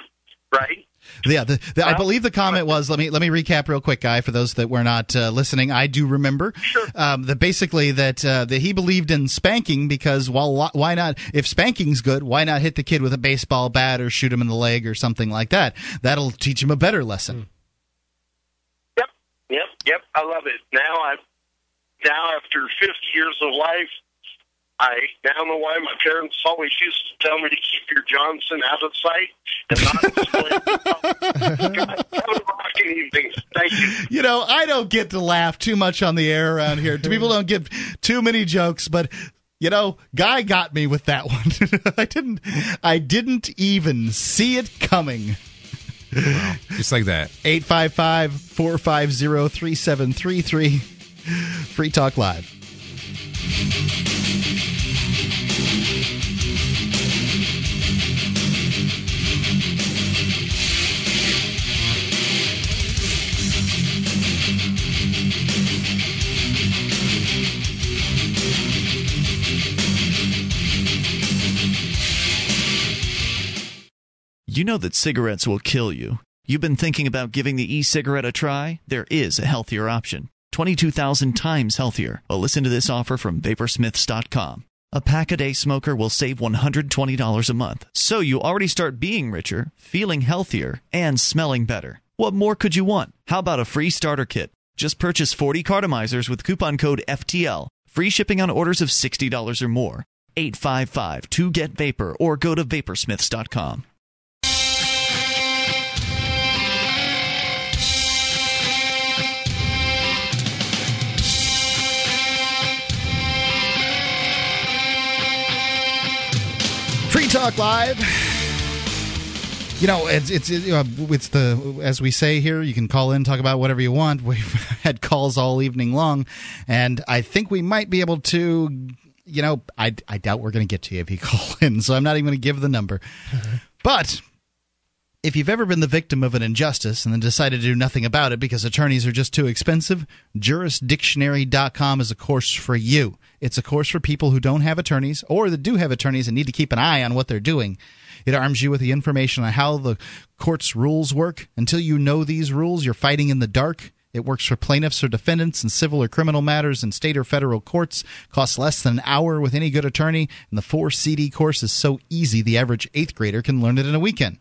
Right? Yeah, the, the, I believe the comment was. Let me let me recap real quick, guy, for those that were not uh, listening. I do remember um, that basically that uh, that he believed in spanking because well, why not? If spanking's good, why not hit the kid with a baseball bat or shoot him in the leg or something like that? That'll teach him a better lesson. Yep, yep, yep. I love it. Now I now after 50 years of life, I now know why my parents always used to tell me to keep your Johnson out of sight and not display. Have a rocking evening. Thank you. You know, I don't get to laugh too much on the air around here. People don't give too many jokes, but you know, guy got me with that one. I didn't I didn't even see it coming. Just like that. 855 450 3733. Free Talk Live. You know that cigarettes will kill you. You've been thinking about giving the e cigarette a try? There is a healthier option. 22,000 times healthier. Well, listen to this offer from Vaporsmiths.com. A pack a day smoker will save $120 a month. So you already start being richer, feeling healthier, and smelling better. What more could you want? How about a free starter kit? Just purchase 40 cartomizers with coupon code FTL. Free shipping on orders of $60 or more. 855 2 get vapor or go to vaporsmiths.com. Talk Live. You know, it's it's it, it's the as we say here. You can call in, talk about whatever you want. We've had calls all evening long, and I think we might be able to. You know, I I doubt we're going to get to you if you call in, so I'm not even going to give the number. Mm-hmm. but If you've ever been the victim of an injustice and then decided to do nothing about it because attorneys are just too expensive, jurisdictionary.com is a course for you. It's a course for people who don't have attorneys or that do have attorneys and need to keep an eye on what they're doing. It arms you with the information on how the court's rules work. Until you know these rules, you're fighting in the dark. It works for plaintiffs or defendants in civil or criminal matters in state or federal courts. Costs less than an hour with any good attorney. And the four CD course is so easy the average eighth grader can learn it in a weekend.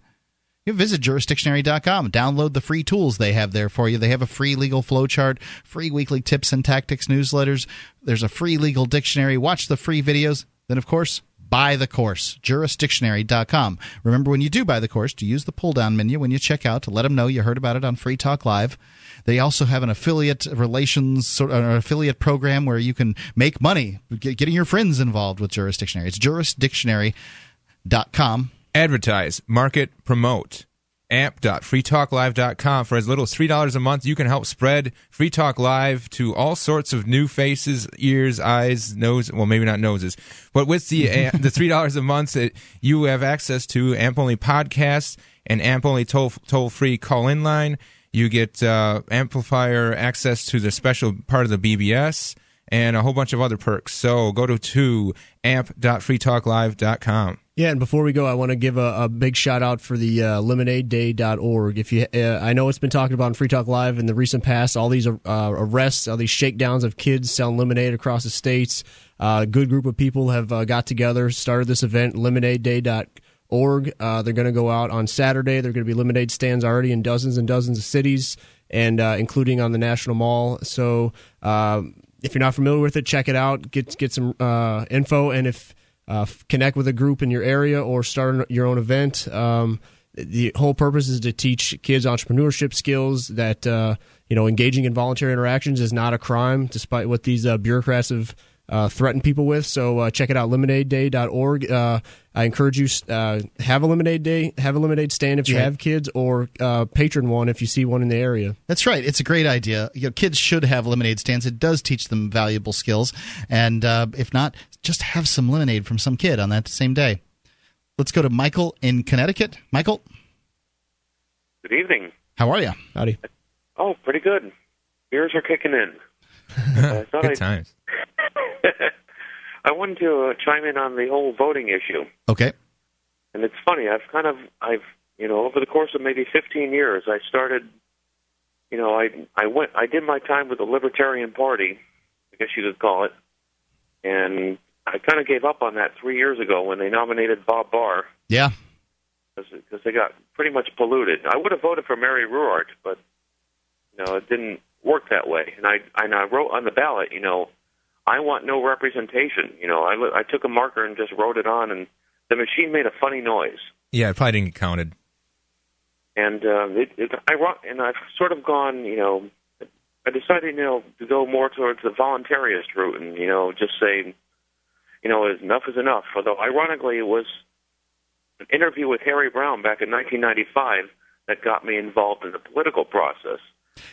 You visit jurisdictionary.com. Download the free tools they have there for you. They have a free legal flowchart, free weekly tips and tactics newsletters. There's a free legal dictionary. Watch the free videos. Then, of course, buy the course. Jurisdictionary.com. Remember, when you do buy the course, to use the pull down menu when you check out to let them know you heard about it on Free Talk Live. They also have an affiliate relations, sort of, an affiliate program where you can make money getting your friends involved with Jurisdictionary. It's jurisdictionary.com advertise, market, promote. amp.freetalklive.com. For as little as $3 a month, you can help spread Free Talk Live to all sorts of new faces, ears, eyes, nose, well, maybe not noses. But with the the $3 a month, it, you have access to AMP only podcasts and AMP only toll, toll free call in line. You get uh, amplifier access to the special part of the BBS and a whole bunch of other perks. So go to, to amp.freetalklive.com. Yeah, and before we go, I want to give a, a big shout out for the uh, lemonadeday.org. If you, uh, I know it's been talked about on Free Talk Live in the recent past, all these uh, arrests, all these shakedowns of kids selling lemonade across the states. Uh, a good group of people have uh, got together, started this event, lemonadeday.org. Uh, they're going to go out on Saturday. There are going to be lemonade stands already in dozens and dozens of cities, and including on the National Mall. So if you're not familiar with it, check it out. Get get some info, and if uh, connect with a group in your area or start your own event. Um, the whole purpose is to teach kids entrepreneurship skills that uh, you know engaging in voluntary interactions is not a crime, despite what these uh, bureaucrats have uh, threaten people with. So uh, check it out, lemonadeday.org. I encourage you uh, have a lemonade day, have a lemonade stand if you have kids, or uh, patron one if you see one in the area. That's right. It's a great idea. You know, kids should have lemonade stands. It does teach them valuable skills, and uh, if not, just have some lemonade from some kid on that same day. Let's go to Michael in Connecticut. Michael. Good evening. How are you? Howdy. Oh, pretty good. Beers are kicking in. Uh, Good I'd, times. I wanted to uh, chime in on the whole voting issue. Okay. And it's funny. I've kind of, I've, you know, over the course of maybe 15 years, I started, you know, I, I went, I did my time with the Libertarian Party, I guess you could call it, and I kind of gave up on that three years ago when they nominated Bob Barr. Yeah. Because they got pretty much polluted. I would have voted for Mary Ruwart, but you know, it didn't work that way. And I and I wrote on the ballot, you know, I want no representation. You know, I I took a marker and just wrote it on, and the machine made a funny noise. Yeah, it probably didn't get counted. And uh, it, it, I and I've sort of gone, you know, I decided, you know, to go more towards the voluntarist route, and you know, just say, you know, enough is enough. Although, ironically, it was an interview with Harry Browne back in 1995 that got me involved in the political process.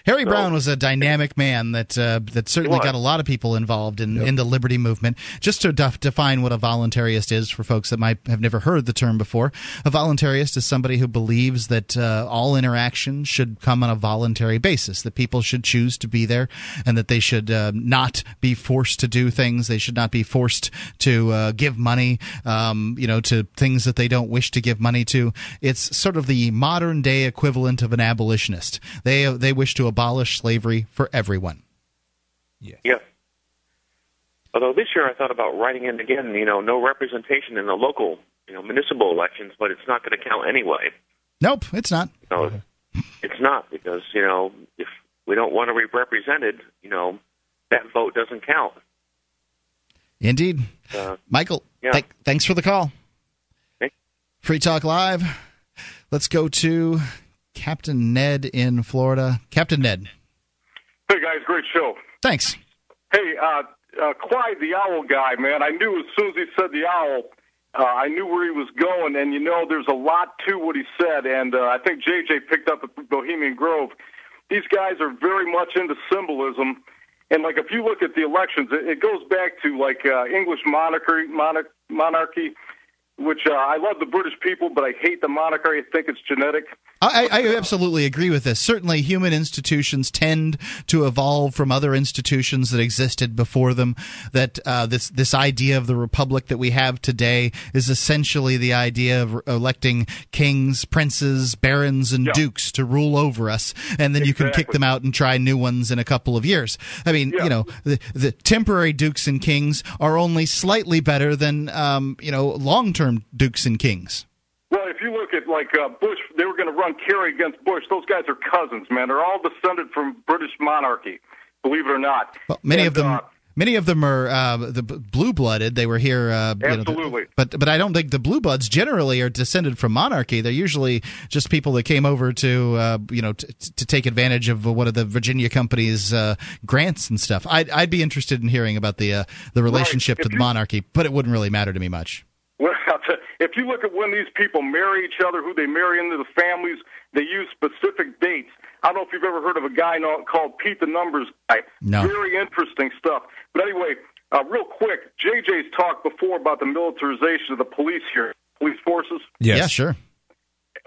Harry so, Browne was a dynamic man that uh, that certainly got a lot of people involved in, yep. in the liberty movement. Just to def- define what a voluntarist is for folks that might have never heard the term before, a voluntarist is somebody who believes that uh, all interaction should come on a voluntary basis, that people should choose to be there, and that they should uh, not be forced to do things. They should not be forced to uh, give money, um, you know, to things that they don't wish to give money to. It's sort of the modern day equivalent of an abolitionist. They they wish to abolish slavery for everyone. Yeah. Yeah. Although this year I thought about writing in again, you know, no representation in the local, you know, municipal elections, but it's not going to count anyway. Nope, it's not. No, it's not because you know if we don't want to be represented, you know, that vote doesn't count. Indeed, uh, Michael. Yeah. Th- thanks for the call. Thanks. Free Talk Live. Let's go to Captain Ned in Florida. Captain Ned. Hey guys, great show. Thanks. Hey, uh, uh, Clyde, the owl guy, man. I knew as soon as he said the owl, uh, I knew where he was going. And you know, there's a lot to what he said. And uh, I think JJ picked up at Bohemian Grove. These guys are very much into symbolism. And like, if you look at the elections, it, it goes back to like uh, English monarchy, monarch, monarchy which uh, I love the British people, but I hate the monarchy. I think it's genetic. I, I absolutely agree with this. Certainly, human institutions tend to evolve from other institutions that existed before them. That uh, this this idea of the republic that we have today is essentially the idea of electing kings, princes, barons, and Yeah. dukes to rule over us, and then you can kick them out and try new ones in a couple of years. I mean, you know, the, the temporary dukes and kings are only slightly better than um, you know long term dukes and kings. Well, if you look at like uh, Bush, they were going to run Kerry against Bush. Those guys are cousins, man. They're all descended from British monarchy, believe it or not. Well, many of them. uh, Many of them are uh, the blue blooded. They were here, uh, you know, the- Absolutely. but but I don't think the blue bloods generally are descended from monarchy. They're usually just people that came over to uh, you know t- to take advantage of one of the Virginia company's uh, grants and stuff. I'd I'd be interested in hearing about the uh, the relationship to the monarchy, but it wouldn't really matter to me much. Well, if you look at when these people marry each other, who they marry into the families, they use specific dates. I don't know if you've ever heard of a guy called Pete the Numbers guy. No. Very interesting stuff. But anyway, uh, real quick, JJ's talked before about the militarization of the police here, police forces. Yeah, sure.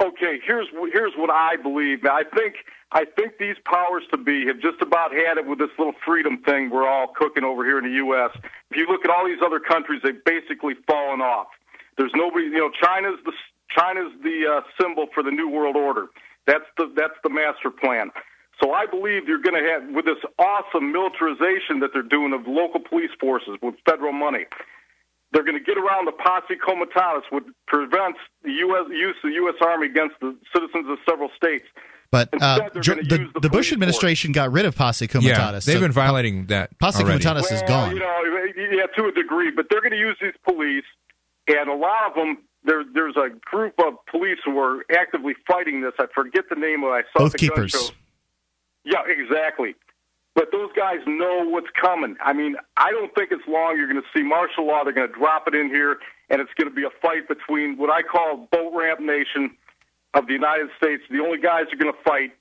Okay, here's here's what I believe. I think I think these powers to be have just about had it with this little freedom thing we're all cooking over here in the U.S. If you look at all these other countries, they've basically fallen off. There's nobody, you know, China's the China's the uh, symbol for the new world order. That's the that's the master plan. So I believe you're going to have with this awesome militarization that they're doing of local police forces with federal money they're going to get around the posse comitatus, which prevents the U.S. use of the U.S. Army against the citizens of several states. But uh, Instead, they're Ger- gonna the, the the Bush police administration got rid of posse comitatus. Yeah, they've so been violating that. Posse already. comitatus is gone. You know, yeah, to a degree, but they're going to use these police, and a lot of them. There, there's a group of police who are actively fighting this. I forget the name of. it. I saw Oath the gun keepers. show. Yeah, exactly. But those guys know what's coming. I mean, I don't think it's long. You're going to see martial law. They're going to drop it in here, and it's going to be a fight between what I call boat ramp nation of the United States. The only guys who are going to fight,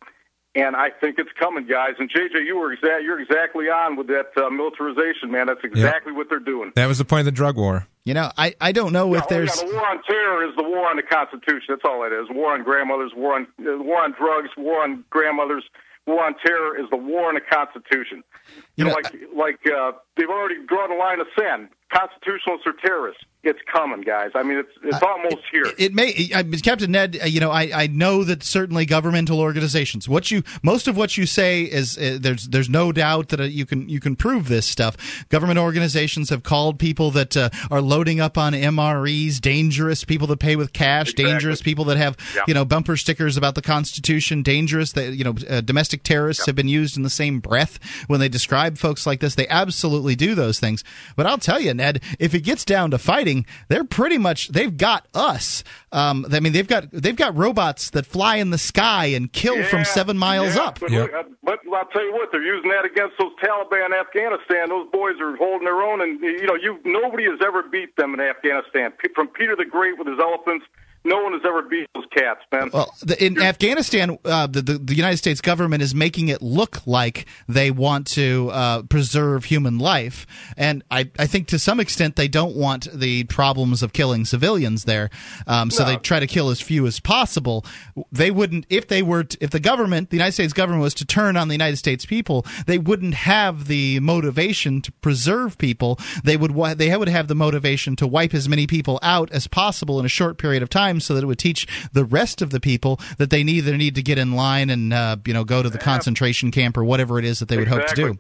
and I think it's coming, guys. And JJ, you were exa- you're exactly on with that uh, militarization, man. That's exactly what they're doing. That was the point of the drug war. You know, I, I don't know if Oh, yeah, there's the war on terror is the war on the Constitution. That's all it is. War on grandmothers, war on uh, war on drugs, war on grandmothers. War on terror is the war on the Constitution. You, know, like like uh, they've already drawn a line of sand. Constitutionalists are terrorists. It's coming, guys. I mean, it's it's almost here. it may I, captain ned uh, you know I, I know that certainly governmental organizations what you most of what you say is uh, there's there's no doubt that uh, you can you can prove this stuff government organizations have called people that uh, are loading up on mres dangerous people that pay with cash dangerous people that have Yeah. you know bumper stickers about the constitution dangerous that you know uh, domestic terrorists have been used in the same breath when they describe folks like this they absolutely do those things but i'll tell you ned if it gets down to fighting they're pretty much they've got us um, i mean they've got they've got robots that fly in the sky and kill from seven miles Yeah, up But, uh, but I'll tell you what, they're using that against those Taliban in Afghanistan. Those boys are holding their own, and you know, you nobody has ever beat them in Afghanistan. From Peter the Great with his elephants, no one has ever beat those cats, man. Well, the, in Afghanistan, uh, the, the the United States government is making it look like they want to uh, preserve human life, and I, I think to some extent they don't want the problems of killing civilians there, um, so they try to kill as few as possible. They wouldn't if they were to, if the government, the United States government, was to turn on the United States people, they wouldn't have the motivation to preserve people. They would they would have the motivation to wipe as many people out as possible in a short period of time, so that it would teach the rest of the people that they neither need to get in line and uh, you know go to the concentration camp or whatever it is that they would hope to do.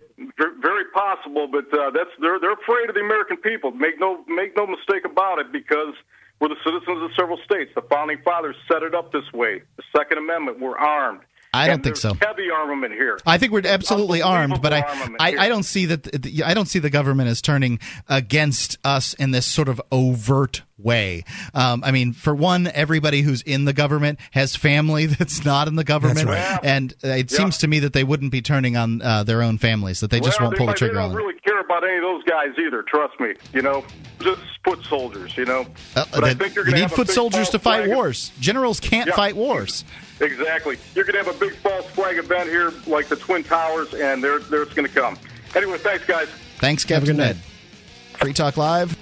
Very possible, but uh, that's they're they're afraid of the American people. Make no make no mistake about it, because we're the citizens of several states. The founding fathers set it up this way. The Second Amendment, we're armed. I don't think so. Heavy armament here. I think we're absolutely armed, but I, I. I don't see that the- I don't see the government as turning against us in this sort of overt way. Um, I mean, for one, everybody who's in the government has family that's not in the government, right. and uh, it seems to me that they wouldn't be turning on uh, their own families; that they just well, won't pull the trigger They on don't them. really care about any of those guys either. Trust me. You know, just foot soldiers. You know. Uh, but I think you're gonna need have foot soldiers to fight flag- wars. Generals can't Yeah. fight wars. Exactly. You're going to have a big false flag event here, like the Twin Towers, and there, there's going to come. Anyway, thanks, guys. Thanks, Captain Ned. Free Talk Live.